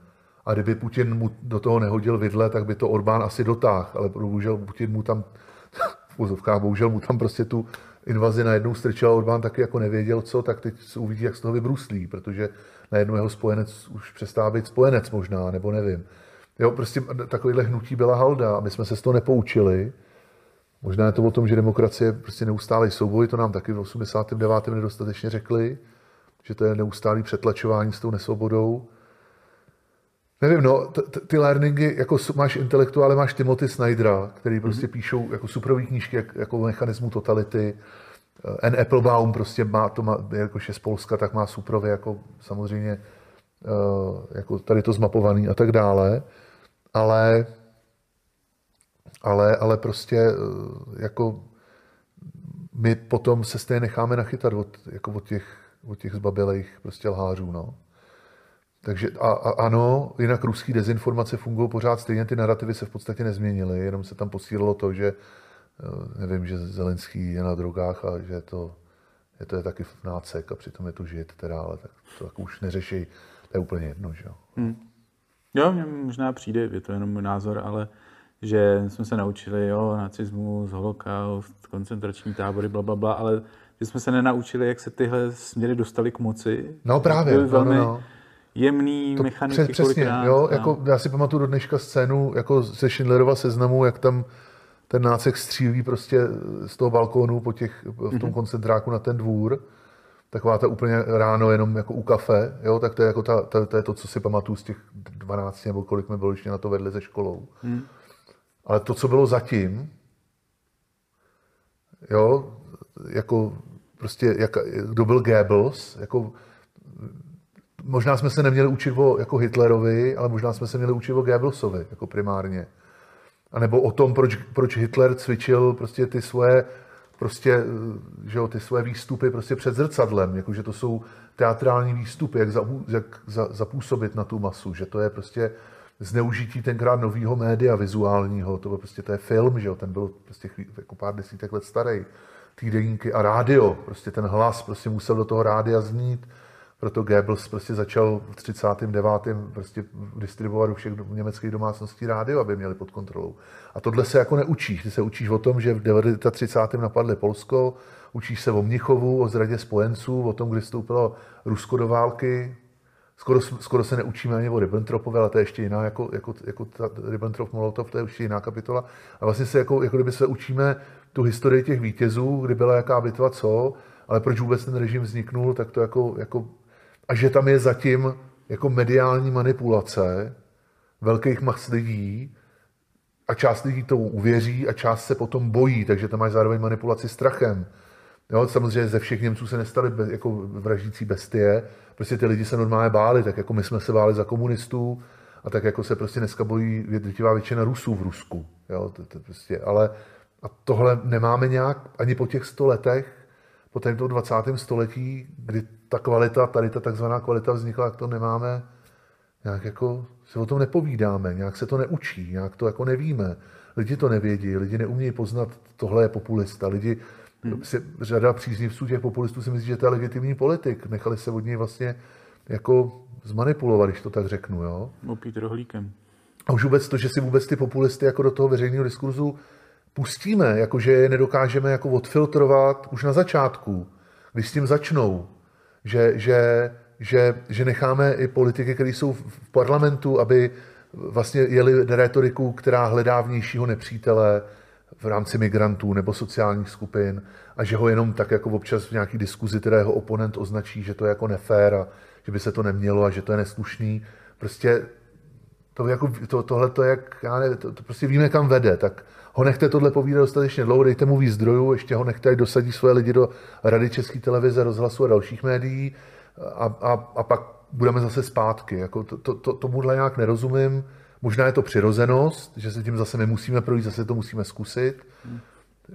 A kdyby Putin mu do toho nehodil vidle, tak by to Orbán asi dotáhl, ale bohužel Putin mu tam, v bohužel mu tam prostě tu invazi najednou strčil a Orbán taky jako nevěděl co, tak teď se uvidí, jak z toho vybruslí, protože najednou jeho spojenec už přestává být spojenec možná, nebo nevím. Jo, prostě takovýhle hnutí byla halda a my jsme se z toho nepoučili. Možná je to o tom, že demokracie je prostě neustálý souboj, to nám taky v 89. nedostatečně řekli, že to je neustálý přetlačování s tou nesvobodou. Nevím, no, ty learningy, jako máš intelektuály, máš Timothy Snydera, který prostě mm-hmm. píšou jako superové knížky, jak, jako mechanismu totality. Eh, N. Applebaum prostě má, to má, jakož je z Polska, tak má suprově jako samozřejmě eh, jako tady to zmapovaný a tak dále. Ale, ale, ale prostě eh, jako my potom se stejně necháme nachytat od, jako od těch, od těch zbabělých prostě lhářů, no. Takže a, a ano, jinak ruský dezinformace fungují pořád stejně, ty narrativy se v podstatě nezměnily, jenom se tam posílilo to, že eh, nevím, že Zelenský je na drogách a že to, je to je taky nácek a přitom je to žid, teda, ale tak to tak už neřeší, to je úplně jedno, že jo. Hmm. Jo, mně možná přijde, je to jenom můj názor, ale že jsme se naučili, jo, nacismus, holokaust, koncentrační tábory, bla, bla, bla, ale že jsme se nenaučili, jak se tyhle směry dostali k moci. No právě, no, velmi, no, no jemný to mechaniky přes, Přesně, jo, jako já si pamatuju do dneška scénu jako ze Schindlerova seznamu, jak tam ten nácek střílí prostě z toho balkónu po těch, v tom mm-hmm. koncentráku na ten dvůr. Taková ta úplně ráno jenom jako u kafe, jo, tak to je, jako ta, ta, to, je to, co si pamatuju z těch 12 nebo kolik mi bylo ještě na to vedli ze školou. Mm. Ale to, co bylo zatím, jo, jako prostě, jak, kdo byl Goebbels, jako možná jsme se neměli učit o jako Hitlerovi, ale možná jsme se měli učit o Goebbelsovi jako primárně. A nebo o tom, proč, proč Hitler cvičil prostě ty svoje prostě, že jo, ty svoje výstupy prostě před zrcadlem, jakože to jsou teatrální výstupy, jak, za, jak za, zapůsobit na tu masu, že to je prostě zneužití tenkrát nového média vizuálního, to byl prostě to je film, že jo, ten byl prostě chví, jako pár desítek let starý, týdeníky a rádio, prostě ten hlas prostě musel do toho rádia znít, proto Goebbels prostě začal v 39. prostě distribuovat do všech německých domácností rádio, aby měli pod kontrolou. A tohle se jako neučíš. Ty se učíš o tom, že v 30. napadly Polsko, učíš se o Mnichovu, o zradě spojenců, o tom, kdy vstoupilo Rusko do války. Skoro, skoro se neučíme ani o Ribbentropovi, ale to je ještě jiná, jako, jako, jako ta Ribbentrop-Molotov, to je ještě jiná kapitola. A vlastně se jako, jako kdyby se učíme tu historii těch vítězů, kdy byla jaká bitva co, ale proč vůbec ten režim vzniknul, tak to jako, jako a že tam je zatím jako mediální manipulace velkých mas lidí a část lidí to uvěří a část se potom bojí, takže tam máš zároveň manipulaci strachem. Jo, samozřejmě ze všech Němců se nestaly bez, jako vraždící bestie, prostě ty lidi se normálně báli, tak jako my jsme se báli za komunistů a tak jako se prostě dneska bojí drtivá většina Rusů v Rusku. Jo, to, to prostě, ale, A tohle nemáme nějak ani po těch sto letech, po tomto 20. století, kdy ta kvalita, tady ta takzvaná kvalita vznikla, jak to nemáme, nějak jako se o tom nepovídáme, nějak se to neučí, nějak to jako nevíme. Lidi to nevědí, lidi neumějí poznat, tohle je populista. Lidi, hmm. si, řada příznivců těch populistů si myslí, že to je legitimní politik. Nechali se od něj vlastně jako zmanipulovat, když to tak řeknu. Jo? Opít rohlíkem. A už vůbec to, že si vůbec ty populisty jako do toho veřejného diskurzu pustíme, jakože je nedokážeme jako odfiltrovat už na začátku, když s tím začnou, že, že, že, že necháme i politiky, které jsou v parlamentu, aby vlastně jeli retoriku, která hledá vnějšího nepřítele v rámci migrantů nebo sociálních skupin a že ho jenom tak jako občas v nějaký diskuzi, teda jeho oponent označí, že to je jako nefér a že by se to nemělo a že to je neslušný. Prostě to, jako, to, tohle to, jak, já ne, to, to, prostě víme, kam vede, tak ho nechte tohle povídat dostatečně dlouho, dejte mu víc zdrojů, ještě ho nechte, ať dosadí svoje lidi do Rady České televize, rozhlasu a dalších médií a, a, a pak budeme zase zpátky. Jako to, to, to, tomuhle nějak nerozumím. Možná je to přirozenost, že se tím zase nemusíme projít, zase to musíme zkusit. Hmm.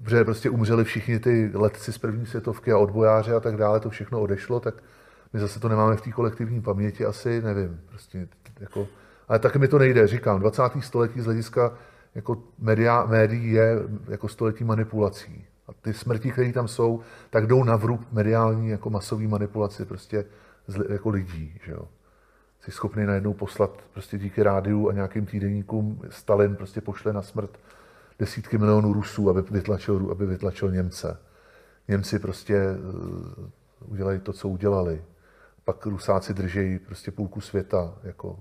Protože prostě umřeli všichni ty letci z první světovky a odbojáři a tak dále, to všechno odešlo, tak my zase to nemáme v té kolektivní paměti, asi nevím. Prostě jako, ale taky mi to nejde, říkám, 20. století z hlediska jako media, médií je jako století manipulací. A ty smrti, které tam jsou, tak jdou na vrub mediální jako masový manipulaci prostě z, jako lidí. Že jo. Jsi schopný najednou poslat prostě díky rádiu a nějakým týdenníkům Stalin prostě pošle na smrt desítky milionů Rusů, aby vytlačil, aby vytlačil Němce. Němci prostě uh, udělají to, co udělali. Pak Rusáci držejí prostě půlku světa. Jako.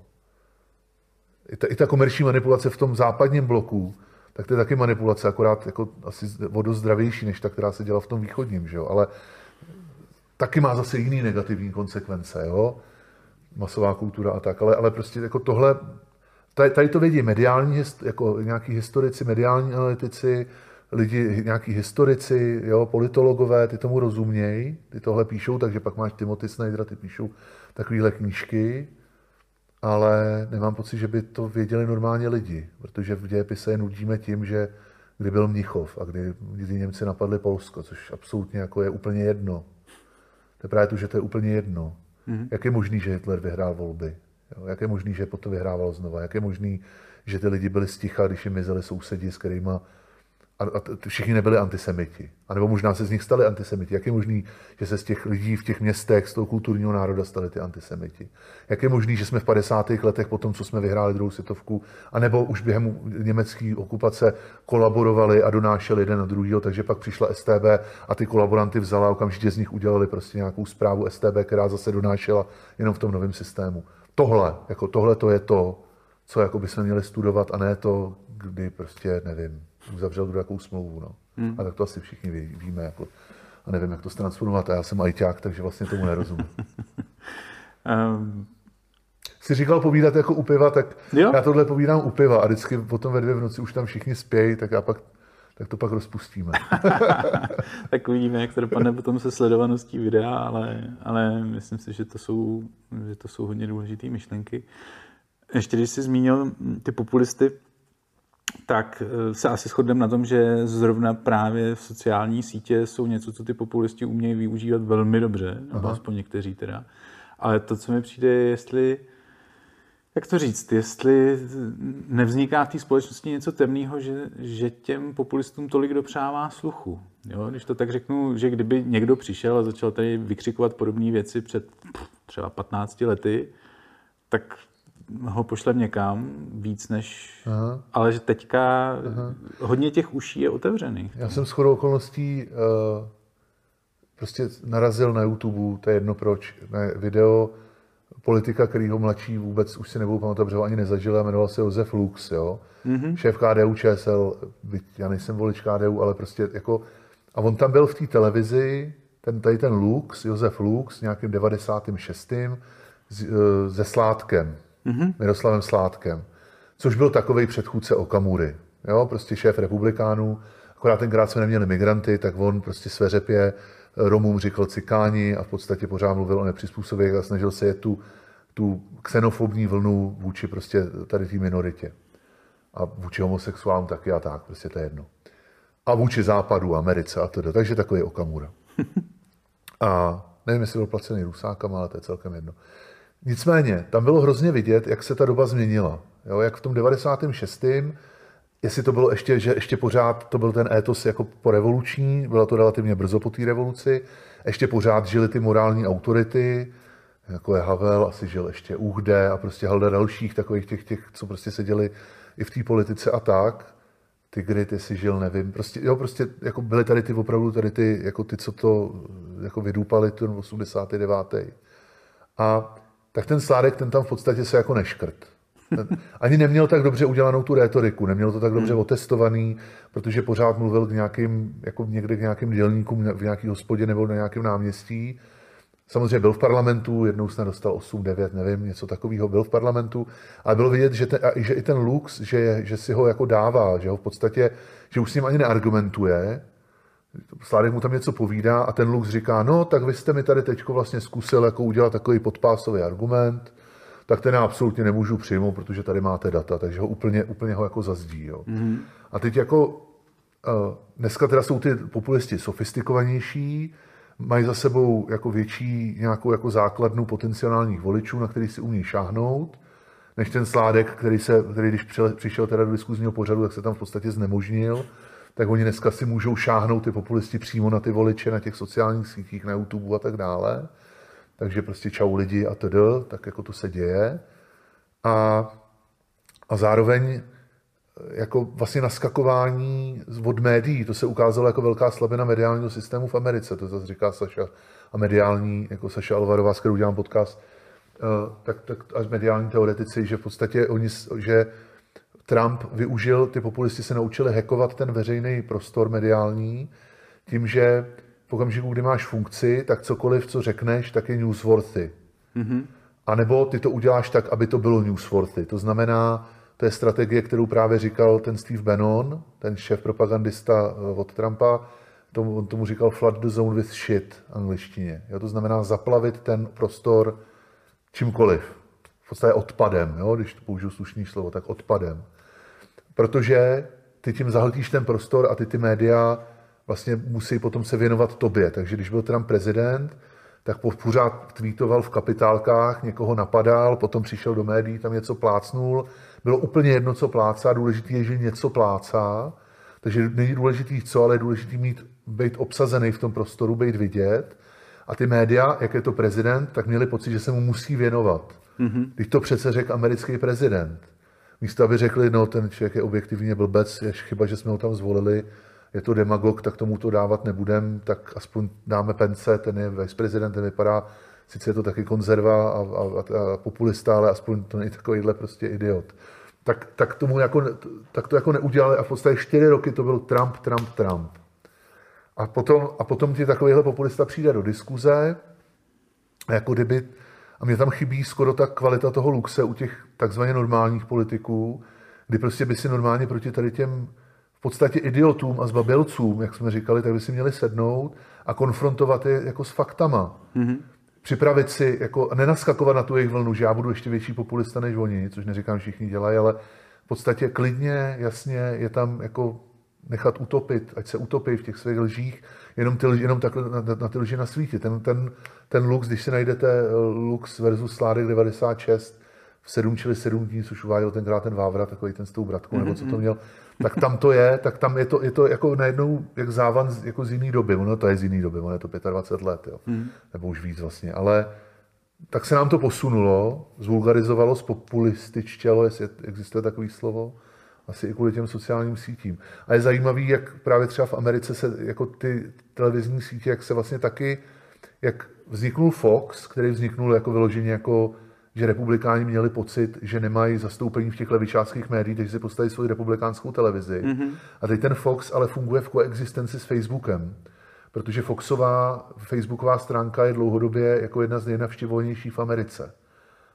I, ta, I ta komerční manipulace v tom západním bloku, tak to je taky manipulace, akorát jako asi o dost zdravější, než ta, která se dělá v tom východním, že jo? ale taky má zase jiný negativní konsekvence, jo? masová kultura a tak, ale, ale prostě jako tohle, tady, tady to vědí mediální, jako nějaký historici, mediální analytici, lidi, nějaký historici, jo, politologové, ty tomu rozumějí, ty tohle píšou, takže pak máš Timothy Snydera, ty píšou takovéhle knížky, ale nemám pocit, že by to věděli normálně lidi, protože v dějepise je nudíme tím, že kdy byl Mnichov a kdy, kdy Němci napadli Polsko, což absolutně jako je úplně jedno. To je právě to, že to je úplně jedno. Mm-hmm. Jak je možný, že Hitler vyhrál volby? Jo? Jak je možný, že potom vyhrával znova? Jak je možný, že ty lidi byli sticha, když jim mizeli sousedi, s kterými a, a všichni nebyli antisemiti. A nebo možná se z nich stali antisemiti. Jak je možný, že se z těch lidí v těch městech, z toho kulturního národa stali ty antisemiti? Jak je možný, že jsme v 50. letech, po tom, co jsme vyhráli druhou světovku, anebo už během německé okupace kolaborovali a donášeli jeden na druhýho, takže pak přišla STB a ty kolaboranty vzala a okamžitě z nich udělali prostě nějakou zprávu STB, která zase donášela jenom v tom novém systému. Tohle, jako tohle to je to, co jako by jsme měli studovat a ne to, kdy prostě, nevím, uzavřel kdo jakou smlouvu. No. Hmm. A tak to asi všichni ví, víme. Jako, a nevím, jak to transformovat. A já jsem ajťák, takže vlastně tomu nerozumím. um... Jsi říkal povídat jako u piva, tak jo? já tohle povídám u piva a vždycky potom ve dvě v noci už tam všichni spějí, tak já pak tak to pak rozpustíme. tak uvidíme, jak to dopadne potom se sledovaností videa, ale, ale myslím si, že to jsou, že to jsou hodně důležité myšlenky. Ještě když jsi zmínil ty populisty, tak eh, se asi shodneme na tom, že zrovna právě sociální sítě jsou něco, co ty populisti umějí využívat velmi dobře, nebo aspoň někteří teda. Ale to, co mi přijde, je, jestli, jak to říct, jestli nevzniká v té společnosti něco temného, že, že těm populistům tolik dopřává sluchu. Jo? Když to tak řeknu, že kdyby někdo přišel a začal tady vykřikovat podobné věci před třeba 15 lety, tak ho pošlem někam víc než... Aha. Ale že teďka Aha. hodně těch uší je otevřených. Já jsem shodou okolností uh, prostě narazil na YouTube, to je jedno proč, na video politika, kterýho mladší vůbec už si nebudou pamatovat, protože ho ani nezažil, a jmenoval se Josef Lux, jo? Mm-hmm. šéf KDU ČSL, byť já nejsem volič KDU, ale prostě jako... A on tam byl v té televizi, ten, tady ten Lux, Josef Lux, nějakým 96. Z, se Sládkem, mm-hmm. Miroslavem Sládkem, což byl takový předchůdce Okamury. Jo, prostě šéf republikánů, akorát tenkrát jsme neměli migranty, tak on prostě své řepě Romům říkal cikáni a v podstatě pořád mluvil o nepřizpůsobých a snažil se je tu, tu xenofobní vlnu vůči prostě tady té minoritě. A vůči homosexuálům taky a tak, prostě to je jedno. a vůči západu, Americe a tedy. Takže takový Okamura. A nevím, jestli byl placený Rusákama, ale to je celkem jedno. Nicméně, tam bylo hrozně vidět, jak se ta doba změnila. Jo, jak v tom 96. Jestli to bylo ještě, že ještě pořád to byl ten étos jako po revoluční, bylo to relativně brzo po té revoluci, ještě pořád žili ty morální autority, jako je Havel, asi žil ještě Uhde a prostě halda dalších takových těch, těch, co prostě seděli i v té politice a tak. Tigry, ty si žil, nevím. Prostě, jo, prostě jako byly tady ty opravdu tady ty, jako ty, co to jako vydupali ten 89. A tak ten Sládek, ten tam v podstatě se jako neškrt. Ten ani neměl tak dobře udělanou tu rétoriku, neměl to tak dobře hmm. otestovaný, protože pořád mluvil k nějakým, jako někde k nějakým dělníkům v nějaký hospodě nebo na nějakém náměstí. Samozřejmě byl v parlamentu, jednou snad dostal 8, 9, nevím, něco takového, byl v parlamentu, ale bylo vidět, že, ten, že i ten lux, že, že si ho jako dává, že ho v podstatě, že už s ním ani neargumentuje, Sládek mu tam něco povídá a ten Lux říká, no tak vy jste mi tady teď vlastně zkusil jako udělat takový podpásový argument, tak ten já absolutně nemůžu přijmout, protože tady máte data, takže ho úplně, úplně ho jako zazdí. Jo. Mm-hmm. A teď jako dneska teda jsou ty populisti sofistikovanější, mají za sebou jako větší nějakou jako základnu potenciálních voličů, na který si umí šáhnout, než ten Sládek, který, se, který když přišel teda do diskuzního pořadu, tak se tam v podstatě znemožnil tak oni dneska si můžou šáhnout ty populisti přímo na ty voliče, na těch sociálních sítích, na YouTube a tak dále. Takže prostě čau lidi a td, tak jako to se děje. A, a zároveň eh, jako vlastně naskakování od médií, to se ukázalo jako velká slabina mediálního systému v Americe, to zase říká Saša, a mediální, jako Saša Alvarová, s kterou dělám podcast, eh, tak, tak až mediální teoretici, že v podstatě oni, že Trump využil, ty populisti se naučili hackovat ten veřejný prostor mediální tím, že v okamžiku, kdy máš funkci, tak cokoliv, co řekneš, tak je newsworthy. Mm-hmm. A nebo ty to uděláš tak, aby to bylo newsworthy. To znamená, to je strategie, kterou právě říkal ten Steve Bannon, ten šéf propagandista eh, od Trumpa, tomu, on tomu říkal flood the zone with shit angličtině. Jo, to znamená zaplavit ten prostor čímkoliv. V podstatě odpadem, jo, když to použiju slušný slovo, tak odpadem protože ty tím zahltíš ten prostor a ty ty média vlastně musí potom se věnovat tobě. Takže když byl Trump prezident, tak pořád tweetoval v kapitálkách, někoho napadal, potom přišel do médií, tam něco plácnul. Bylo úplně jedno, co plácá, důležité je, že něco plácá, takže není důležitý co, ale je důležitý mít, být obsazený v tom prostoru, být vidět. A ty média, jak je to prezident, tak měli pocit, že se mu musí věnovat. Mm-hmm. Když to přece řekl americký prezident místo aby řekli, no ten člověk je objektivně blbec, je chyba, že jsme ho tam zvolili, je to demagog, tak tomu to dávat nebudem, tak aspoň dáme Pence, ten je viceprezident, ten vypadá, sice je to taky konzerva a, a, a populista, ale aspoň to není takovýhle prostě idiot. Tak, tak, tomu jako, tak to jako neudělali a v podstatě čtyři roky to byl Trump, Trump, Trump. A potom, a potom ti takovýhle populista přijde do diskuze, jako kdyby a mě tam chybí skoro ta kvalita toho luxe u těch takzvaně normálních politiků, kdy prostě by si normálně proti tady těm v podstatě idiotům a zbabělcům, jak jsme říkali, tak by si měli sednout a konfrontovat je jako s faktama. Mm-hmm. Připravit si, jako nenaskakovat na tu jejich vlnu, že já budu ještě větší populista než oni, což neříkám, všichni dělají, ale v podstatě klidně, jasně, je tam jako nechat utopit, ať se utopí v těch svých lžích, jenom, ty, jenom takhle na, na, na ty lži nasvítit. Ten, ten, ten Lux, když si najdete eh, Lux versus Sládek 96, v 7 čili 7 dní, což uváděl tenkrát ten Vávra, takový ten s tou bratkou, mm-hmm. nebo co to mhm. měl, tak tam to je, tak tam je to, je to jako najednou jak závan z, jako z jiný doby, ono to je z jiný doby, ono je to 25 let, jo. Mm. nebo už víc vlastně, ale tak se nám to posunulo, zvulgarizovalo, spopulističtělo, jestli existuje takový slovo, asi i kvůli těm sociálním sítím. A je zajímavý, jak právě třeba v Americe se jako ty televizní sítě, jak se vlastně taky, jak vzniknul Fox, který vzniknul jako vyloženě jako že republikáni měli pocit, že nemají zastoupení v těch levičáckých médiích, takže si postavili svoji republikánskou televizi. Mm-hmm. A teď ten Fox ale funguje v koexistenci s Facebookem, protože Foxová facebooková stránka je dlouhodobě jako jedna z nejnavštěvovanějších v Americe.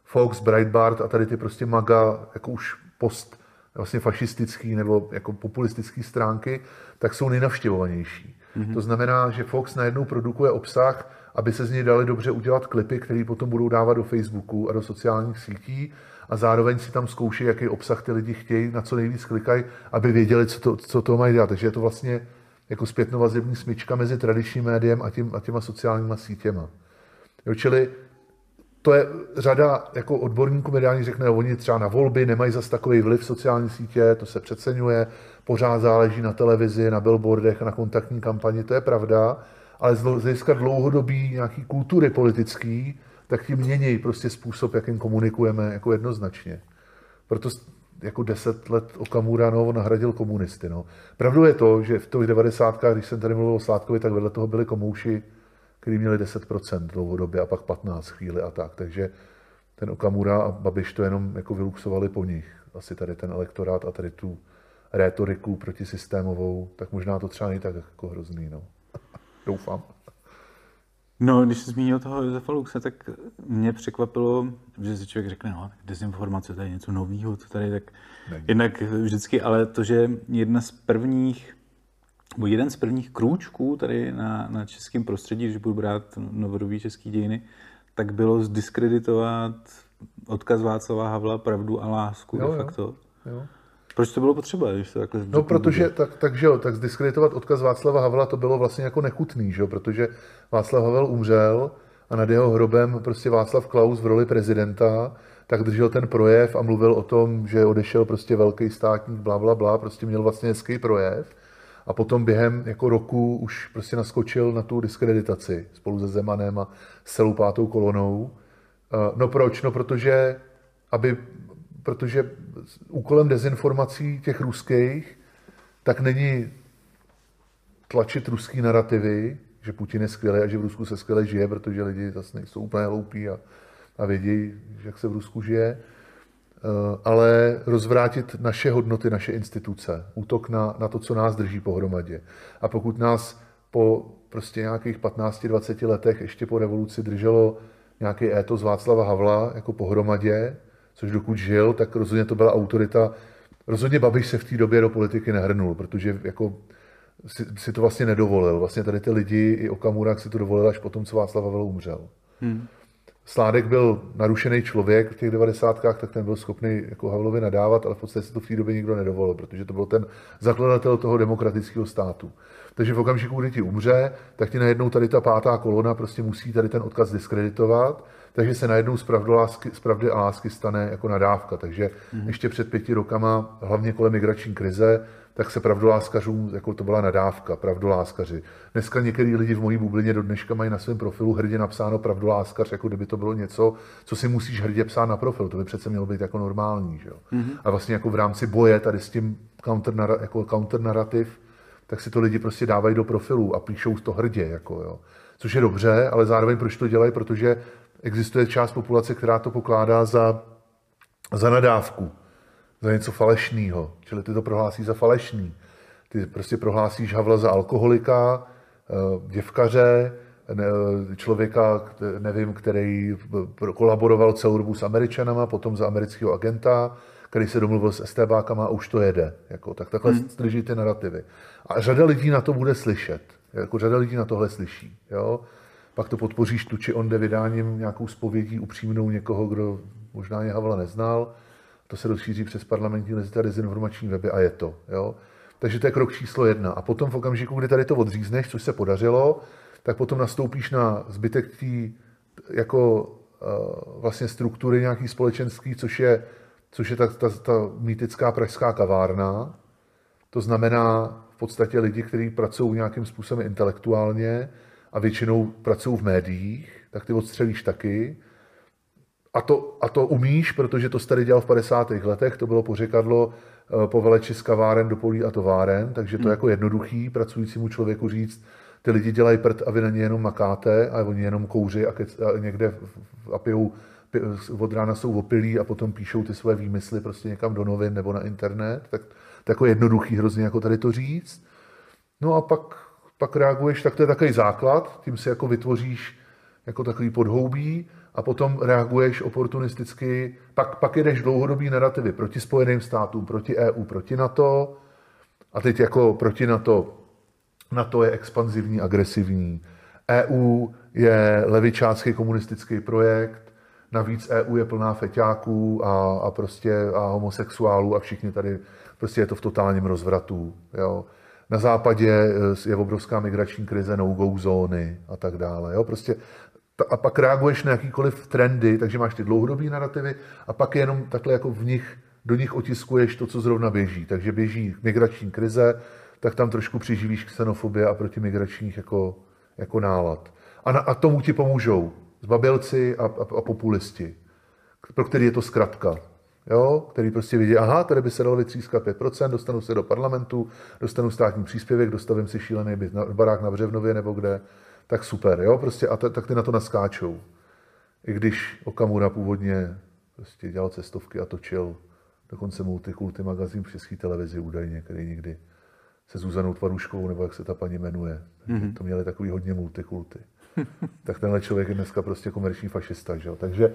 Fox, Breitbart a tady ty prostě maga, jako už post vlastně fašistický nebo jako populistický stránky, tak jsou nejnavštěvovanější. Mm-hmm. To znamená, že Fox najednou produkuje obsah, aby se z něj dali dobře udělat klipy, které potom budou dávat do Facebooku a do sociálních sítí a zároveň si tam zkouší, jaký obsah ty lidi chtějí, na co nejvíc klikají, aby věděli, co to, co to mají dělat. Takže je to vlastně jako zpětnovazební smyčka mezi tradičním médiem a, tím, a těma sociálníma sítěma. Jo, čili to je řada jako odborníků mediální řekne, oni třeba na volby nemají zas takový vliv v sociální sítě, to se přeceňuje, pořád záleží na televizi, na billboardech, na kontaktní kampani, to je pravda, ale z hlediska dlouhodobí nějaký kultury politický, tak tím mění prostě způsob, jakým komunikujeme jako jednoznačně. Proto jako deset let Okamura no, nahradil komunisty. No. Pravdou je to, že v těch 90. když jsem tady mluvil o Sládkovi, tak vedle toho byli komouši, kteří měli 10% dlouhodobě a pak 15 chvíli a tak. Takže ten Okamura a Babiš to jenom jako vyluxovali po nich. Asi tady ten elektorát a tady tu rétoriku protisystémovou, tak možná to třeba není tak jako hrozný. No. Doufám. No, když jsi zmínil toho Josefa Luxe, tak mě překvapilo, že si člověk řekne, no, dezinformace, to je něco nového, to tady tak Není. jednak vždycky, ale to, že jedna z prvních, nebo jeden z prvních krůčků tady na, na českém prostředí, když budu brát novodobý český dějiny, tak bylo zdiskreditovat odkaz Václava Havla, pravdu a lásku jo, de facto. Jo, jo. Proč to bylo potřeba, když to takhle No, protože, tak, takže jo, tak zdiskreditovat odkaz Václava Havla to bylo vlastně jako nechutný, že jo, protože Václav Havel umřel a nad jeho hrobem prostě Václav Klaus v roli prezidenta tak držel ten projev a mluvil o tom, že odešel prostě velký státník, bla, bla, bla, prostě měl vlastně hezký projev a potom během jako roku už prostě naskočil na tu diskreditaci spolu se Zemanem a s celou pátou kolonou. Eh, no proč? No protože aby protože úkolem dezinformací těch ruských tak není tlačit ruský narrativy, že Putin je skvělý a že v Rusku se skvěle žije, protože lidi zase nejsou úplně hloupí a, a vědí, jak se v Rusku žije, ale rozvrátit naše hodnoty, naše instituce, útok na, na to, co nás drží pohromadě. A pokud nás po prostě nějakých 15-20 letech ještě po revoluci drželo nějaký étos Václava Havla jako pohromadě, což dokud žil, tak rozhodně to byla autorita. Rozhodně Babiš se v té době do politiky nehrnul, protože jako si, si to vlastně nedovolil. Vlastně tady ty lidi, i Okamura si to dovolil až potom, co Václav Havel umřel. Hmm. Sládek byl narušený člověk v těch devadesátkách, tak ten byl schopný jako Havlovi nadávat, ale v podstatě se to v té době nikdo nedovolil, protože to byl ten zakladatel toho demokratického státu. Takže v okamžiku, kdy ti umře, tak ti najednou tady ta pátá kolona prostě musí tady ten odkaz diskreditovat takže se najednou z, pravdolásky, z pravdy a lásky stane jako nadávka. Takže mm. ještě před pěti rokama, hlavně kolem migrační krize, tak se pravdoláskařům, jako to byla nadávka, pravdoláskaři. Dneska některý lidi v mojí bublině do dneška mají na svém profilu hrdě napsáno pravdoláskař, jako kdyby to bylo něco, co si musíš hrdě psát na profil. To by přece mělo být jako normální. Že jo? Mm-hmm. A vlastně jako v rámci boje tady s tím counter, jako counter narrativ, tak si to lidi prostě dávají do profilu a píšou to hrdě. Jako, jo. Což je dobře, ale zároveň proč to dělají? Protože existuje část populace, která to pokládá za, za nadávku, za něco falešného. Čili ty to prohlásí za falešný. Ty prostě prohlásíš Havla za alkoholika, eh, děvkaře, člověka, nevím, který kolaboroval celou dobu s Američanama, potom za amerického agenta, který se domluvil s STBákama a už to jede. Jako, tak takhle hmm. drží ty narrativy. A řada lidí na to bude slyšet. Jako řada lidí na tohle slyší. Jo? pak to podpoříš tu či onde vydáním nějakou spovědí upřímnou někoho, kdo možná je Havla neznal. To se rozšíří přes parlamentní lezita dezinformační weby a je to. Jo? Takže to je krok číslo jedna. A potom v okamžiku, kdy tady to odřízneš, což se podařilo, tak potom nastoupíš na zbytek té jako uh, vlastně struktury nějaký společenský, což je, což je ta, ta, ta mýtická pražská kavárna. To znamená v podstatě lidi, kteří pracují nějakým způsobem intelektuálně, a většinou pracují v médiích, tak ty odstřelíš taky. A to, a to umíš, protože to tady dělal v 50. letech, to bylo pořekadlo eh, po veleči z kaváren do polí a továren, takže to je hmm. jako jednoduchý pracujícímu člověku říct, ty lidi dělají prd a vy na ně jenom makáte a oni jenom kouří a, kec, a někde a pijou, od rána jsou opilí a potom píšou ty své výmysly prostě někam do novin nebo na internet, tak to jako jednoduchý hrozně jako tady to říct. No a pak pak reaguješ, tak to je takový základ, tím si jako vytvoříš jako takový podhoubí a potom reaguješ oportunisticky, pak, pak jedeš dlouhodobý narrativy proti Spojeným státům, proti EU, proti NATO a teď jako proti NATO, NATO je expanzivní, agresivní, EU je levičácký komunistický projekt, navíc EU je plná feťáků a, a prostě a homosexuálů a všichni tady, prostě je to v totálním rozvratu. Jo. Na západě eh, je obrovská migrační krize, no-go zóny a tak dále. Jo? Prostě a pak reaguješ na jakýkoliv trendy, takže máš ty dlouhodobé narrativy a pak jenom takhle jako v nich, do nich otiskuješ to, co zrovna běží. Takže běží migrační krize, tak tam trošku přiživíš xenofobie a protimigračních jako, jako nálad. A, na, a tomu ti pomůžou zbabělci a, a, a populisti, pro který je to zkratka. Jo, který prostě vidí, aha, tady by se dalo vytřískat 5%, dostanu se do parlamentu, dostanu státní příspěvek, dostavím si šílený byt na, barák na Břevnově nebo kde, tak super, jo, prostě a t- tak ty na to naskáčou. I když Okamura původně prostě dělal cestovky a točil dokonce multikulty magazín v české televizi údajně, který nikdy se Zuzanou Tvaruškou, nebo jak se ta paní jmenuje. Mm-hmm. To měli takový hodně multikulty. tak tenhle člověk je dneska prostě komerční fašista, že jo? Takže,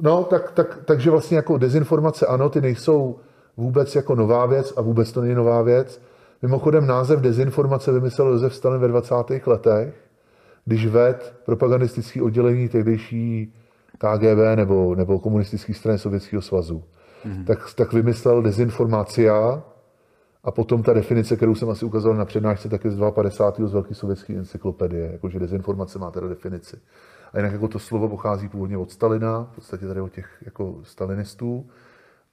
no, tak, tak, takže vlastně jako dezinformace, ano, ty nejsou vůbec jako nová věc a vůbec to není nová věc. Mimochodem název dezinformace vymyslel Josef Stalin ve 20. letech, když ved propagandistický oddělení tehdejší KGB nebo, nebo komunistické strany Sovětského svazu. Mm-hmm. Tak, tak vymyslel dezinformácia, a potom ta definice, kterou jsem asi ukázal na přednášce, tak je z 52. z Velké sovětské encyklopedie, jakože dezinformace má teda definici. A jinak jako to slovo pochází původně od Stalina, v podstatě tady od těch jako stalinistů.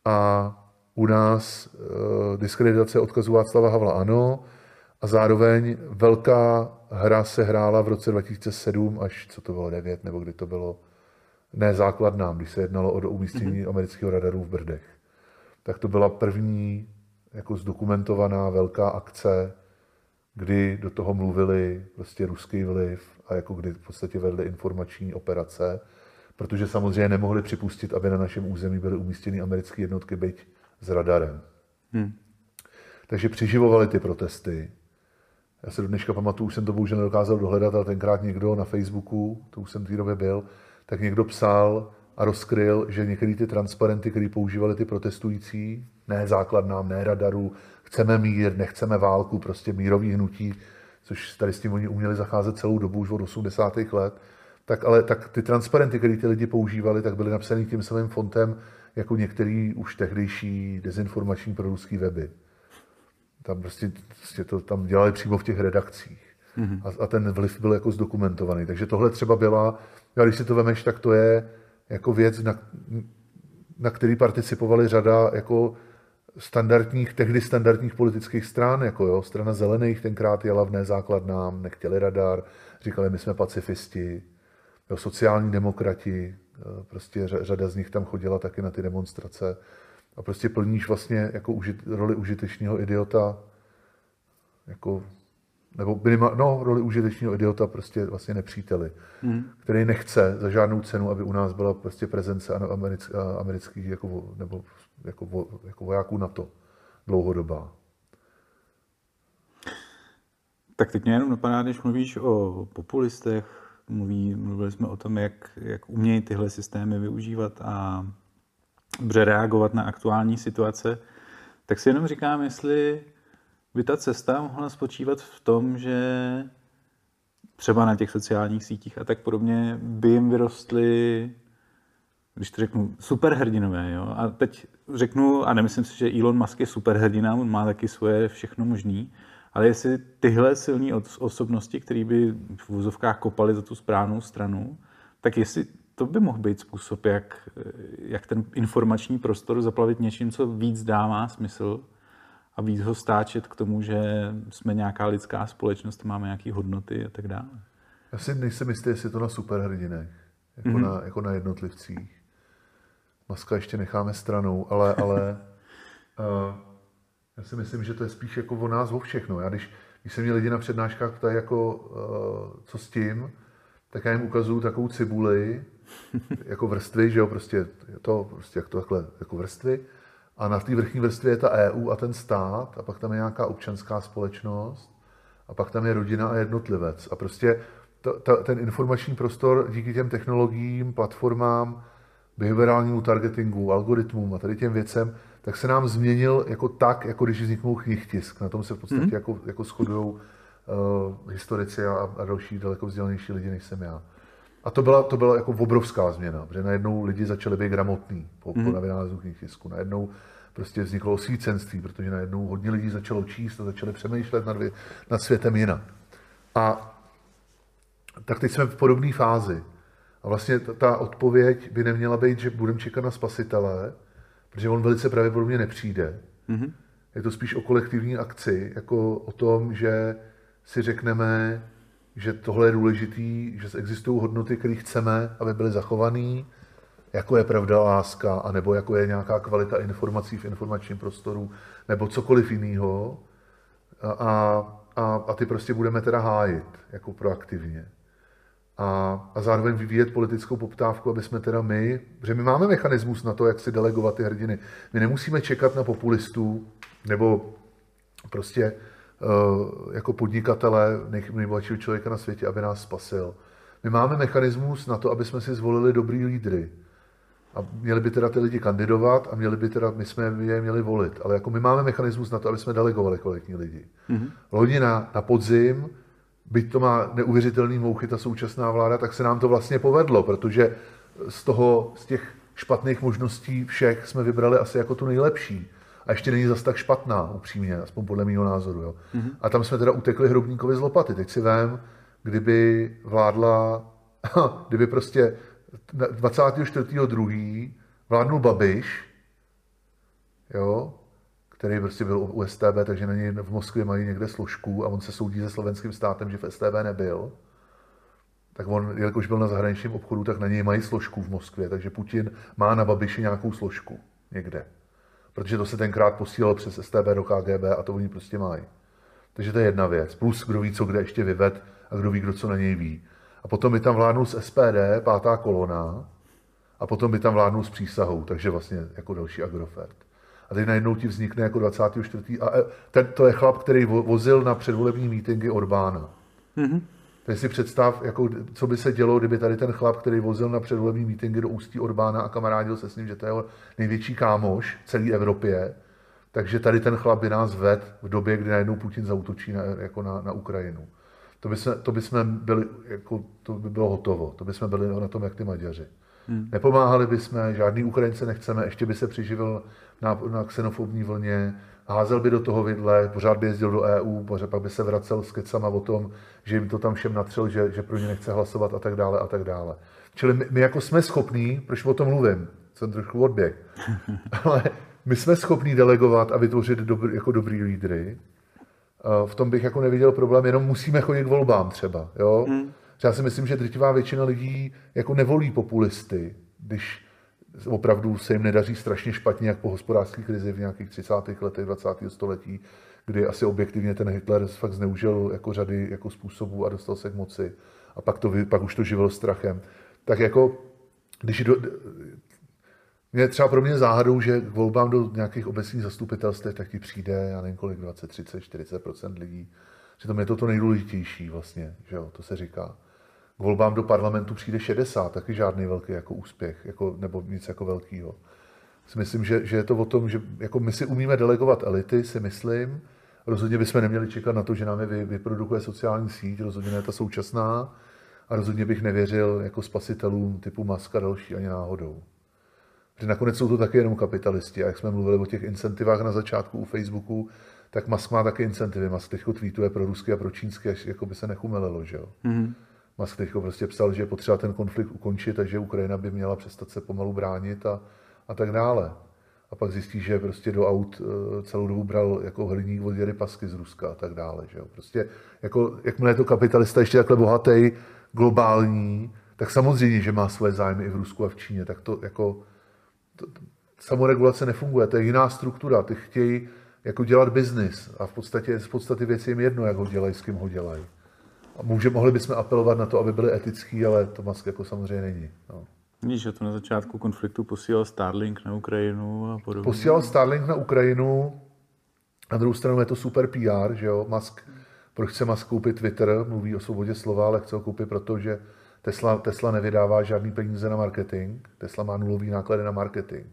A u nás e, diskreditace odkazu Václava Havla ano, a zároveň velká hra se hrála v roce 2007 až, co to bylo, 9, nebo kdy to bylo, ne základnám, když se jednalo o umístění mm-hmm. amerického radaru v Brdech. Tak to byla první jako zdokumentovaná velká akce, kdy do toho mluvili prostě ruský vliv a jako kdy v podstatě vedli informační operace, protože samozřejmě nemohli připustit, aby na našem území byly umístěny americké jednotky, byť s radarem. Hmm. Takže přiživovali ty protesty. Já se do dneška pamatuju, už jsem to bohužel nedokázal dohledat, ale tenkrát někdo na Facebooku, to už jsem v té době byl, tak někdo psal a rozkryl, že některé ty transparenty, které používali ty protestující, ne základnám, ne radaru, chceme mír, nechceme válku, prostě mírový hnutí, což tady s tím oni uměli zacházet celou dobu už od 80. let, tak ale tak ty transparenty, které ty lidi používali, tak byly napsané tím samým fontem jako některý už tehdejší dezinformační proruský weby. Tam prostě, prostě to tam dělali přímo v těch redakcích. Mm-hmm. A, a ten vliv byl jako zdokumentovaný. Takže tohle třeba byla, a když si to vemeš, tak to je jako věc, na, na který participovali řada jako standardních, tehdy standardních politických stran, jako jo, strana zelených tenkrát jela v nezákladnám, nechtěli radar, říkali, my jsme pacifisti, jo, sociální demokrati, prostě řada z nich tam chodila taky na ty demonstrace a prostě plníš vlastně jako užit, roli užitečného idiota, jako, nebo minima, no, roli užitečného idiota prostě vlastně nepříteli, hmm. který nechce za žádnou cenu, aby u nás byla prostě prezence amerických jako, nebo jako, jako vojáků NATO dlouhodobá. Tak teď mě jenom napadá, když mluvíš o populistech, mluví, mluvili jsme o tom, jak, jak umějí tyhle systémy využívat a dobře reagovat na aktuální situace, tak si jenom říkám, jestli by ta cesta mohla spočívat v tom, že třeba na těch sociálních sítích a tak podobně by jim vyrostly když to řeknu, superhrdinové. Jo? A teď řeknu, a nemyslím si, že Elon Musk je superhrdina, on má taky svoje všechno možný, ale jestli tyhle silné osobnosti, které by v vůzovkách kopali za tu správnou stranu, tak jestli to by mohl být způsob, jak, jak ten informační prostor zaplavit něčím, co víc dává smysl a víc ho stáčet k tomu, že jsme nějaká lidská společnost, máme nějaké hodnoty a tak dále. Já si nejsem jistý, jestli to na superhrdinech, jako, mm-hmm. na, jako na jednotlivcích. Maska ještě necháme stranou, ale, ale uh, já si myslím, že to je spíš jako o nás, o všechno. Já když, když se mě lidi na přednáškách ptají, jako, uh, co s tím, tak já jim ukazuju takovou cibuli, jako vrstvy, že jo, prostě to, prostě jak to takhle, jako vrstvy. A na té vrchní vrstvě je ta EU a ten stát, a pak tam je nějaká občanská společnost, a pak tam je rodina a jednotlivec. A prostě to, to, ten informační prostor díky těm technologiím, platformám, behaviorálnímu targetingu, algoritmům a tady těm věcem, tak se nám změnil jako tak, jako když vzniknul knihtisk. Na tom se v podstatě mm. jako, jako shodují uh, historici a, a další daleko vzdělanější lidi, než jsem já. A to byla, to byla jako obrovská změna, protože najednou lidi začali být gramotní po, mm. po mhm. vynálezu knihtisku. Najednou prostě vzniklo osvícenství, protože najednou hodně lidí začalo číst a začali přemýšlet nad, nad světem jinak. A tak teď jsme v podobné fázi. A vlastně ta, ta odpověď by neměla být, že budeme čekat na spasitele, protože on velice pravděpodobně nepřijde. Mm-hmm. Je to spíš o kolektivní akci, jako o tom, že si řekneme, že tohle je důležitý, že existují hodnoty, které chceme, aby byly zachované, jako je pravda láska, anebo jako je nějaká kvalita informací v informačním prostoru, nebo cokoliv jiného. A, a, a ty prostě budeme teda hájit jako proaktivně. A, a zároveň vyvíjet politickou poptávku, aby jsme teda my, že my máme mechanismus na to, jak si delegovat ty hrdiny. My nemusíme čekat na populistů, nebo prostě uh, jako podnikatele nejbohatšího člověka na světě, aby nás spasil. My máme mechanismus na to, aby jsme si zvolili dobrý lídry. A měli by teda ty lidi kandidovat a měli by teda, my jsme je měli volit. Ale jako my máme mechanismus na to, aby jsme delegovali kvalitní lidi. Mm-hmm. Loni na, na podzim, byť to má neuvěřitelný mouchy ta současná vláda, tak se nám to vlastně povedlo, protože z toho, z těch špatných možností všech jsme vybrali asi jako tu nejlepší. A ještě není zas tak špatná, upřímně, aspoň podle mého názoru. Jo. Mm-hmm. A tam jsme teda utekli hrobníkovi z lopaty. Teď si vím, kdyby vládla, kdyby prostě 24.2. vládnul Babiš, jo, který prostě byl u STB, takže něj v Moskvě mají někde složku a on se soudí se slovenským státem, že v STB nebyl. Tak on, jelikož byl na zahraničním obchodu, tak na něj mají složku v Moskvě, takže Putin má na Babiši nějakou složku někde. Protože to se tenkrát posílalo přes STB do KGB a to oni prostě mají. Takže to je jedna věc. Plus, kdo ví, co kde ještě vyved a kdo ví, kdo co na něj ví. A potom by tam vládnul z SPD, pátá kolona, a potom by tam vládnul s přísahou, takže vlastně jako další Agrofert. A teď najednou ti vznikne jako 24. A e, ten, to je chlap, který vozil na předvolební mítingy Orbána. Mm-hmm. Teď si představ, jako, co by se dělo, kdyby tady ten chlap, který vozil na předvolební mítingy do ústí Orbána a kamarádil se s ním, že to je jeho největší kámoš v celé Evropě, takže tady ten chlap by nás ved v době, kdy najednou Putin zautočí na, jako na, na Ukrajinu to by, jsme, to by jsme byli, jako, to by bylo hotovo. To by jsme byli na tom, jak ty Maďaři. Hmm. Nepomáhali bychom, žádný Ukrajince nechceme, ještě by se přiživil na, na xenofobní vlně, házel by do toho vidle, pořád by jezdil do EU, pořád pak by se vracel s kecama o tom, že jim to tam všem natřel, že, že pro ně nechce hlasovat a tak dále a tak dále. Čili my, my jako jsme schopní, proč o tom mluvím, jsem trošku odběh, ale my jsme schopní delegovat a vytvořit dobrý, jako dobrý lídry, Eh, v tom bych jako neviděl problém, jenom musíme chodit k volbám třeba. Jo? Hmm. Já si myslím, že drtivá většina lidí jako nevolí populisty, když opravdu se jim nedaří strašně špatně, jak po hospodářské krizi v nějakých 30. letech 20. století, kdy asi objektivně ten Hitler fakt zneužil jako řady jako způsobů a dostal se k moci. A pak, to, pak už to živilo strachem. Tak jako, když do, mě třeba pro mě záhadou, že k volbám do nějakých obecních zastupitelstv taky přijde, já nevím kolik, 20, 30, 40 lidí. Přitom je to to nejdůležitější vlastně, že jo, to se říká. K volbám do parlamentu přijde 60, taky žádný velký jako úspěch, jako, nebo nic jako velkýho. Myslím, že, že je to o tom, že jako my si umíme delegovat elity, si myslím. Rozhodně bychom neměli čekat na to, že nám je vyprodukuje sociální síť, rozhodně ne ta současná. A rozhodně bych nevěřil jako spasitelům typu Maska další ani náhodou. Že nakonec jsou to taky jenom kapitalisti. A jak jsme mluvili o těch incentivách na začátku u Facebooku, tak Musk má taky incentivy. Musk teď tweetuje pro rusky a pro čínské, až jako by se nechumelilo, že jo. Mm-hmm. Musk teď prostě psal, že je potřeba ten konflikt ukončit a že Ukrajina by měla přestat se pomalu bránit a, a tak dále. A pak zjistí, že prostě do aut eh, celou dobu bral jako hliník od Pasky z Ruska a tak dále. Že jo. Prostě jako, jakmile je to kapitalista ještě takhle bohatý, globální, tak samozřejmě, že má svoje zájmy i v Rusku a v Číně. Tak to jako to, samoregulace nefunguje, to je jiná struktura, ty chtějí jako dělat biznis a v podstatě z podstaty věci jim jedno, jak ho dělají, s kým ho dělají. A může, mohli bychom apelovat na to, aby byli etický, ale to Musk jako samozřejmě není. No. Víš, že to na začátku konfliktu posílal Starlink na Ukrajinu a podobně. Posílal Starlink na Ukrajinu, na druhou stranu je to super PR, že jo, Musk, proč chce Musk koupit Twitter, mluví o svobodě slova, ale chce ho koupit, protože Tesla, Tesla nevydává žádný peníze na marketing, Tesla má nulový náklady na marketing.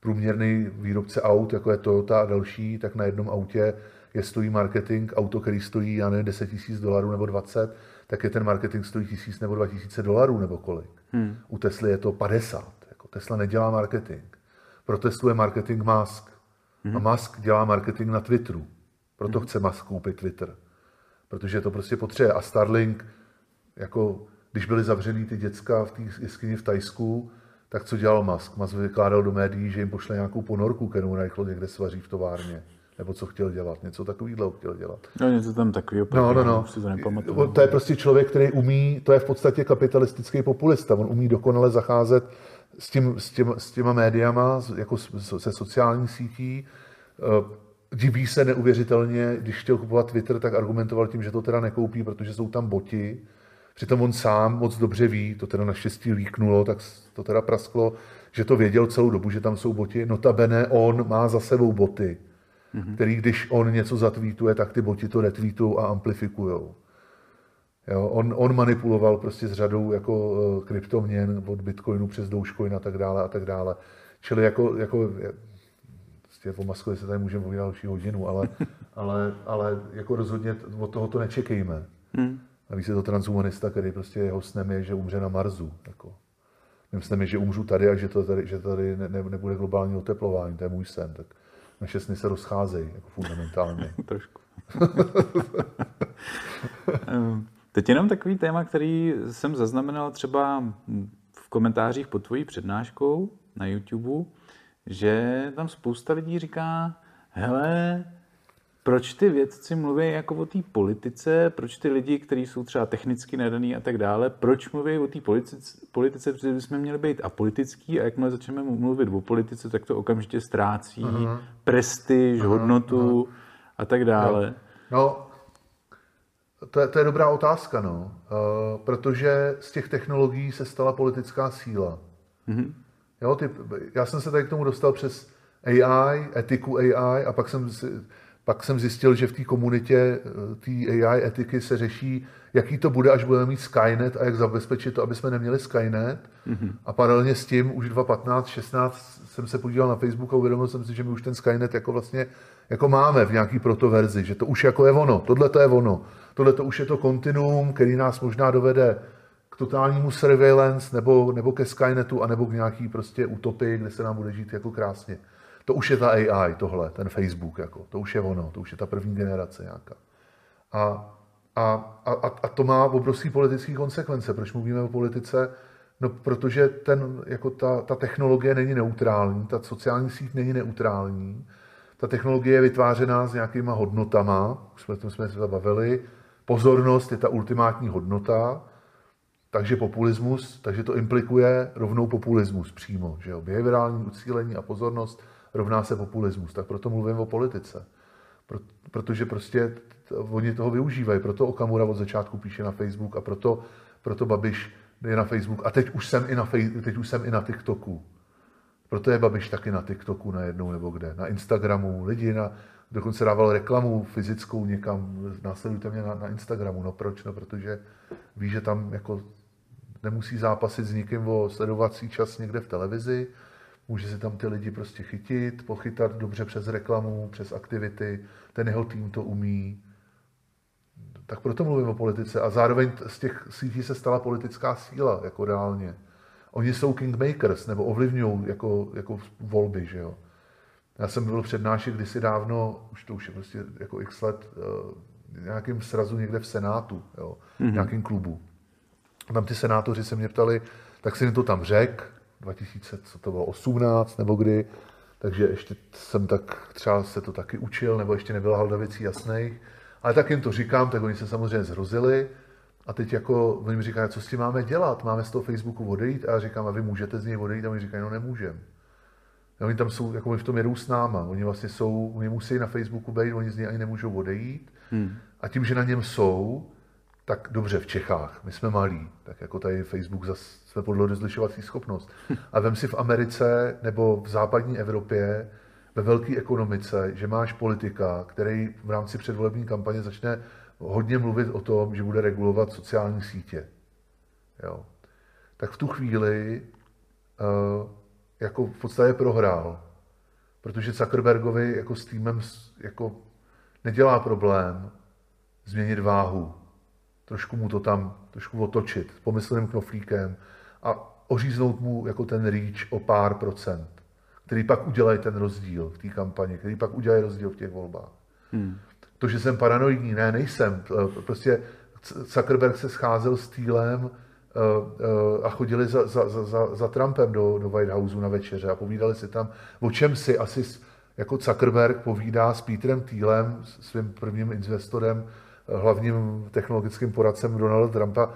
Průměrný výrobce aut, jako je Toyota a další, tak na jednom autě je stojí marketing, auto, který stojí, já nevím, 10 000 dolarů nebo 20, tak je ten marketing stojí tisíc nebo 2000 dolarů nebo kolik. Hmm. U Tesly je to 50. Jako Tesla nedělá marketing. Pro Teslu je marketing mask. A Musk dělá marketing na Twitteru. Proto chce Musk koupit Twitter. Protože to prostě potřebuje. A Starlink, jako když byly zavřený ty děcka v té jeskyni v Tajsku, tak co dělal Musk? Musk vykládal do médií, že jim pošle nějakou ponorku, kterou rychlo někde svaří v továrně. Nebo co chtěl dělat, něco takového chtěl dělat. No něco tam takového, No, no, no. si to nepamatuju. To je prostě člověk, který umí, to je v podstatě kapitalistický populista. On umí dokonale zacházet s, tím, s, těma, s těma médiama, jako se sociální sítí. Eh, Diví se neuvěřitelně, když chtěl kupovat Twitter, tak argumentoval tím, že to teda nekoupí, protože jsou tam boti. Přitom on sám moc dobře ví, to teda naštěstí líknulo, tak to teda prasklo, že to věděl celou dobu, že tam jsou boti. Notabene on má za sebou boty, který když on něco zatweetuje, tak ty boti to retweetují a amplifikujou. Jo, on, on manipuloval prostě s řadou jako uh, kryptoměn od Bitcoinu přes Dogecoin a tak dále a tak dále. Čili jako, jako prostě o Maskovi se tady můžeme povídat další hodinu, ale, ale, ale jako rozhodně od toho to nečekejme. Hmm. Navíc je to transhumanista, který prostě jeho snem je, že umře na Marsu. Jako. Mým snem je, že umřu tady a že, to tady, že tady ne, ne, nebude globální oteplování, to je můj sen. Tak naše sny se rozcházejí jako fundamentálně. Trošku. Teď jenom takový téma, který jsem zaznamenal třeba v komentářích pod tvojí přednáškou na YouTube, že tam spousta lidí říká, hele, proč ty vědci mluví jako o té politice, proč ty lidi, kteří jsou třeba technicky nadaný a tak dále, proč mluví o té politice, politice, protože bychom měli být apolitický a jakmile začneme mluvit o politice, tak to okamžitě ztrácí uh-huh. prestiž, hodnotu a tak dále. No, to je, to je dobrá otázka, no. Uh, protože z těch technologií se stala politická síla. Mm-hmm. Jo, ty, já jsem se tady k tomu dostal přes AI, etiku AI a pak jsem, si, pak jsem zjistil, že v té komunitě eh, té AI etiky se řeší, jaký to bude, až budeme mít Skynet a jak zabezpečit to, aby jsme neměli Skynet. Mm-hmm. A paralelně s tím už 2015, 16 jsem se podíval na Facebook a uvědomil jsem si, že my už ten Skynet jako vlastně jako máme v nějaký protoverzi, že to už jako je ono, tohle to je ono. Tohle to už je to kontinuum, který nás možná dovede k totálnímu surveillance nebo, nebo ke Skynetu a nebo k nějaký prostě utopii, kde se nám bude žít jako krásně. To už je ta AI, tohle, ten Facebook, jako, to už je ono, to už je ta první generace nějaká. A, a, a, a to má obrovské politické konsekvence. Proč mluvíme o politice? No, protože ten, jako ta, ta technologie není neutrální, ta sociální síť není neutrální, ta technologie je vytvářená s nějakýma hodnotama, už jsme jsme se bavili, pozornost je ta ultimátní hodnota, takže populismus, takže to implikuje rovnou populismus přímo, že jo? Behaviorální ucílení a pozornost rovná se populismus, tak proto mluvím o politice. Pro, protože prostě oni toho využívají, proto Okamura od začátku píše na Facebook a proto, proto Babiš je na Facebook a teď už jsem i na, fej, teď už jsem i na TikToku. Proto je Babiš taky na TikToku najednou nebo kde, na Instagramu, lidi na, dokonce dával reklamu fyzickou někam, následujte mě na, na Instagramu, no proč, no protože ví, že tam jako nemusí zápasit s nikým o sledovací čas někde v televizi, může si tam ty lidi prostě chytit, pochytat dobře přes reklamu, přes aktivity, ten jeho tým to umí. Tak proto mluvím o politice a zároveň z těch sítí se stala politická síla, jako reálně. Oni jsou kingmakers, nebo ovlivňují jako, jako volby, že jo. Já jsem byl přednášet kdysi dávno, už to už je prostě jako x let, uh, nějakým srazu někde v Senátu, jo, mm-hmm. nějakým klubu. A tam ty senátoři se mě ptali, tak jsem jim to tam řekl, 2000, co to bylo, 18 nebo kdy, takže ještě jsem tak třeba se to taky učil, nebo ještě nebyla halda věcí jasných. Ale tak jim to říkám, tak oni se samozřejmě zhrozili. A teď jako, oni mi říkají, co s tím máme dělat? Máme z toho Facebooku odejít? A já říkám, a vy můžete z něj odejít? A oni říkají, no nemůžem. A oni tam jsou, jako oni v tom jedou s náma. Oni vlastně jsou, oni musí na Facebooku být, oni z něj ani nemůžou odejít. Hmm. A tím, že na něm jsou, tak dobře v Čechách, my jsme malí, tak jako tady Facebook zase jsme podle rozlišovací schopnost. A vem si v Americe nebo v západní Evropě, ve velké ekonomice, že máš politika, který v rámci předvolební kampaně začne hodně mluvit o tom, že bude regulovat sociální sítě. Jo. Tak v tu chvíli uh, jako v podstatě prohrál. Protože Zuckerbergovi jako s týmem jako nedělá problém změnit váhu, trošku mu to tam, trošku otočit s pomyslným knoflíkem a oříznout mu jako ten reach o pár procent. který pak udělají ten rozdíl v té kampani, který pak udělají rozdíl v těch volbách. Hmm. To, že jsem paranoidní, ne, nejsem. Prostě Zuckerberg se scházel s Týlem eh, eh, a chodili za, za, za, za Trumpem do, do White Houseu na večeře a povídali si tam, o čem si asi jako Zuckerberg povídá s Petrem Týlem, svým prvním investorem, eh, hlavním technologickým poradcem Donalda Trumpa,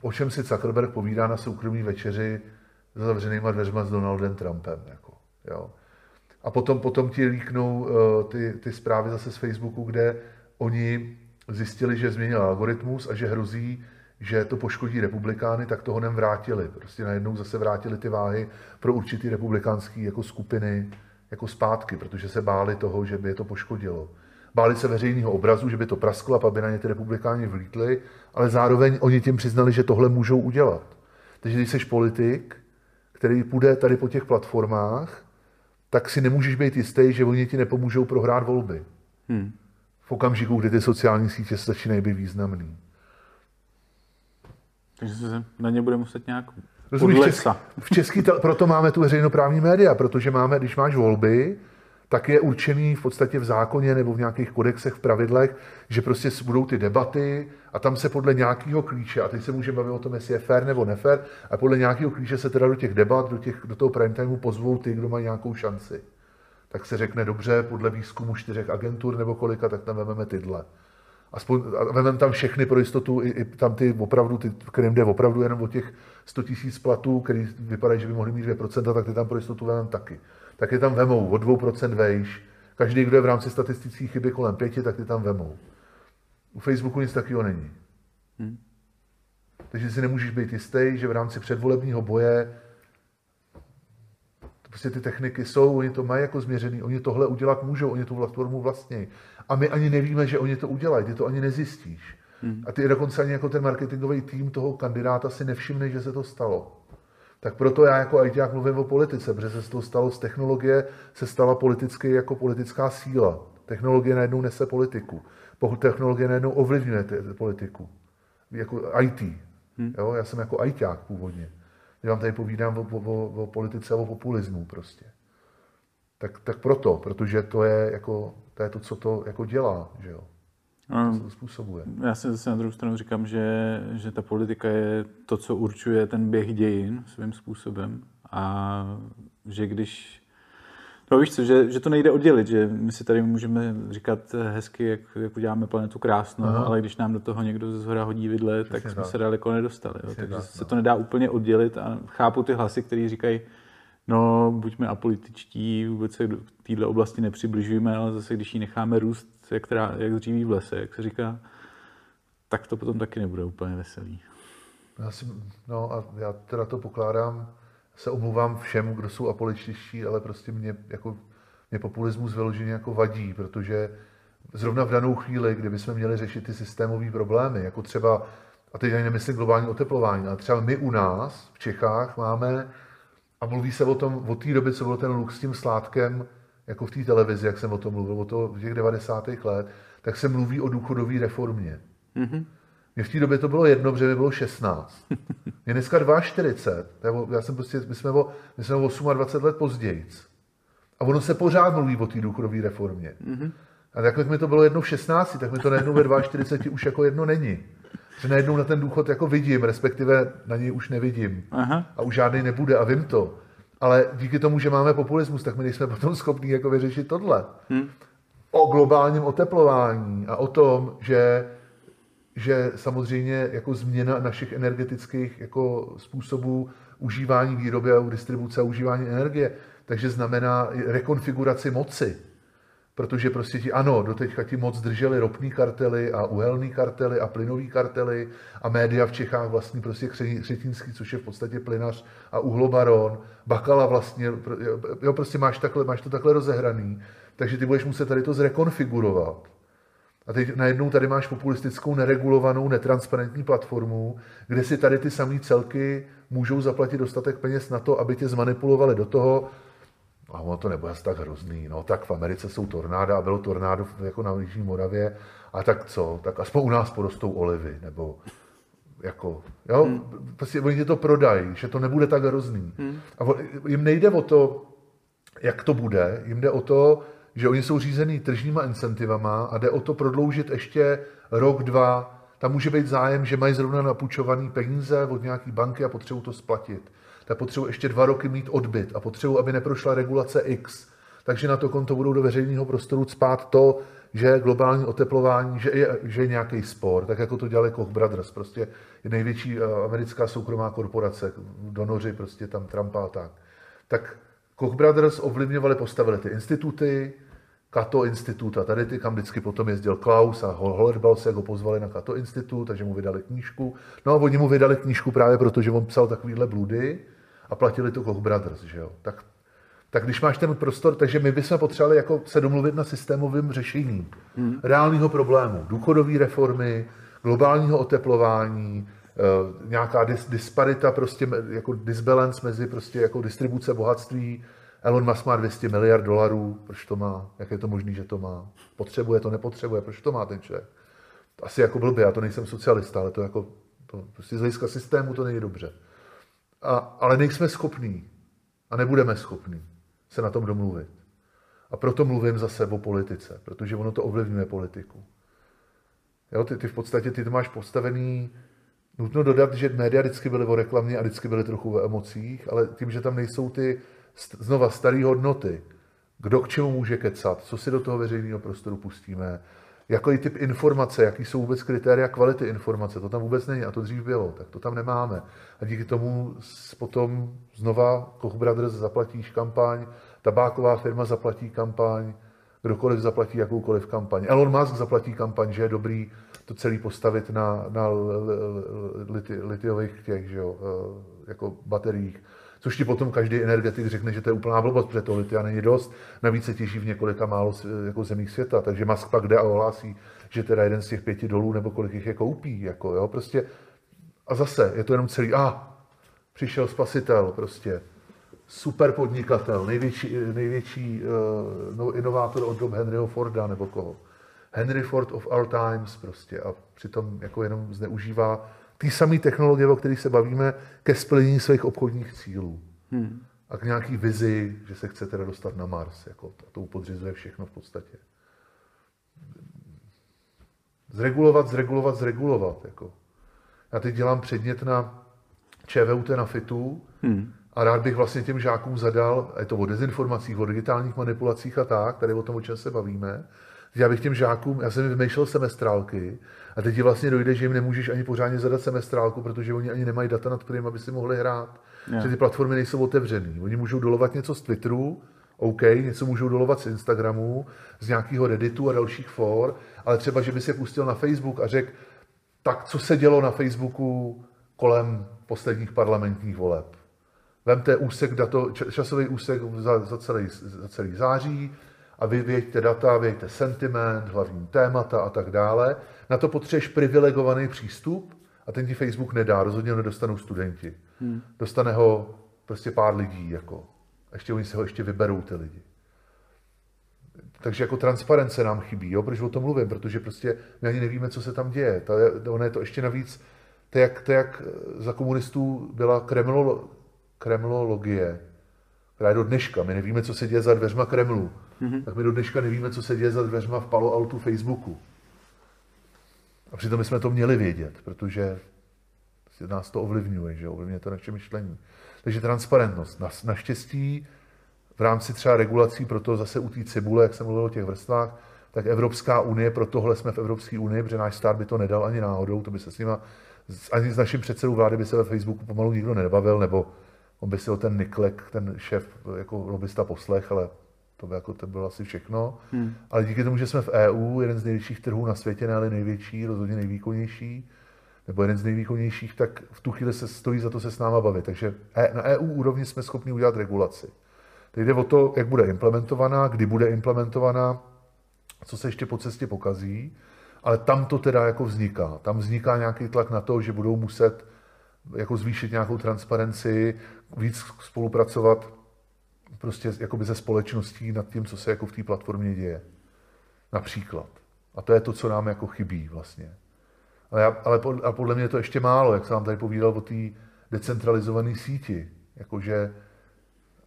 o čem si Zuckerberg povídá na soukromí večeři za zavřenýma dveřma s Donaldem Trumpem. Jako, jo. A potom, potom ti líknou uh, ty, ty zprávy zase z Facebooku, kde oni zjistili, že změnil algoritmus a že hrozí, že to poškodí republikány, tak toho nem vrátili. Prostě najednou zase vrátili ty váhy pro určitý republikánský jako skupiny jako zpátky, protože se báli toho, že by je to poškodilo. Báli se veřejného obrazu, že by to prasklo a aby na ně ty republikáni vlítli, ale zároveň oni tím přiznali, že tohle můžou udělat. Takže když jsi politik, který půjde tady po těch platformách, tak si nemůžeš být jistý, že oni ti nepomůžou prohrát volby. Hmm. V okamžiku, kdy ty sociální sítě začínají být významný. Takže se na ně bude muset nějak Rozumíš, v český, v český, proto máme tu veřejnoprávní média, protože máme, když máš volby, tak je určený v podstatě v zákoně nebo v nějakých kodexech, v pravidlech, že prostě budou ty debaty a tam se podle nějakého klíče, a teď se můžeme bavit o tom, jestli je fair nebo nefair, a podle nějakého klíče se teda do těch debat, do, těch, do toho prime timeu pozvou ty, kdo mají nějakou šanci. Tak se řekne dobře, podle výzkumu čtyřech agentur nebo kolika, tak tam vezmeme tyhle. Aspoň, a vezmeme tam všechny pro jistotu, i, i tam ty opravdu, ty, kterým jde opravdu jenom o těch 100 000 platů, který vypadají, že by mohli mít 2%, tak ty tam pro jistotu vezmeme taky tak je tam vemou o 2% vejš. Každý, kdo je v rámci statistických chyby kolem pěti, tak ty tam vemou. U Facebooku nic takového není. Hmm. Takže si nemůžeš být jistý, že v rámci předvolebního boje prostě ty techniky jsou, oni to mají jako změřený, oni tohle udělat můžou, oni tu platformu vlastní. A my ani nevíme, že oni to udělají, ty to ani nezjistíš. Hmm. A ty dokonce ani jako ten marketingový tým toho kandidáta si nevšimne, že se to stalo. Tak proto já jako ajťák mluvím o politice, protože se z toho stalo z technologie, se stala politicky jako politická síla. Technologie najednou nese politiku. Pokud technologie najednou ovlivňuje politiku. Jako IT. Hmm. Jo? Já jsem jako ajťák původně. Já vám tady povídám o, o, o politice a o populismu prostě. Tak, tak proto, protože to je, jako, to je to, co to jako dělá. Že jo? To způsobuje. Já si zase na druhou stranu říkám, že, že ta politika je to, co určuje ten běh dějin svým způsobem a že když No víš co, že, že to nejde oddělit, že my si tady můžeme říkat hezky, jak, jak uděláme planetu krásnou, Aha. ale když nám do toho někdo z hora hodí vidle, Přesně tak jsme tak. se daleko nedostali. Jo. Takže tak, se no. to nedá úplně oddělit a chápu ty hlasy, které říkají, no buďme apolitičtí, vůbec se k této oblasti nepřibližujeme, ale zase když ji necháme růst, jak, teda, jak dříví v lese, jak se říká, tak to potom taky nebude úplně veselý. Já si, no a já teda to pokládám, se omluvám všem, kdo jsou apolitičtí, ale prostě mě, jako, mě populismus vyloženě jako vadí, protože zrovna v danou chvíli, kdy bychom měli řešit ty systémové problémy, jako třeba, a teď ani nemyslím globální oteplování, ale třeba my u nás v Čechách máme a mluví se o tom, o té době, co byl ten luk s tím sládkem, jako v té televizi, jak jsem o tom mluvil, o to v těch 90. let, tak se mluví o důchodové reformě. Mm-hmm. Mně v té době to bylo jedno, protože mi bylo 16. Mě dneska 42, já jsem prostě, my jsme o, my jsme o 28 let později. A ono se pořád mluví o té důchodové reformě. Mm-hmm. A tak, jak mi to bylo jedno v 16, tak mi to najednou ve 42 už jako jedno není. Že najednou na ten důchod jako vidím, respektive na něj už nevidím. Aha. A už žádný nebude a vím to. Ale díky tomu, že máme populismus, tak my nejsme potom schopni jako vyřešit tohle. Hmm. O globálním oteplování a o tom, že, že samozřejmě jako změna našich energetických jako způsobů užívání výroby a distribuce a užívání energie, takže znamená rekonfiguraci moci protože prostě ti, ano, doteďka ti moc drželi ropní kartely a uhelný kartely a plynový kartely a média v Čechách vlastní prostě Křetínský, což je v podstatě plynař a uhlobaron, Bakala vlastně, jo, prostě máš, takhle, máš to takhle rozehraný, takže ty budeš muset tady to zrekonfigurovat. A teď najednou tady máš populistickou, neregulovanou, netransparentní platformu, kde si tady ty samé celky můžou zaplatit dostatek peněz na to, aby tě zmanipulovali do toho, a ono to nebude tak hrozný. No tak v Americe jsou tornáda a bylo tornádo jako na Jižní Moravě. A tak co? Tak aspoň u nás porostou olivy. Nebo jako, jo, hmm. prostě oni ti to prodají, že to nebude tak hrozný. Hmm. A jim nejde o to, jak to bude. Jim jde o to, že oni jsou řízený tržníma incentivama a jde o to prodloužit ještě rok, dva. Tam může být zájem, že mají zrovna napůjčované peníze od nějaké banky a potřebují to splatit. Tak potřebují ještě dva roky mít odbyt a potřebují, aby neprošla regulace X. Takže na to konto budou do veřejného prostoru spát to, že globální oteplování, že je, že je nějaký spor, tak jako to dělali Koch Brothers, prostě je největší eh, americká soukromá korporace, donoři prostě tam Trumpa a tak. Tak Koch Brothers ovlivňovali, postavili ty instituty, Kato institut a tady ty, kam vždycky potom jezdil Klaus a Hollerbal se ho pozvali na Kato institut, takže mu vydali knížku. No a oni mu vydali knížku právě proto, že on psal takovýhle bludy a platili to Koch Brothers, že jo. Tak, tak když máš ten prostor, takže my bychom potřebovali jako se domluvit na systémovém řešení hmm. reálného problému, důchodové reformy, globálního oteplování, Eh, nějaká dis, disparita, prostě jako disbalance mezi prostě jako distribuce bohatství. Elon Musk má 200 miliard dolarů, proč to má? Jak je to možné, že to má? Potřebuje to, nepotřebuje, proč to má ten člověk? Asi jako blbě, já to nejsem socialista, ale to jako, to, prostě z hlediska systému to není dobře. A, ale nejsme schopní a nebudeme schopní se na tom domluvit. A proto mluvím zase o politice, protože ono to ovlivňuje politiku. Jo, ty, ty v podstatě ty to máš postavený Nutno dodat, že média vždycky byly o reklamě a vždycky byly trochu o emocích, ale tím, že tam nejsou ty znova staré hodnoty, kdo k čemu může kecat, co si do toho veřejného prostoru pustíme, jaký typ informace, jaký jsou vůbec kritéria kvality informace, to tam vůbec není a to dřív bylo, tak to tam nemáme. A díky tomu potom znova Koch Brothers zaplatíš kampaň, tabáková firma zaplatí kampaň, kdokoliv zaplatí jakoukoliv kampaň. Elon Musk zaplatí kampaň, že je dobrý to celé postavit na, na liti, litiových těch, že jo, eh, jako bateriích. Což ti potom každý energetik řekne, že to je úplná blbost, protože to litia není dost. Navíc se těží v několika málo jako zemích světa. Takže Musk pak jde a ohlásí, že teda jeden z těch pěti dolů, nebo kolik jich je koupí. Jako, jo, prostě. A zase je to jenom celý, a ah, přišel spasitel, prostě super podnikatel, největší, největší uh, no, inovátor od dob Henryho Forda nebo koho. Henry Ford of our times prostě a přitom jako jenom zneužívá ty samé technologie, o kterých se bavíme, ke splnění svých obchodních cílů. Hmm. A k nějaký vizi, že se chce teda dostat na Mars. Jako, a to upodřizuje všechno v podstatě. Zregulovat, zregulovat, zregulovat. Jako. Já teď dělám předmět na ČVUT na FITu hmm. a rád bych vlastně těm žákům zadal, je to o dezinformacích, o digitálních manipulacích a tak, tady o tom, o čem se bavíme, já bych těm žákům, já jsem vymýšlel semestrálky a teď ti vlastně dojde, že jim nemůžeš ani pořádně zadat semestrálku, protože oni ani nemají data, nad kterým aby si mohli hrát. Yeah. Že ty platformy nejsou otevřený. Oni můžou dolovat něco z Twitteru, OK, něco můžou dolovat z Instagramu, z nějakého Redditu a dalších for, ale třeba, že by se pustil na Facebook a řekl, tak co se dělo na Facebooku kolem posledních parlamentních voleb. Vemte úsek dato, časový úsek za, za, celý, za celý září, a vy věďte data, věďte sentiment, hlavní témata a tak dále. Na to potřebuješ privilegovaný přístup a ten ti Facebook nedá, rozhodně ho nedostanou studenti. Hmm. Dostane ho prostě pár lidí, jako. A ještě oni se ho ještě vyberou, ty lidi. Takže jako transparence nám chybí, jo? proč o tom mluvím, protože prostě my ani nevíme, co se tam děje. Je, ono je to ještě navíc, to jak, to jak za komunistů byla kremlo, kremlologie, která je do dneška. My nevíme, co se děje za dveřma Kremlu mm-hmm. tak my do dneška nevíme, co se děje za dveřma v Palo Altu Facebooku. A přitom my jsme to měli vědět, protože nás to ovlivňuje, že ovlivňuje to naše myšlení. Takže transparentnost. Na, naštěstí v rámci třeba regulací, proto zase u té cibule, jak jsem mluvil o těch vrstvách, tak Evropská unie, pro tohle jsme v Evropské unii, protože náš stát by to nedal ani náhodou, to by se s nima, ani s naším předsedou vlády by se ve Facebooku pomalu nikdo nebavil, nebo on by si o ten Niklek, ten šéf, jako lobista poslech, ale to by jako to bylo asi všechno. Hmm. Ale díky tomu, že jsme v EU, jeden z největších trhů na světě, ne ale největší, rozhodně nejvýkonnější, nebo jeden z nejvýkonnějších, tak v tu chvíli se stojí za to se s náma bavit. Takže e, na EU úrovni jsme schopni udělat regulaci. Teď jde o to, jak bude implementovaná, kdy bude implementovaná, co se ještě po cestě pokazí, ale tam to teda jako vzniká. Tam vzniká nějaký tlak na to, že budou muset jako zvýšit nějakou transparenci, víc spolupracovat prostě jakoby ze společností nad tím, co se jako v té platformě děje. Například. A to je to, co nám jako chybí vlastně. Ale, já, ale pod, a podle mě je to ještě málo, jak jsem vám tady povídal o té decentralizované síti. Jakože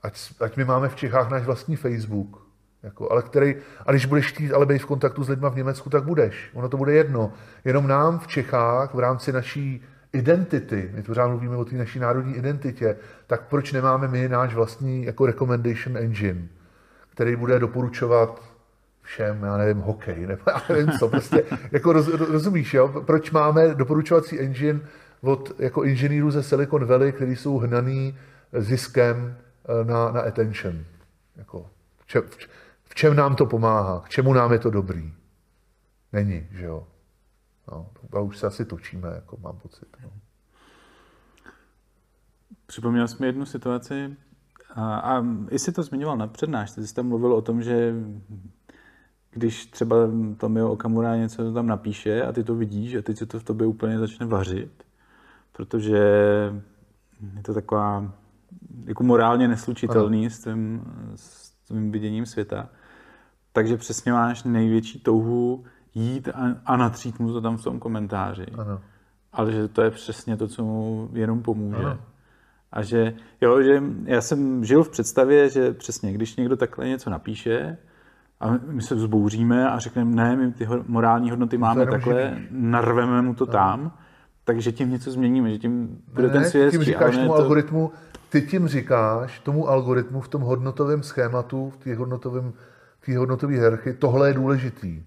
ať, ať my máme v Čechách náš vlastní Facebook, jako, ale který, a když budeš chtít ale být v kontaktu s lidmi v Německu, tak budeš. Ono to bude jedno. Jenom nám v Čechách v rámci naší identity, my pořád mluvíme o té naší národní identitě, tak proč nemáme my náš vlastní jako recommendation engine, který bude doporučovat všem, já nevím, hokej, nebo já nevím co, prostě, jako roz, rozumíš, jo? proč máme doporučovací engine od jako inženýrů ze Silicon Valley, kteří jsou hnaný ziskem eh, na, na attention. Jako, v, čem, v čem nám to pomáhá? K čemu nám je to dobrý? Není, že jo? No, a už se asi točíme, jako mám pocit. No. Připomněl jsi mi jednu situaci, a, a jsi to zmiňoval na přednášce, jsi tam mluvil o tom, že když třeba Tomio Okamura něco tam napíše a ty to vidíš a teď se to v tobě úplně začne vařit, protože je to taková jako morálně neslučitelný s tím, s tím viděním světa. Takže přesně máš největší touhu jít a, a natřít mu to tam v tom komentáři. Ano. Ale že to je přesně to, co mu jenom pomůže. Ano. A že, jo, že já jsem žil v představě, že přesně, když někdo takhle něco napíše, a my se vzbouříme a řekneme, ne, my ty morální hodnoty máme takhle, živý. narveme mu to no. tam, takže tím něco změníme, že tím bude ne, ten svět. Tím říkáš tomu to... algoritmu, ty tím říkáš tomu algoritmu v tom hodnotovém schématu, v té hodnotovém, hodnotové hierarchii, tohle je důležitý.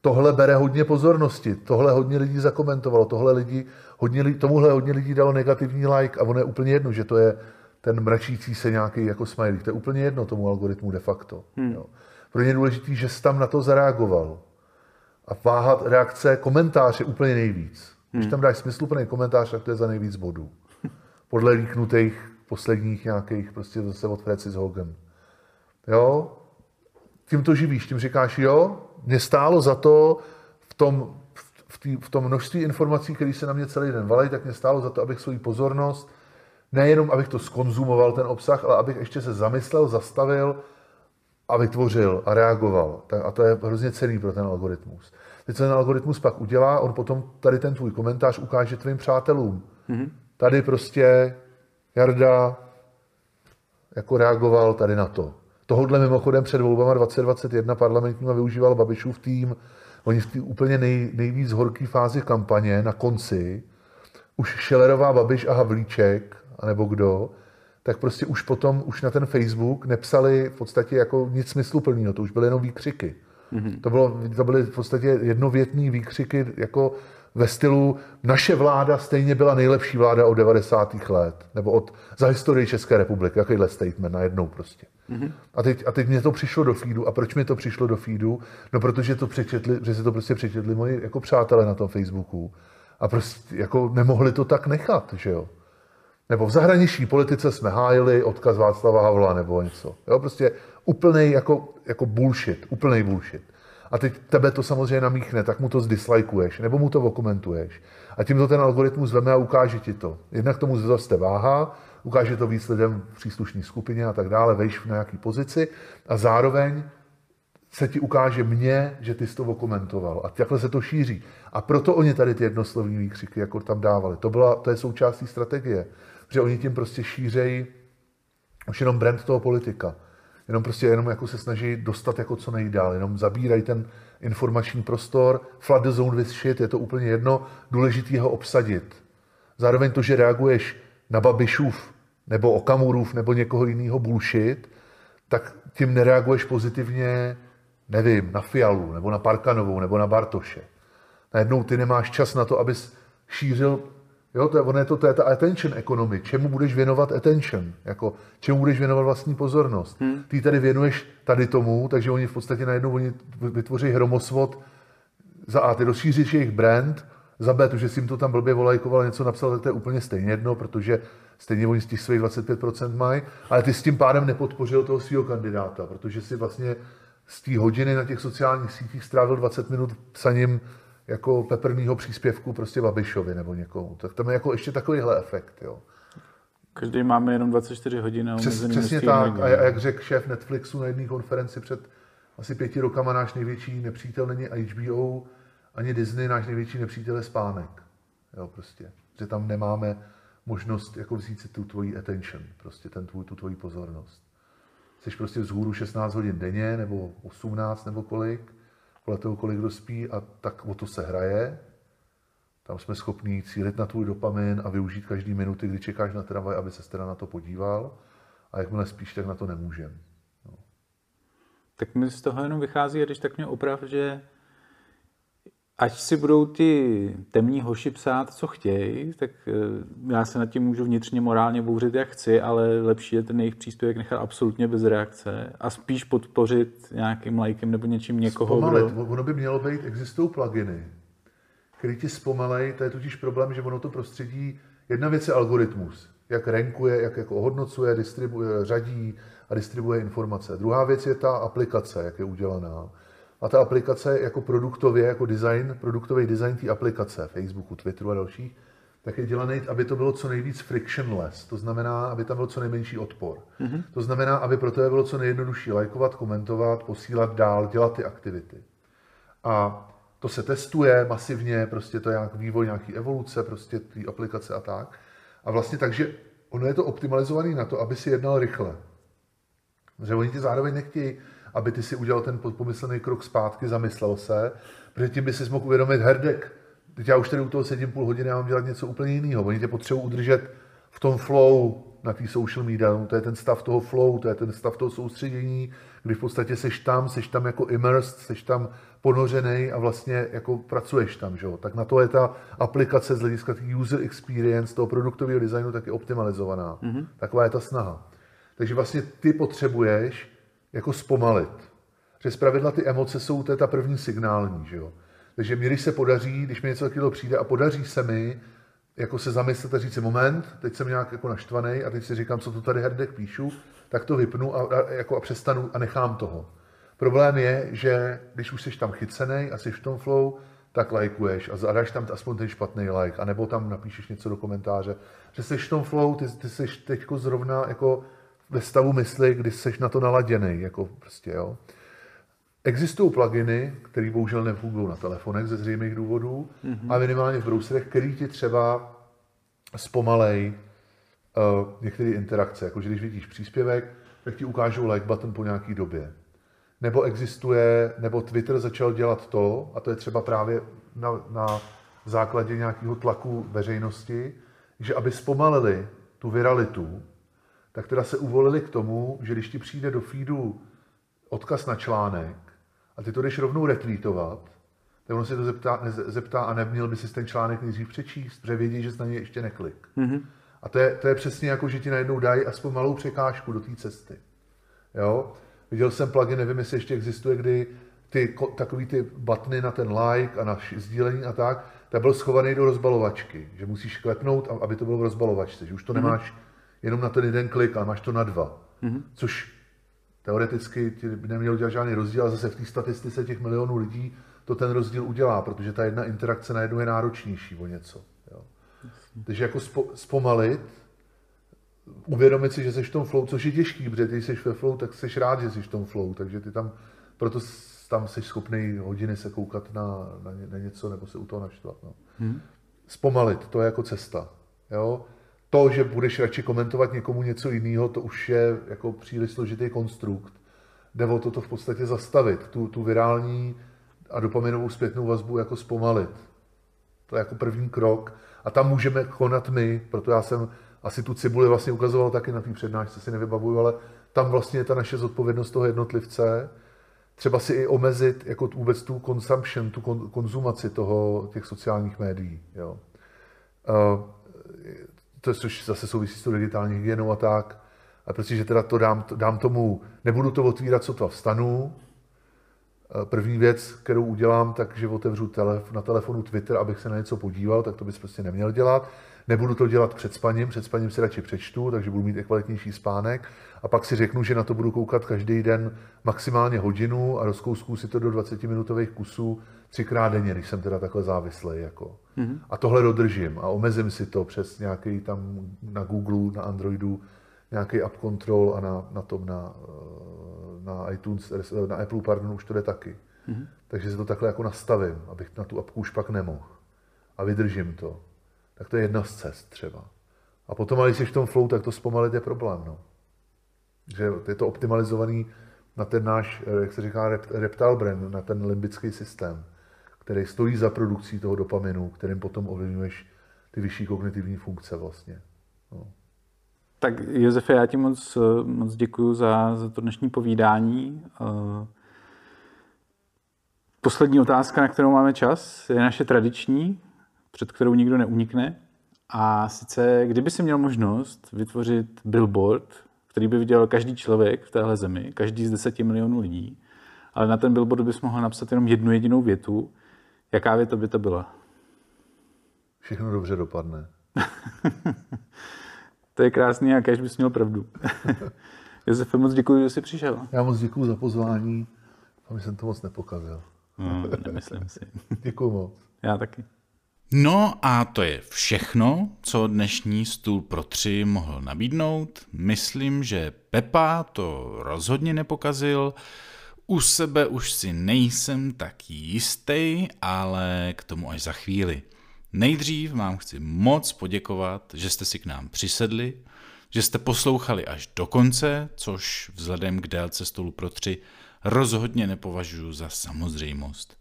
Tohle bere hodně pozornosti, tohle hodně lidí zakomentovalo, tohle lidi, hodně, tomuhle hodně lidí dalo negativní like a ono je úplně jedno, že to je ten mračící se nějaký jako smiley. To je úplně jedno tomu algoritmu de facto. Hmm. Jo. Pro ně je důležité, že jsi tam na to zareagoval. A váhat reakce, komentář je úplně nejvíc. Hmm. Když tam dáš smysluplný komentář, tak to je za nejvíc bodů. Podle líknutých posledních nějakých, prostě zase od Francis Hogan. Jo? Tím to živíš, tím říkáš, jo, mě stálo za to v tom, v, tý, v tom množství informací, které se na mě celý den valí, tak mě stálo za to, abych svou pozornost, nejenom abych to skonzumoval, ten obsah, ale abych ještě se zamyslel, zastavil a vytvořil a reagoval. A to je hrozně cený pro ten algoritmus. Teď co ten algoritmus pak udělá, on potom tady ten tvůj komentář ukáže tvým přátelům. Mm-hmm. Tady prostě Jarda jako reagoval tady na to. Tohodle mimochodem před volbama 2021 parlamentníma využíval Babišův tým. Oni v té úplně nej, nejvíc horké fázi kampaně na konci už Šelerová, Babiš a Havlíček, anebo kdo, tak prostě už potom, už na ten Facebook nepsali v podstatě jako nic smysluplného, to už byly jenom výkřiky. Mm-hmm. To, bylo, to byly v podstatě jednovětný výkřiky jako ve stylu naše vláda stejně byla nejlepší vláda od 90. let, nebo od, za historii České republiky, jakýhle statement najednou prostě. Mm-hmm. A, teď, a teď mě to přišlo do feedu. A proč mi to přišlo do feedu? No protože to přečetli, že si to prostě přečetli moji jako přátelé na tom Facebooku. A prostě jako nemohli to tak nechat, že jo. Nebo v zahraniční politice jsme hájili odkaz Václava Havla nebo něco. Jo, prostě úplný jako, jako bullshit, úplný bullshit. A teď tebe to samozřejmě namíchne, tak mu to zdislajkuješ, nebo mu to okomentuješ. A tím to ten algoritmus veme a ukáže ti to. Jednak tomu zroste váha, ukáže to víc lidem v příslušné skupině a tak dále, vejš v nějaký pozici a zároveň se ti ukáže mně, že ty jsi to okomentoval. A takhle se to šíří. A proto oni tady ty jednoslovní výkřiky jako tam dávali. To, byla, to je součástí strategie že oni tím prostě šířejí už jenom brand toho politika. Jenom prostě jenom jako se snaží dostat jako co nejdál, jenom zabírají ten informační prostor, flood the zone with shit, je to úplně jedno, důležitý ho obsadit. Zároveň to, že reaguješ na Babišův nebo Okamurův nebo někoho jiného bullshit, tak tím nereaguješ pozitivně, nevím, na Fialu, nebo na Parkanovou, nebo na Bartoše. Najednou ty nemáš čas na to, abys šířil Jo, to je, ono je to, to je ta attention economy. Čemu budeš věnovat attention? Jako, čemu budeš věnovat vlastní pozornost? Hmm. Ty tady věnuješ tady tomu, takže oni v podstatě najednou oni vytvoří hromosvod za A, ty rozšíříš jejich brand, za B, to, že si jim to tam blbě volajkoval, něco napsal, tak to je úplně stejně jedno, protože stejně oni z těch svých 25% mají, ale ty s tím pádem nepodpořil toho svého kandidáta, protože si vlastně z té hodiny na těch sociálních sítích strávil 20 minut psaním jako peprnýho příspěvku prostě Babišovi nebo někomu. Tak tam je jako ještě takovýhle efekt, jo. Každý máme jenom 24 hodin a Přes, Přesně tak. A jak řekl šéf Netflixu na jedné konferenci před asi pěti rokama, náš největší nepřítel není HBO, ani Disney, náš největší nepřítel je spánek. Jo, prostě. Že tam nemáme možnost jako vzít si tu tvoji attention, prostě ten tvůj, tu tvoji pozornost. jsi prostě vzhůru 16 hodin denně, nebo 18, nebo kolik, podle toho, kolik kdo spí, a tak o to se hraje. Tam jsme schopni cílit na tvůj dopamin a využít každý minuty, kdy čekáš na tramvaj, aby se teda na to podíval. A jakmile spíš, tak na to nemůžem. No. Tak mi z toho jenom vychází, a když tak mě oprav, že ať si budou ty temní hoši psát, co chtějí, tak eh, já se nad tím můžu vnitřně morálně bouřit, jak chci, ale lepší je ten jejich příspěvek nechat absolutně bez reakce a spíš podpořit nějakým lajkem nebo něčím někoho. Zpomalit. Kdo... Ono by mělo být, existují pluginy, který ti zpomalej, to je totiž problém, že ono to prostředí, jedna věc je algoritmus, jak rankuje, jak jako ohodnocuje, distribuje, řadí a distribuje informace. Druhá věc je ta aplikace, jak je udělaná. A ta aplikace jako produktově, jako design, produktový design té aplikace, Facebooku, Twitteru a dalších, tak je dělaný, aby to bylo co nejvíc frictionless. To znamená, aby tam byl co nejmenší odpor. Mm-hmm. To znamená, aby pro tebe bylo co nejjednodušší lajkovat, komentovat, posílat dál, dělat ty aktivity. A to se testuje masivně, prostě to je nějak vývoj, nějaký evoluce, prostě té aplikace a tak. A vlastně takže ono je to optimalizované na to, aby si jednal rychle. Že oni ti zároveň nechtějí, aby ty si udělal ten pomyslný krok zpátky, zamyslel se, protože tím by si mohl uvědomit herdek. Teď já už tady u toho sedím půl hodiny a mám dělat něco úplně jiného. Oni tě potřebují udržet v tom flow na té social media. No, to je ten stav toho flow, to je ten stav toho soustředění, kdy v podstatě seš tam, seš tam jako immersed, seš tam ponořený a vlastně jako pracuješ tam, že jo? Tak na to je ta aplikace z hlediska user experience, toho produktového designu taky optimalizovaná. Mm-hmm. Taková je ta snaha. Takže vlastně ty potřebuješ jako zpomalit. Že zpravidla ty emoce jsou, to je ta první signální, že jo. Takže mě, když se podaří, když mi něco takového přijde a podaří se mi, jako se zamyslet a říct si moment, teď jsem nějak jako naštvaný a teď si říkám, co tu tady herdek píšu, tak to vypnu a, a, jako a přestanu a nechám toho. Problém je, že když už jsi tam chycený a jsi v tom flow, tak lajkuješ a zadáš tam aspoň ten špatný like, anebo tam napíšeš něco do komentáře, že jsi v tom flow, ty, ty jsi teď zrovna jako ve stavu mysli, kdy jsi na to naladěný, jako prostě, jo. Existují pluginy, které bohužel nefungují na telefonech ze zřejmých důvodů, mm-hmm. a minimálně v browserech, který ti třeba zpomalej uh, některé interakce. Jako, že když vidíš příspěvek, tak ti ukážou like button po nějaký době. Nebo existuje, nebo Twitter začal dělat to, a to je třeba právě na, na základě nějakého tlaku veřejnosti, že aby zpomalili tu viralitu, tak teda se uvolili k tomu, že když ti přijde do feedu odkaz na článek a ty to jdeš rovnou retweetovat, tak on se to zeptá, zeptá a neměl by si ten článek nejdřív přečíst, protože vědí, že jsi na něj ještě neklik. Mm-hmm. A to je, to je přesně jako, že ti najednou dají aspoň malou překážku do té cesty. Jo? Viděl jsem plugin, nevím, jestli ještě existuje, kdy ty, takový ty batny na ten like a na sdílení a tak, tak byl schovaný do rozbalovačky, že musíš klepnout, aby to bylo v rozbalovačce, že už to mm-hmm. nemáš jenom na ten jeden klik, ale máš to na dva. Mm-hmm. Což teoreticky ti by neměl dělat žádný rozdíl, ale zase v té statistice těch milionů lidí to ten rozdíl udělá, protože ta jedna interakce najednou je náročnější o něco. Jo. Takže jako spo, zpomalit, uvědomit si, že jsi v tom flow, což je těžký, protože ty jsi ve flow, tak jsi rád, že jsi v tom flow, takže ty tam, proto tam jsi schopný hodiny se koukat na, na, na něco nebo se u toho naštvat. No. Hmm. Zpomalit, to je jako cesta. Jo? To, že budeš radši komentovat někomu něco jiného, to už je jako příliš složitý konstrukt. Jde o to, to v podstatě zastavit, tu, tu virální a dopaminovou zpětnou vazbu jako zpomalit. To je jako první krok. A tam můžeme konat my, proto já jsem asi tu cibuli vlastně ukazoval taky na té přednášce, si nevybavuju, ale tam vlastně je ta naše zodpovědnost toho jednotlivce, třeba si i omezit jako vůbec tu consumption, tu konzumaci toho, těch sociálních médií. Jo. Uh, to, což zase souvisí s tou digitální hygienou a tak. A protože teda to dám, dám tomu, nebudu to otvírat, co to vstanu. Eh, první věc, kterou udělám, tak že otevřu telef, na telefonu Twitter, abych se na něco podíval, tak to bys prostě neměl dělat. Nebudu to dělat před spaním, před spaním si radši přečtu, takže budu mít i kvalitnější spánek. A pak si řeknu, že na to budu koukat každý den maximálně hodinu a rozkousku si to do 20-minutových kusů třikrát denně, když jsem teda takhle závislý. Jako. Mm-hmm. A tohle dodržím a omezím si to přes nějaký tam na Google, na Androidu, nějaký app control a na, na tom na, eh, na iTunes, na Apple, pardon, už to jde taky. Mm-hmm. Takže si to takhle jako nastavím, abych na tu apku už pak nemohl. A vydržím to. Tak to je jedna z cest třeba. A potom, ale když jsi v tom flow, tak to zpomalit je problém. No. že je to optimalizovaný na ten náš, eh, jak se říká, reptile brain, na ten limbický systém, který stojí za produkcí toho dopaminu, kterým potom ovlivňuješ ty vyšší kognitivní funkce vlastně. No. Tak Josefe, já ti moc, moc děkuji za, za to dnešní povídání. Eh, poslední otázka, na kterou máme čas, je naše tradiční, před kterou nikdo neunikne. A sice, kdyby si měl možnost vytvořit billboard, který by viděl každý člověk v téhle zemi, každý z deseti milionů lidí, ale na ten billboard bys mohl napsat jenom jednu jedinou větu, jaká věta by to byla? Všechno dobře dopadne. to je krásný a každý bys měl pravdu. Josefe, moc děkuji, že jsi přišel. Já moc děkuji za pozvání, aby jsem to moc nepokazil. No, nemyslím si. děkuji moc. Já taky. No a to je všechno, co dnešní stůl pro tři mohl nabídnout. Myslím, že Pepa to rozhodně nepokazil. U sebe už si nejsem tak jistý, ale k tomu až za chvíli. Nejdřív vám chci moc poděkovat, že jste si k nám přisedli, že jste poslouchali až do konce, což vzhledem k délce stolu pro tři rozhodně nepovažuji za samozřejmost.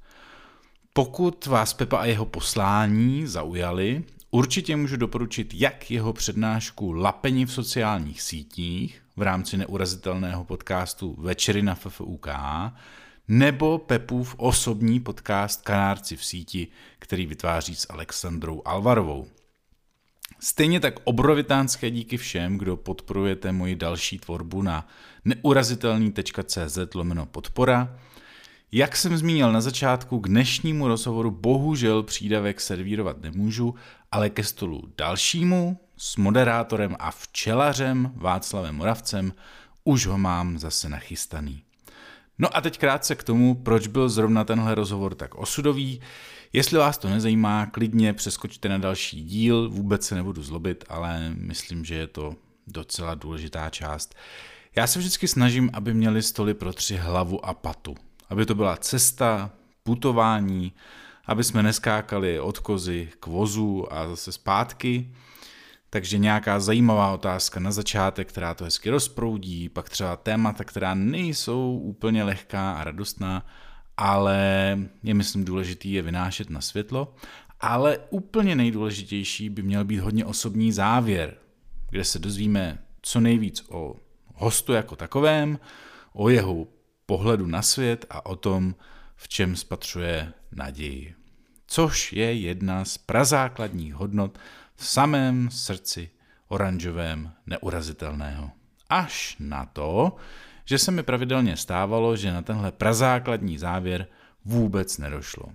Pokud vás Pepa a jeho poslání zaujali, určitě můžu doporučit jak jeho přednášku Lapeni v sociálních sítích v rámci neurazitelného podcastu Večery na FFUK, nebo Pepův osobní podcast Kanárci v síti, který vytváří s Alexandrou Alvarovou. Stejně tak obrovitánské díky všem, kdo podporujete moji další tvorbu na neurazitelný.cz lomeno podpora. Jak jsem zmínil na začátku, k dnešnímu rozhovoru bohužel přídavek servírovat nemůžu, ale ke stolu dalšímu s moderátorem a včelařem Václavem Moravcem už ho mám zase nachystaný. No a teď krátce k tomu, proč byl zrovna tenhle rozhovor tak osudový. Jestli vás to nezajímá, klidně přeskočte na další díl, vůbec se nebudu zlobit, ale myslím, že je to docela důležitá část. Já se vždycky snažím, aby měli stoly pro tři hlavu a patu. Aby to byla cesta, putování, aby jsme neskákali od kozy k vozu a zase zpátky, takže nějaká zajímavá otázka na začátek, která to hezky rozproudí, pak třeba témata, která nejsou úplně lehká a radostná, ale je myslím důležitý je vynášet na světlo. Ale úplně nejdůležitější by měl být hodně osobní závěr, kde se dozvíme co nejvíc o hostu jako takovém, o jeho pohledu na svět a o tom, v čem spatřuje naději. Což je jedna z prazákladních hodnot v samém srdci oranžovém neurazitelného. Až na to, že se mi pravidelně stávalo, že na tenhle prazákladní závěr vůbec nedošlo.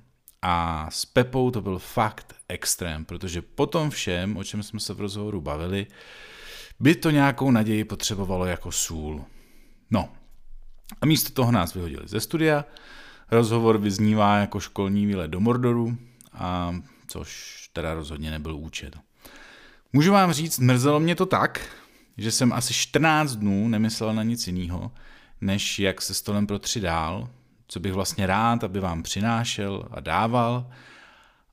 A s Pepou to byl fakt extrém, protože po tom všem, o čem jsme se v rozhovoru bavili, by to nějakou naději potřebovalo jako sůl. No, a místo toho nás vyhodili ze studia, rozhovor vyznívá jako školní výlet do Mordoru, a což teda rozhodně nebyl účet. Můžu vám říct, mrzelo mě to tak, že jsem asi 14 dnů nemyslel na nic jiného, než jak se stolem pro tři dál, co bych vlastně rád, aby vám přinášel a dával,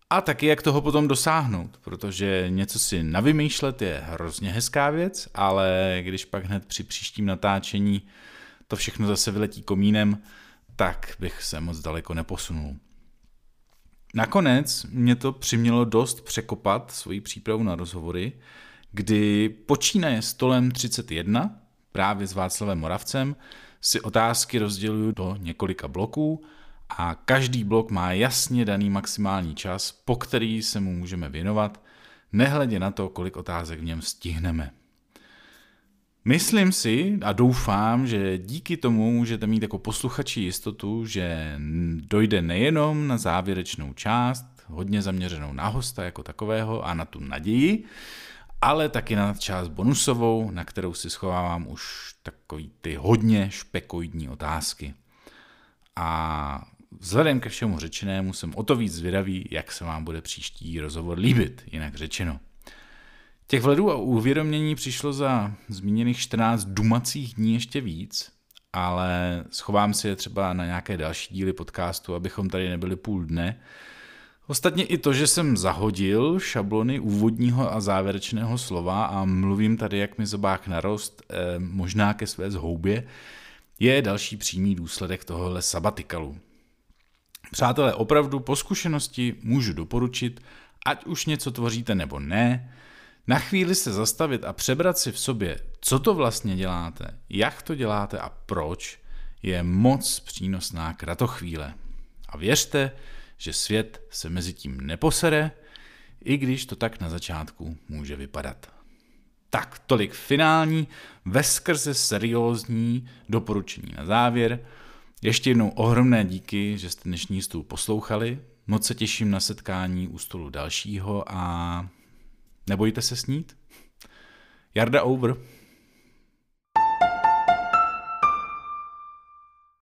a taky jak toho potom dosáhnout, protože něco si navymýšlet je hrozně hezká věc, ale když pak hned při příštím natáčení to všechno zase vyletí komínem, tak bych se moc daleko neposunul. Nakonec mě to přimělo dost překopat svoji přípravu na rozhovory, kdy počínaje stolem 31, právě s Václavem Moravcem, si otázky rozděluju do několika bloků a každý blok má jasně daný maximální čas, po který se mu můžeme věnovat, nehledě na to, kolik otázek v něm stihneme. Myslím si a doufám, že díky tomu můžete mít jako posluchači jistotu, že dojde nejenom na závěrečnou část, hodně zaměřenou na hosta jako takového a na tu naději, ale taky na část bonusovou, na kterou si schovávám už takový ty hodně špekoidní otázky. A vzhledem ke všemu řečenému jsem o to víc zvědavý, jak se vám bude příští rozhovor líbit, jinak řečeno. Těch vledů a uvědomění přišlo za zmíněných 14 dumacích dní ještě víc, ale schovám si je třeba na nějaké další díly podcastu, abychom tady nebyli půl dne. Ostatně i to, že jsem zahodil šablony úvodního a závěrečného slova a mluvím tady, jak mi zobák narost, eh, možná ke své zhoubě, je další přímý důsledek tohohle sabatikalu. Přátelé, opravdu po zkušenosti můžu doporučit, ať už něco tvoříte nebo ne, na chvíli se zastavit a přebrat si v sobě, co to vlastně děláte, jak to děláte a proč, je moc přínosná kratochvíle. A věřte, že svět se mezi tím neposere, i když to tak na začátku může vypadat. Tak, tolik finální, veskrze seriózní doporučení na závěr. Ještě jednou ohromné díky, že jste dnešní stůl poslouchali. Moc se těším na setkání u stolu dalšího a nebojte se snít. Jarda over.